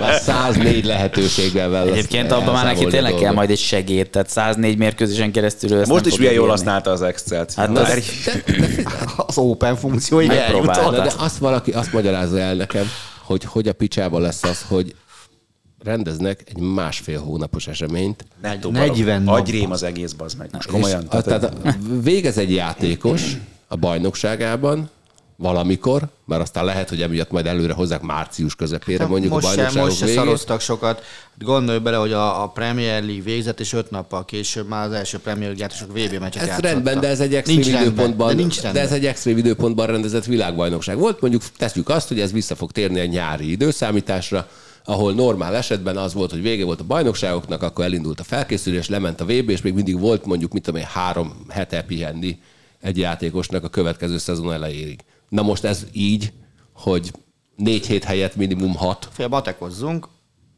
Speaker 1: Már 104 lehetőséggel vele.
Speaker 2: Egyébként abban már neki tényleg kell majd egy segéd, tehát 104 mérkőzésen keresztül ezt
Speaker 5: Most
Speaker 2: nem
Speaker 5: is milyen jól használta az Excel-t.
Speaker 2: Hát az-
Speaker 5: de-
Speaker 3: Az open funkcióig
Speaker 2: Megpróbálta.
Speaker 3: eljutott.
Speaker 1: Na, de azt valaki azt magyarázza el nekem, hogy hogy a picsában lesz az, hogy rendeznek egy másfél hónapos eseményt,
Speaker 5: Ne dobálok.
Speaker 3: 40 nap.
Speaker 5: Agyrém az egész, bazd meg. Most komolyan.
Speaker 1: tehát a, végez egy játékos a bajnokságában, valamikor, mert aztán lehet, hogy emiatt majd előre hozzák március közepére, mondjuk
Speaker 3: most
Speaker 1: a bajnokságok
Speaker 3: most se szaroztak sokat. Gondolj bele, hogy a, a Premier League végzett, és öt nappal később már az első Premier League játékosok VB meccset
Speaker 1: Ez
Speaker 3: játszottak.
Speaker 1: rendben, de ez egy extrém
Speaker 3: nincs rendben,
Speaker 1: időpontban,
Speaker 3: de nincs
Speaker 1: de
Speaker 3: rendben.
Speaker 1: ez egy extrém időpontban rendezett világbajnokság volt. Mondjuk teszünk azt, hogy ez vissza fog térni a nyári időszámításra, ahol normál esetben az volt, hogy vége volt a bajnokságoknak, akkor elindult a felkészülés, lement a VB, és még mindig volt mondjuk, mit tudom én, három hete pihenni egy játékosnak a következő szezon elejéig. Na most ez így, hogy négy hét helyett minimum hat.
Speaker 3: Fél batekozzunk,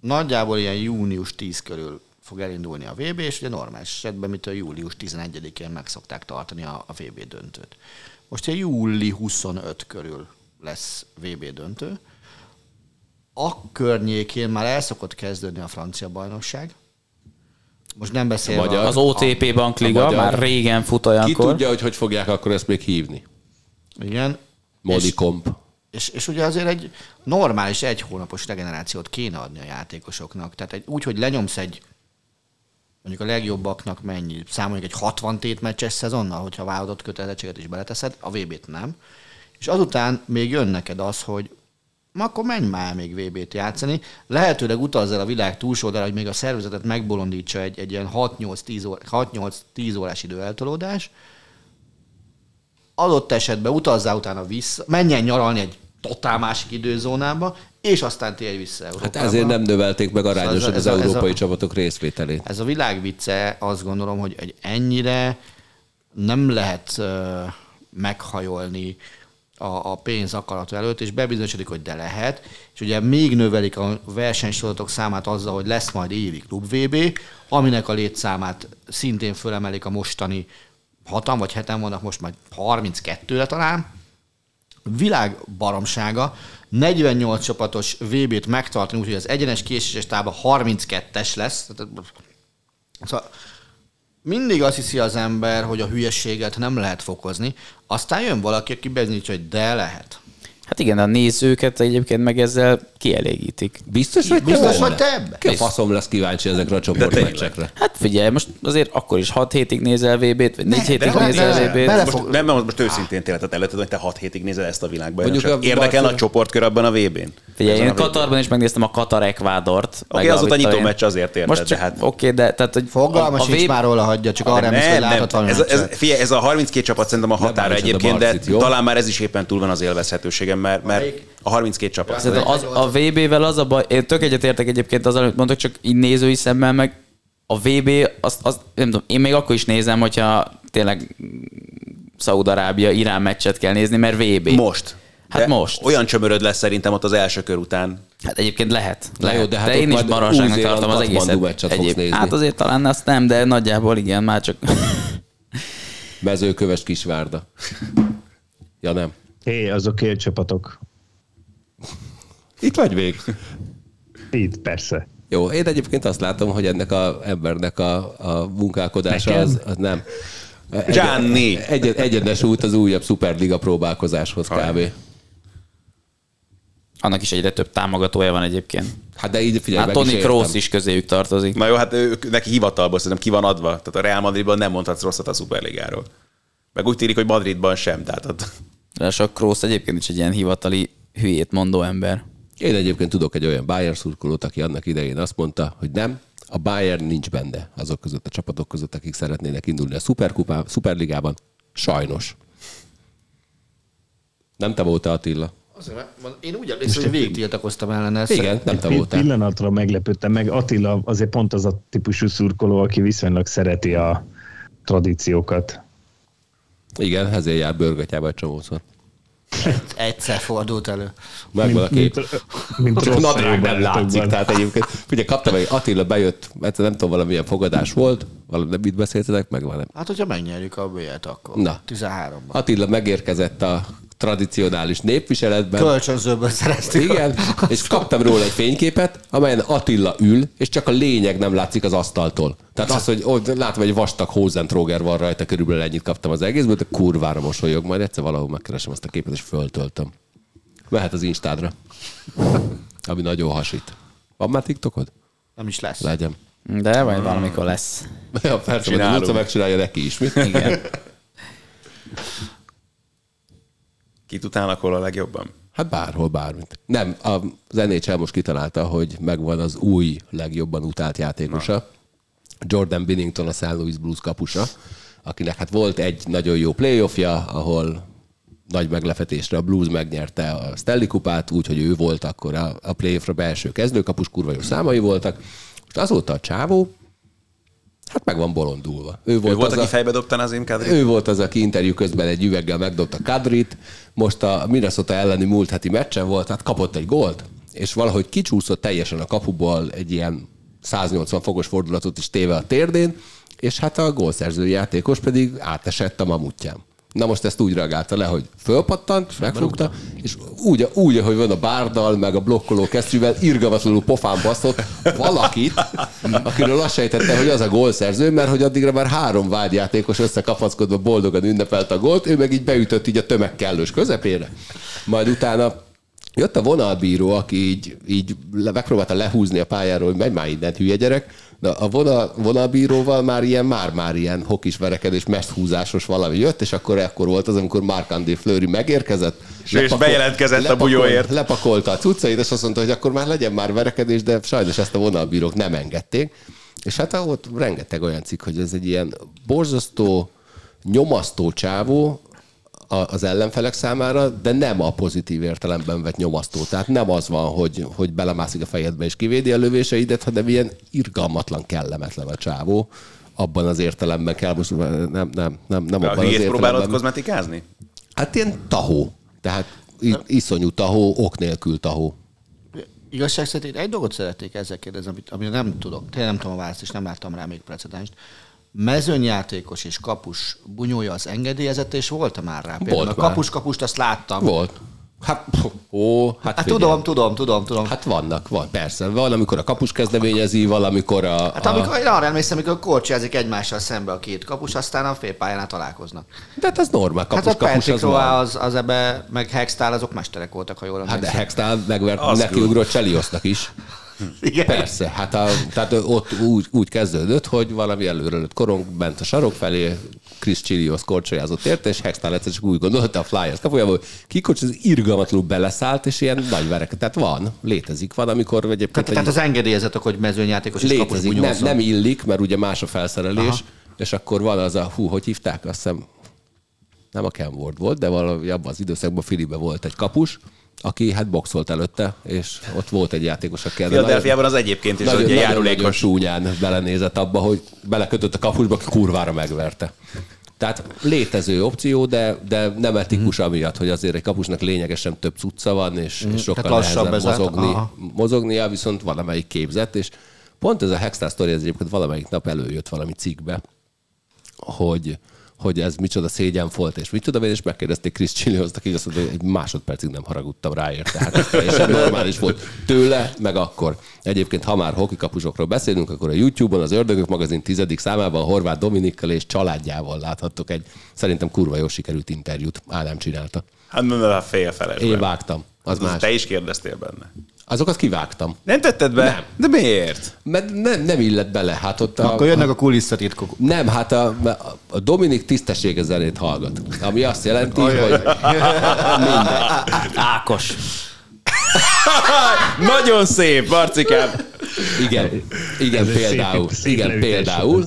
Speaker 3: nagyjából ilyen június 10 körül fog elindulni a VB, és ugye normális esetben, mint a július 11-én meg szokták tartani a, a VB döntőt. Most ilyen júli 25 körül lesz VB döntő. A környékén már el szokott kezdődni a francia bajnokság. Most nem beszélve...
Speaker 1: A magyar-
Speaker 2: Az OTP Bankliga
Speaker 1: a magyar-
Speaker 2: már régen fut
Speaker 1: Ki
Speaker 2: olyankor.
Speaker 1: tudja, hogy hogy fogják akkor ezt még hívni?
Speaker 3: Igen.
Speaker 1: Modi
Speaker 3: És-. És, és ugye azért egy normális egy hónapos regenerációt kéne adni a játékosoknak. Tehát egy, úgy, hogy lenyomsz egy mondjuk a legjobbaknak mennyi, számoljuk egy 60 tét meccses szezonnal, hogyha vállalatot kötelezettséget is beleteszed, a VB-t nem. És azután még jön neked az, hogy ma akkor menj már még VB-t játszani. Lehetőleg utazz el a világ túlsó oldalára, hogy még a szervezetet megbolondítsa egy, egy ilyen 6-8-10 órás, 6-8-10 órás időeltolódás, adott esetben utazzál utána vissza, menjen nyaralni egy totál másik időzónába, és aztán térj vissza Európába.
Speaker 1: Hát ezért nem növelték meg arányosan
Speaker 3: ez
Speaker 1: az
Speaker 3: a- ez a-
Speaker 1: európai csapatok részvételét.
Speaker 3: Ez a világ vicce, azt gondolom, hogy egy ennyire nem lehet ö, meghajolni a, a pénz akarat előtt, és bebizonyosodik, hogy de lehet, és ugye még növelik a versenysorozatok számát azzal, hogy lesz majd évi klub VB, aminek a létszámát szintén fölemelik a mostani hatan vagy heten vannak, most majd 32-re talán, világ baromsága 48 csapatos VB-t megtartani, úgyhogy az egyenes késéses tábla 32-es lesz. Szóval mindig azt hiszi az ember, hogy a hülyeséget nem lehet fokozni, aztán jön valaki, aki bizonyítja, hogy de lehet.
Speaker 2: Hát igen, a nézőket egyébként meg ezzel kielégítik.
Speaker 1: Biztos, hogy
Speaker 3: Biztos
Speaker 1: benne?
Speaker 3: te ebben?
Speaker 1: Ki a faszom lesz kíváncsi ezekre a csoportmeccsekre?
Speaker 2: Hát figyelj, most azért akkor is 6 hétig nézel VB-t, vagy 4 hétig
Speaker 3: de-
Speaker 2: nézel
Speaker 3: de-
Speaker 2: VB-t.
Speaker 3: bele-
Speaker 5: Most, nem, nem, most őszintén tényleg, tehát el lehet tudni, hogy te 6 hétig nézel ezt a világbajnokságot.
Speaker 1: Mondjuk a
Speaker 5: Érdekel a csoportkör abban a VB-n?
Speaker 2: Figyelj, én
Speaker 5: a?
Speaker 2: Katarban is megnéztem a Katar Ekvádort.
Speaker 5: Oké, az ott a nyitó meccs azért érted,
Speaker 2: Most csak,
Speaker 5: hát-
Speaker 2: Oké, de tehát, hogy
Speaker 3: Fogalma sincs
Speaker 2: VB
Speaker 3: már róla, hagyja, csak arra
Speaker 5: Nem,
Speaker 3: emlékszel, hogy
Speaker 5: nem,
Speaker 3: valami
Speaker 5: ez, ez, figyelj, ez a 32 csapat szerintem a határa
Speaker 1: a
Speaker 5: egyébként, de talán már ez is éppen túl van az élvezhetőségem, mert, mert a 32 csapat.
Speaker 2: Szerintem az, a VB-vel az a baj, én tök egyetértek egyébként az, amit mondok, csak így nézői szemmel meg a VB, azt, azt nem tudom, én még akkor is nézem, hogyha tényleg Szaúd-Arábia, Irán meccset kell nézni, mert VB.
Speaker 5: Most.
Speaker 2: Hát
Speaker 5: De
Speaker 2: most.
Speaker 5: Olyan csömöröd lesz szerintem ott az első kör után.
Speaker 2: Hát egyébként lehet. Lehet.
Speaker 1: jó, de hát
Speaker 2: de én is
Speaker 1: Új-Zéland
Speaker 2: tartom az egészet.
Speaker 1: nézni.
Speaker 2: Hát azért talán azt nem, de nagyjából igen, már csak...
Speaker 1: Mezőköves Kisvárda. Ja nem.
Speaker 4: Hé, azok élcsapatok.
Speaker 1: Itt vagy még?
Speaker 4: Itt, persze.
Speaker 1: Jó, én egyébként azt látom, hogy ennek a embernek a, a munkálkodása az, az nem. Egy-
Speaker 5: Gianni!
Speaker 1: Egy, egyenes út az újabb szuperliga próbálkozáshoz kb.
Speaker 2: Annak is egyre több támogatója van egyébként.
Speaker 1: Hát de így figyelj,
Speaker 2: Hát Tony. Kroos is közéjük tartozik.
Speaker 5: Na jó, hát ők, neki hivatalból szerintem ki van adva. Tehát a Real Madridban nem mondhatsz rosszat a Superligáról. Meg úgy tűnik, hogy Madridban sem. Tehát ott...
Speaker 2: Ráadásul a Kroos egyébként is egy ilyen hivatali hülyét mondó ember.
Speaker 1: Én egyébként tudok egy olyan Bayern szurkolót, aki annak idején azt mondta, hogy nem, a Bayern nincs benne azok között, a csapatok között, akik szeretnének indulni a Superkupá, Superligában. Sajnos. Nem te voltál Attila.
Speaker 3: Azért, Én úgy emlékszem, hogy végig tiltakoztam ellene.
Speaker 1: Igen, nem te voltál.
Speaker 4: Pillanatra meglepődtem meg. Attila azért pont az a típusú szurkoló, aki viszonylag szereti a tradíciókat.
Speaker 1: Igen, ezért jár bőrgatyába egy csomószor.
Speaker 3: Egyszer fordult elő.
Speaker 1: Megvan a kép.
Speaker 4: Mint, mint
Speaker 1: Csak nadrág nem látszik, tehát egyébként. Ugye kaptam egy Attila bejött, mert nem tudom, valamilyen fogadás volt, valami, mit beszéltetek meg, van
Speaker 3: Hát, hogyha megnyerjük a B-et, akkor
Speaker 1: Na.
Speaker 3: 13-ban.
Speaker 1: Attila megérkezett a tradicionális népviseletben.
Speaker 3: Kölcsönzőből szereztük.
Speaker 1: Igen, és kaptam róla egy fényképet, amelyen Attila ül, és csak a lényeg nem látszik az asztaltól. Tehát az, hogy ott látom, egy vastag Hosentróger van rajta, körülbelül ennyit kaptam az egészből, de kurvára mosolyog. Majd egyszer valahol megkeresem azt a képet, és föltöltöm. Mehet az Instádra. Ami nagyon hasít. Van már TikTokod?
Speaker 3: Nem is lesz.
Speaker 1: Legyen.
Speaker 2: De majd valamikor lesz.
Speaker 1: Ja, persze,
Speaker 5: Csinálunk.
Speaker 1: Luca megcsinálja neki is. Mit?
Speaker 2: Igen. [LAUGHS]
Speaker 5: Kit utálnak a legjobban?
Speaker 1: Hát bárhol, bármit. Nem, az NHL most kitalálta, hogy megvan az új, legjobban utált játékosa. Jordan Binnington, a St. Louis Blues kapusa, akinek hát volt egy nagyon jó playoffja, ahol nagy meglepetésre a Blues megnyerte a Stanley kupát, úgyhogy ő volt akkor a, a playoffra belső kezdőkapus, kurva jó számai voltak. Most azóta a csávó, hát meg van bolondulva. Ő volt,
Speaker 5: Ő volt,
Speaker 1: az
Speaker 5: aki
Speaker 1: a,
Speaker 5: fejbe dobta az Kadri?
Speaker 1: ő volt az, aki interjú közben egy üveggel megdobta Kadrit, most a Minnesota elleni múlt heti meccsen volt, hát kapott egy gólt, és valahogy kicsúszott teljesen a kapuból egy ilyen 180 fokos fordulatot is téve a térdén, és hát a gólszerző játékos pedig átesett a mamutján. Na most ezt úgy reagálta le, hogy fölpattant, megfogta, és úgy, úgy, ahogy van a bárdal, meg a blokkoló kesztyűvel, irgalmatlanul pofán baszott valakit, akiről azt sejtette, hogy az a gólszerző, mert hogy addigra már három vágyjátékos összekapaszkodva boldogan ünnepelt a gólt, ő meg így beütött így a tömeg kellős közepére. Majd utána Jött a vonalbíró, aki így, így megpróbálta lehúzni a pályáról, hogy megy már innen, hülye gyerek, de a vonal, vonalbíróval már ilyen, már-már ilyen hokis verekedés, mesthúzásos valami jött, és akkor ekkor volt az, amikor Mark André Fleury megérkezett.
Speaker 5: És bejelentkezett a bujóért.
Speaker 1: Lepakolta a cuccait, és azt mondta, hogy akkor már legyen már verekedés, de sajnos ezt a vonalbírók nem engedték. És hát ott rengeteg olyan cikk, hogy ez egy ilyen borzasztó, nyomasztó csávó, az ellenfelek számára, de nem a pozitív értelemben vett nyomasztó. Tehát nem az van, hogy, hogy belemászik a fejedbe és kivédi a lövéseidet, hanem ilyen irgalmatlan, kellemetlen a csávó. Abban az értelemben kell, most nem, nem, nem, nem
Speaker 5: A
Speaker 1: abban az
Speaker 5: hülyét próbálod
Speaker 1: értelemben.
Speaker 5: kozmetikázni?
Speaker 1: Hát ilyen tahó. Tehát iszonyú tahó, ok nélkül tahó.
Speaker 3: Igazság szerint én egy dolgot szeretnék ezzel kérdezni, amit, amire nem tudok. Tényleg nem tudom a választ, és nem láttam rá még precedenst. Mezőnyjátékos és kapus bunyója az engedélyezett, és volt már rá? Például
Speaker 1: Volt
Speaker 3: a kapus-kapust azt láttam.
Speaker 1: Volt. Hát, ó, hát,
Speaker 3: Hát
Speaker 1: figyelj.
Speaker 3: tudom, tudom, tudom, tudom. Hát,
Speaker 1: Hát vannak, van, persze. Van, amikor a kapus kezdeményezi, valamikor a...
Speaker 3: hát
Speaker 1: a...
Speaker 3: amikor, én arra emlékszem, amikor korcsázik egymással szembe a két kapus, aztán a félpályánál találkoznak.
Speaker 1: De hát ez normál, kapus,
Speaker 3: hát a
Speaker 1: kapus
Speaker 3: Patrick
Speaker 1: az van.
Speaker 3: az, az ebbe, meg Hextál, azok mesterek voltak, ha jól
Speaker 1: Hát de
Speaker 3: emlékszem.
Speaker 1: Hextál megvert,
Speaker 5: Az
Speaker 1: nekiugrott Cseliosznak is. [LAUGHS]
Speaker 3: Igen.
Speaker 1: Persze, hát a, tehát ott úgy, úgy kezdődött, hogy valami előrelőtt korong bent a sarok felé, Chris Chilios korcsolyázott érte, és Hextál egyszer csak úgy gondolta a Flyers kapujából, hogy kikocsi, az irgalmatlanul beleszállt, és ilyen nagy verek. Tehát van, létezik, van, amikor egyébként
Speaker 3: Tehát,
Speaker 1: egy-
Speaker 3: tehát az engedélyezetek, hogy mezőnyjátékos és
Speaker 1: létezik, nem, nem illik, mert ugye más a felszerelés, Aha. és akkor van az a, hú, hogy hívták, azt hiszem, nem a Ken Ward volt, de valami abban az időszakban Filibe volt egy kapus, aki hát boxolt előtte, és ott volt egy játékos, aki erre
Speaker 5: Philadelphiában az egyébként is
Speaker 1: nagyon,
Speaker 5: ugye járulékos.
Speaker 1: súnyán belenézett abba, hogy belekötött a kapusba, aki kurvára megverte. Tehát létező opció, de, de nem etikus amiatt, hogy azért egy kapusnak lényegesen több cucca van, és, és sokkal nehezebb
Speaker 3: ez át-
Speaker 1: mozogni,
Speaker 3: aha.
Speaker 1: mozognia, viszont valamelyik képzett, és pont ez a Hextár sztori, ez egyébként valamelyik nap előjött valami cikkbe, hogy, hogy ez micsoda szégyen volt, és mit tudom én, és megkérdezték Chris Chilioszt, aki azt mondta, hogy egy másodpercig nem haragudtam rá érte. Hát ez teljesen normális volt tőle, meg akkor. Egyébként, ha már hokikapusokról beszélünk, akkor a YouTube-on az Ördögök magazin tizedik számában Horváth Dominikkal és családjával láthattok egy szerintem kurva jó sikerült interjút. Ádám csinálta.
Speaker 5: Hát mondod a fél felesben.
Speaker 1: Én vágtam. Az,
Speaker 5: Az
Speaker 1: más.
Speaker 5: te is kérdeztél benne.
Speaker 1: Azokat kivágtam.
Speaker 5: Nem tetted be?
Speaker 1: Nem.
Speaker 5: De miért?
Speaker 1: Mert nem, nem illett bele. Hát ott a,
Speaker 3: Akkor jönnek a kulisszatitkok.
Speaker 1: Nem, hát a, a Dominik tisztességes zenét hallgat. Ami azt jelenti, hogy minden. [LAUGHS]
Speaker 2: Ákos. [LAUGHS]
Speaker 5: Nagyon szép, Marcikám.
Speaker 1: Igen, igen, például. Igen, például.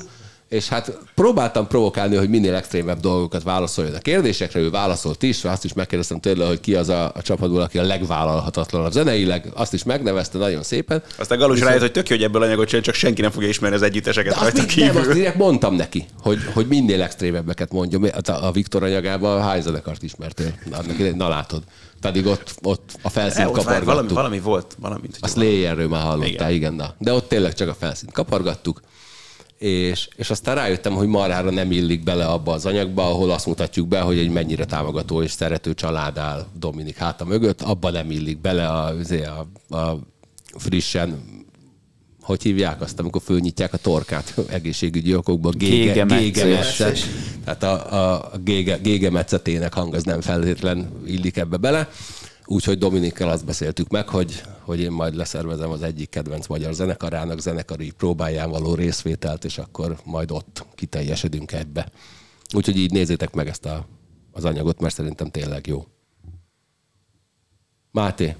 Speaker 1: És hát próbáltam provokálni, hogy minél extrémebb dolgokat válaszoljon a kérdésekre, ő válaszolt is, azt is megkérdeztem tőle, hogy ki az a, a csapatból, aki a legvállalhatatlanabb zeneileg, azt is megnevezte nagyon szépen.
Speaker 5: Aztán Galus rájött, hogy tök jó, hogy ebből anyagot csinál, csak senki nem fogja ismerni az együtteseket
Speaker 1: De azt
Speaker 5: rajta
Speaker 1: még, nem, azt
Speaker 5: kívül.
Speaker 1: direkt mondtam neki, hogy, hogy minél extrémebbeket mondjon. Hát A, a Viktor anyagában hány zenekart ismertél? Annak idején, na látod. Pedig ott, ott a
Speaker 5: E,
Speaker 1: felszínt
Speaker 5: ott várj, valami,
Speaker 1: kapargattuk.
Speaker 5: valami volt, valami.
Speaker 1: A Slayerről már hallottál, igen.
Speaker 5: Igen.
Speaker 1: igen na. De ott tényleg csak a felszínt kapargattuk. És, és aztán rájöttem, hogy marhára nem illik bele abba az anyagba, ahol azt mutatjuk be, hogy egy mennyire támogató és szerető család áll Dominik háta mögött, abba nem illik bele a, a, a frissen hogy hívják azt, amikor fölnyitják a torkát [LAUGHS] egészségügyi okokból, gége, gégemetszet. Tehát a, a, a gége, gégemetszetének hang az nem feltétlen illik ebbe bele. Úgyhogy Dominikkel azt beszéltük meg, hogy, hogy én majd leszervezem az egyik kedvenc magyar zenekarának zenekari próbáján való részvételt, és akkor majd ott kiteljesedünk ebbe. Úgyhogy így nézzétek meg ezt a, az anyagot, mert szerintem tényleg jó. Máté,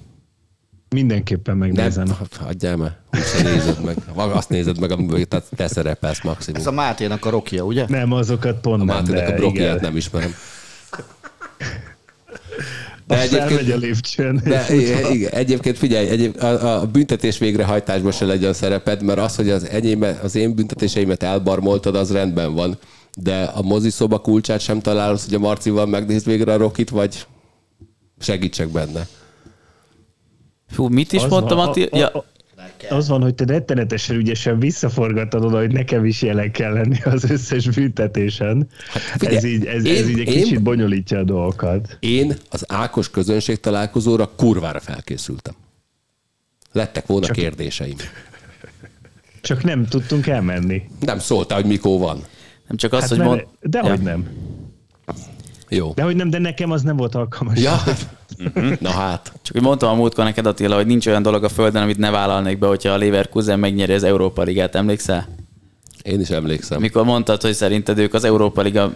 Speaker 4: Mindenképpen megnézem.
Speaker 1: Nem, hagyjál már, úgyse nézed meg. Azt nézed meg, amiben te, te szerepelsz maximum.
Speaker 3: Ez a Máténak a rokia, ugye?
Speaker 4: Nem, azokat pont
Speaker 1: a
Speaker 4: nem,
Speaker 1: Máténak
Speaker 4: de
Speaker 1: a brokiát
Speaker 4: igen.
Speaker 1: nem ismerem. [LAUGHS]
Speaker 4: De egyébként, a lépcsőn.
Speaker 1: De, igen, egyébként figyelj, egyéb, a, a büntetés végrehajtásban se legyen szereped, mert az, hogy az, enyéme, az én büntetéseimet elbarmoltad, az rendben van. De a moziszoba kulcsát sem találsz, hogy a Marcival megnézd végre a Rokit, vagy segítsek benne.
Speaker 2: Fú, mit is
Speaker 4: Az
Speaker 2: mondtam,
Speaker 4: van,
Speaker 2: Atti?
Speaker 4: a-
Speaker 2: Ja,
Speaker 4: a- Az van, hogy te rettenetesen ügyesen visszaforgattad oda, hogy nekem is jelen kell lenni az összes büntetésen.
Speaker 1: figyelj,
Speaker 4: ez így, ez,
Speaker 1: én-
Speaker 4: ez így egy
Speaker 1: én-
Speaker 4: kicsit bonyolítja a dolgokat.
Speaker 1: Én az Ákos közönség találkozóra kurvára felkészültem. Lettek volna
Speaker 4: Csak-
Speaker 1: kérdéseim.
Speaker 4: Csak nem tudtunk elmenni.
Speaker 1: Nem szóltál, hogy mikor van.
Speaker 2: nem csak az,
Speaker 4: Hát
Speaker 2: hogy mond...
Speaker 4: dehogy
Speaker 2: Ja.
Speaker 4: nem.
Speaker 1: Jó.
Speaker 4: Dehogy nem, de nekem az nem volt alkalmas.
Speaker 1: Ja, [LAUGHS] na hát.
Speaker 2: Csak hogy mondtam a múltkor neked, Attila, hogy nincs olyan dolog a Földön, amit ne vállalnék be, hogyha a Leverkusen megnyeri az Európa Ligát, emlékszel?
Speaker 1: Én is emlékszem.
Speaker 2: Mikor mondtad, hogy szerinted ők az Európa Liga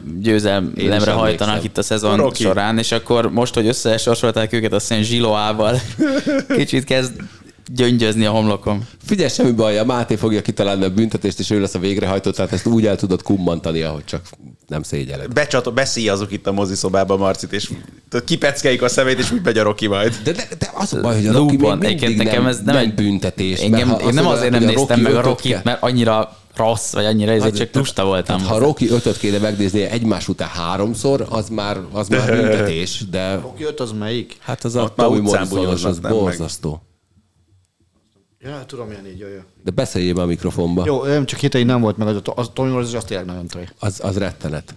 Speaker 1: emlékszem.
Speaker 2: hajtanak itt a szezon
Speaker 5: Rocky.
Speaker 2: során, és akkor most, hogy összesorsolták őket, azt hiszem Zsiloával kicsit kezd gyöngyözni a homlokom.
Speaker 1: Figyelj, semmi baj, a Máté fogja kitalálni a büntetést, és ő lesz a végrehajtó, tehát ezt úgy el tudod kummantani, ahogy csak nem szégyeled.
Speaker 5: Becsato, beszíjazok itt a moziszobába Marcit, és kipeckeljük a szemét, és úgy megy a Rocky majd.
Speaker 1: De, de, de az a baj, hogy a Rocky még mindig
Speaker 2: nekem ez nem egy-
Speaker 1: büntetés.
Speaker 2: Engem, én nem azért nem néztem meg a Rocky-t,
Speaker 1: mert
Speaker 2: annyira rossz, vagy annyira ezért csak lusta voltam.
Speaker 1: Ha Rocky 5 kéne megnézni egymás után háromszor, az már, az már [LAUGHS] büntetés, de
Speaker 3: Roki 5 az melyik?
Speaker 1: hát az a
Speaker 5: Ott már
Speaker 1: Tommy Morrison az
Speaker 5: nem meg.
Speaker 3: Ja, tudom, milyen így, jó, jó.
Speaker 1: De beszéljél be a mikrofonba.
Speaker 3: Jó, nem csak héteig nem volt meg, az, az Tommy Morrison az tényleg nagyon tré.
Speaker 1: Az, az rettenet.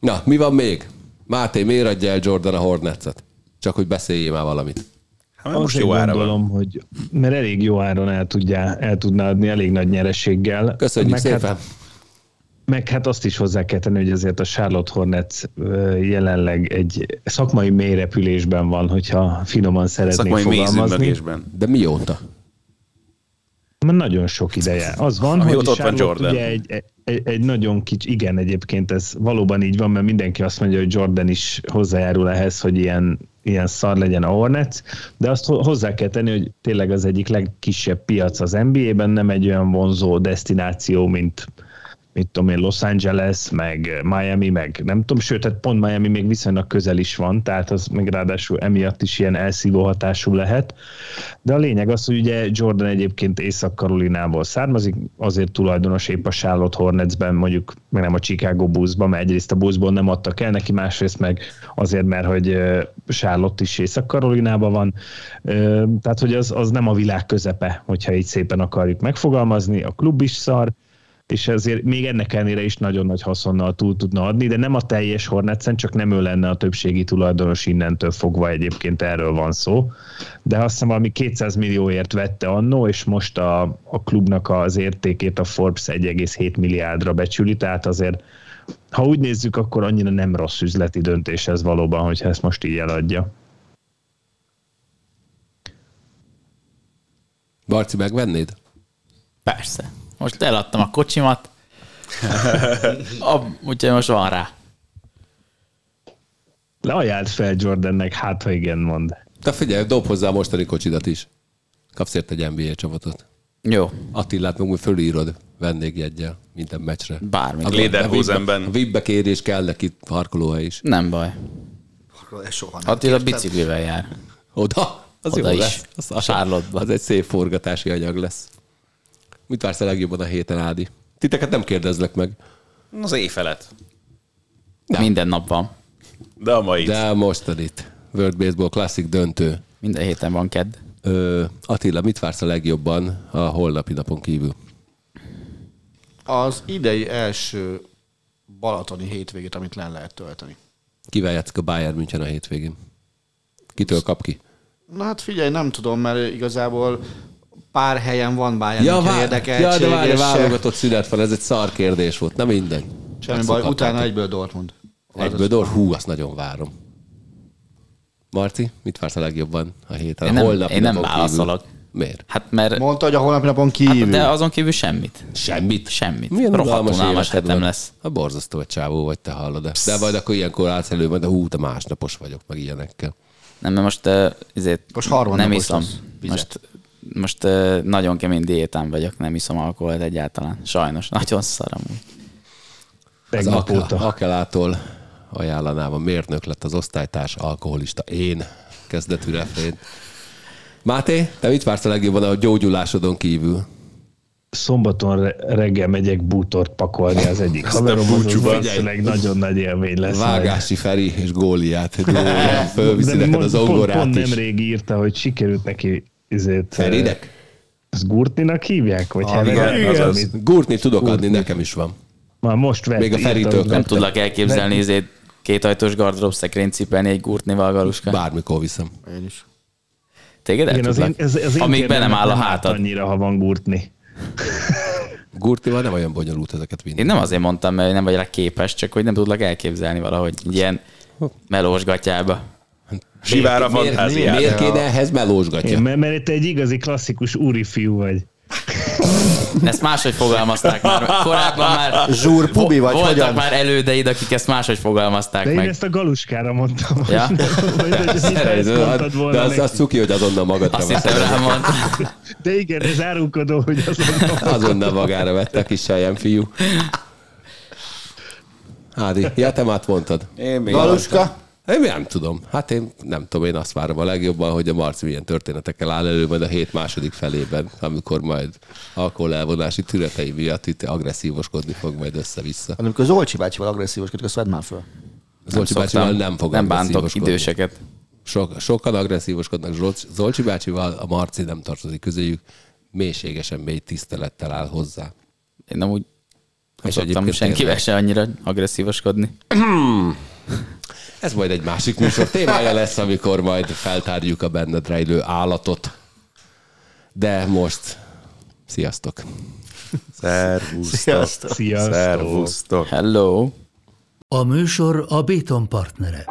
Speaker 1: Na, mi van még? Máté, miért adja el Jordan a Hornetset? Csak hogy beszéljél már valamit.
Speaker 5: Hát, most jó ára van.
Speaker 4: gondolom, hogy mert elég jó áron el, tudja, el tudná adni, elég nagy nyereséggel.
Speaker 1: Köszönjük
Speaker 4: meg
Speaker 1: szépen.
Speaker 4: Hát, meg hát azt is hozzá kell tenni, hogy azért a Charlotte Hornets jelenleg egy szakmai mélyrepülésben van, hogyha finoman szeretnék
Speaker 5: Szakmai
Speaker 4: fogalmazni.
Speaker 1: De mióta?
Speaker 4: Már nagyon sok ideje. Az van,
Speaker 5: Amióta
Speaker 4: hogy
Speaker 5: ott van
Speaker 4: Charlotte
Speaker 5: Jordan.
Speaker 4: Ugye egy, egy, egy nagyon kicsi, igen, egyébként ez valóban így van, mert mindenki azt mondja, hogy Jordan is hozzájárul ehhez, hogy ilyen, ilyen szar legyen a Hornets, de azt ho- hozzá kell tenni, hogy tényleg az egyik legkisebb piac az NBA-ben, nem egy olyan vonzó destináció, mint mit tudom én, Los Angeles, meg Miami, meg nem tudom, sőt, tehát pont Miami még viszonylag közel is van, tehát az még ráadásul emiatt is ilyen elszívó hatású lehet. De a lényeg az, hogy ugye Jordan egyébként Észak-Karolinából származik, azért tulajdonos épp a Charlotte Hornetsben, mondjuk meg nem a Chicago Bullsban, mert egyrészt a Bullsból nem adtak el neki, másrészt meg azért, mert hogy ö, Charlotte is Észak-Karolinában van. Ö, Tehát, hogy az, az nem a világ közepe, hogyha így szépen akarjuk megfogalmazni, a klub is szar, és ezért még ennek ellenére is nagyon nagy haszonnal túl tudna adni, de nem a teljes Hornetsen, csak nem ő lenne a többségi tulajdonos innentől fogva egyébként erről van szó. De azt hiszem valami 200 millióért vette annó, és most a, a klubnak az értékét a Forbes 1,7 milliárdra becsüli, tehát azért ha úgy nézzük, akkor annyira nem rossz üzleti döntés ez valóban, hogyha ezt most így eladja.
Speaker 1: Barci, megvennéd?
Speaker 2: Persze. Most eladtam a kocsimat, a, úgyhogy most van rá.
Speaker 4: Leajánlt fel Jordannek, hát ha igen mond.
Speaker 1: De figyelj, dob hozzá a mostani kocsidat is. Kapsz ért egy NBA csapatot.
Speaker 2: Jó,
Speaker 1: Attilát meg úgy fölírod vendégjeggyel minden meccsre.
Speaker 2: bármi.
Speaker 1: A
Speaker 5: Lederhosenben.
Speaker 1: A VIP-be kérés kell neki parkolóhely is.
Speaker 2: Nem baj.
Speaker 3: Ez soha nem
Speaker 2: Attila
Speaker 3: kértem.
Speaker 2: biciklivel jár.
Speaker 1: Oda? Az
Speaker 2: Oda
Speaker 1: jó
Speaker 2: is.
Speaker 1: lesz. Az, az,
Speaker 2: Charlotte-ba.
Speaker 1: az egy szép forgatási anyag lesz. Mit vársz a legjobban a héten, Ádi? Titeket nem kérdezlek meg.
Speaker 5: Az éjfelet.
Speaker 2: Minden nap van.
Speaker 5: De a mai.
Speaker 1: De a mostanit. World Baseball Classic döntő.
Speaker 2: Minden héten van kedd.
Speaker 1: Ö, Attila, mit vársz a legjobban a holnapi napon kívül?
Speaker 3: Az idei első balatoni hétvégét, amit le lehet tölteni.
Speaker 1: Kivel játszik a Bayern München a hétvégén? Kitől kap ki?
Speaker 3: Na hát figyelj, nem tudom, mert igazából pár helyen van Bayern
Speaker 1: Ja, vár,
Speaker 3: érdekeltség.
Speaker 1: ja, de várj, válogatott szünet van, ez egy szar kérdés volt. Na mindegy.
Speaker 3: Semmi baj, utána egyből Dortmund.
Speaker 1: Egyből Dor, hú, azt nagyon várom. Marci, mit vársz a legjobban a héten?
Speaker 2: Én nem-
Speaker 1: Holnapi
Speaker 2: én nem válaszolok.
Speaker 1: Kívül. Miért?
Speaker 2: Hát mert...
Speaker 3: Mondta, hogy a holnapi napon kívül.
Speaker 2: Hát, de azon kívül semmit.
Speaker 1: Semmit?
Speaker 2: Semmit.
Speaker 1: Milyen
Speaker 2: Rohadt
Speaker 1: unalmas
Speaker 2: hetem
Speaker 1: van.
Speaker 2: lesz.
Speaker 1: A borzasztó egy csávó vagy, te hallod -e. De majd akkor ilyenkor állsz elő, majd de hú, te másnapos vagyok, meg ilyenekkel.
Speaker 2: Nem, mert most uh, ezért
Speaker 3: Most
Speaker 2: nem iszom. Most, most nagyon kemény diétán vagyok, nem iszom alkoholt egyáltalán. Sajnos, nagyon szaram. úgy.
Speaker 1: Az. Akelától ajánlanám a mérnök lett az osztálytárs, alkoholista én kezdetű refrén. Máté, te mit vársz a legjobban a gyógyulásodon kívül?
Speaker 4: Szombaton re- reggel megyek bútort pakolni az egyik haverom, az
Speaker 1: búcsúban.
Speaker 4: valószínűleg nagyon nagy élmény lesz.
Speaker 1: Vágási Feri és Góliát. [LAUGHS] Fölviszi neked az
Speaker 4: pont,
Speaker 1: ongorát
Speaker 4: pont
Speaker 1: is.
Speaker 4: nemrég írta, hogy sikerült neki ezért,
Speaker 1: Ferinek?
Speaker 4: Ez Gurtninak hívják? Vagy
Speaker 5: Ah,
Speaker 4: Hevernek?
Speaker 5: igen, azaz.
Speaker 4: Amit-
Speaker 1: Gurtni tudok adni, nekem is van.
Speaker 4: Már most vett.
Speaker 1: Még a Feritől
Speaker 2: Nem tudlak elképzelni ezért két ajtós gardrób szekrényt cipelni egy gurtnival, Galuska.
Speaker 1: Bármikor viszem.
Speaker 3: Én is.
Speaker 2: Téged el
Speaker 4: Igen, az én, ez, ez
Speaker 2: Amíg be nem áll a hátad.
Speaker 4: annyira, ha van Gurtni.
Speaker 1: Gurtival nem olyan bonyolult ezeket vinni.
Speaker 2: Én nem azért mondtam, mert nem vagy rá képes, csak hogy nem tudlak elképzelni valahogy ilyen melós gatyába.
Speaker 5: Sivára
Speaker 1: miért,
Speaker 5: fantáziát.
Speaker 1: miért kéne ehhez melósgatja?
Speaker 4: Én, mert, mert te egy igazi klasszikus úri fiú vagy.
Speaker 2: Ezt máshogy fogalmazták már. Korábban már
Speaker 3: Zsúr Pubi vagy
Speaker 2: voltak
Speaker 3: hogyan?
Speaker 2: már elődeid, akik ezt máshogy fogalmazták
Speaker 4: De én
Speaker 2: meg.
Speaker 4: ezt a galuskára mondtam.
Speaker 2: Ja?
Speaker 4: Ezt
Speaker 1: Szerező,
Speaker 4: mondtad
Speaker 1: de az, az cuki, hogy azonnal magadra
Speaker 2: Azt
Speaker 1: veszed.
Speaker 2: rám mondta.
Speaker 4: De igen, ez árulkodó, hogy az
Speaker 1: Azonnal [LAUGHS] magára vette a kis sejem fiú. Ádi, ja, te már mondtad.
Speaker 5: Én még
Speaker 3: Galuska?
Speaker 1: Én nem tudom. Hát én nem tudom, én azt várom a legjobban, hogy a Marci milyen történetekkel áll elő majd a hét második felében, amikor majd alkohol elvonási tünetei miatt itt agresszívoskodni fog majd össze-vissza.
Speaker 3: Amikor Zolcsi bácsival agresszívoskodik, azt vedd már föl.
Speaker 1: Zolcsi bácsival nem fog
Speaker 2: Nem bántok időseket.
Speaker 1: Sok, sokan agresszívoskodnak Zolcsi, bácsival, a Marci nem tartozik közéjük, mélységesen mély tisztelettel áll hozzá.
Speaker 2: Én nem úgy
Speaker 1: És
Speaker 2: szoktam
Speaker 1: egyébként
Speaker 2: senkivel se annyira agresszívoskodni. [CLEARS THROAT]
Speaker 1: Ez majd egy másik műsor témája lesz, amikor majd feltárjuk a benned rejlő állatot. De most sziasztok!
Speaker 5: Szervusztok.
Speaker 3: Sziasztok.
Speaker 4: Sziasztok.
Speaker 5: Szervusztok.
Speaker 2: Hello!
Speaker 7: A műsor a Béton partnere.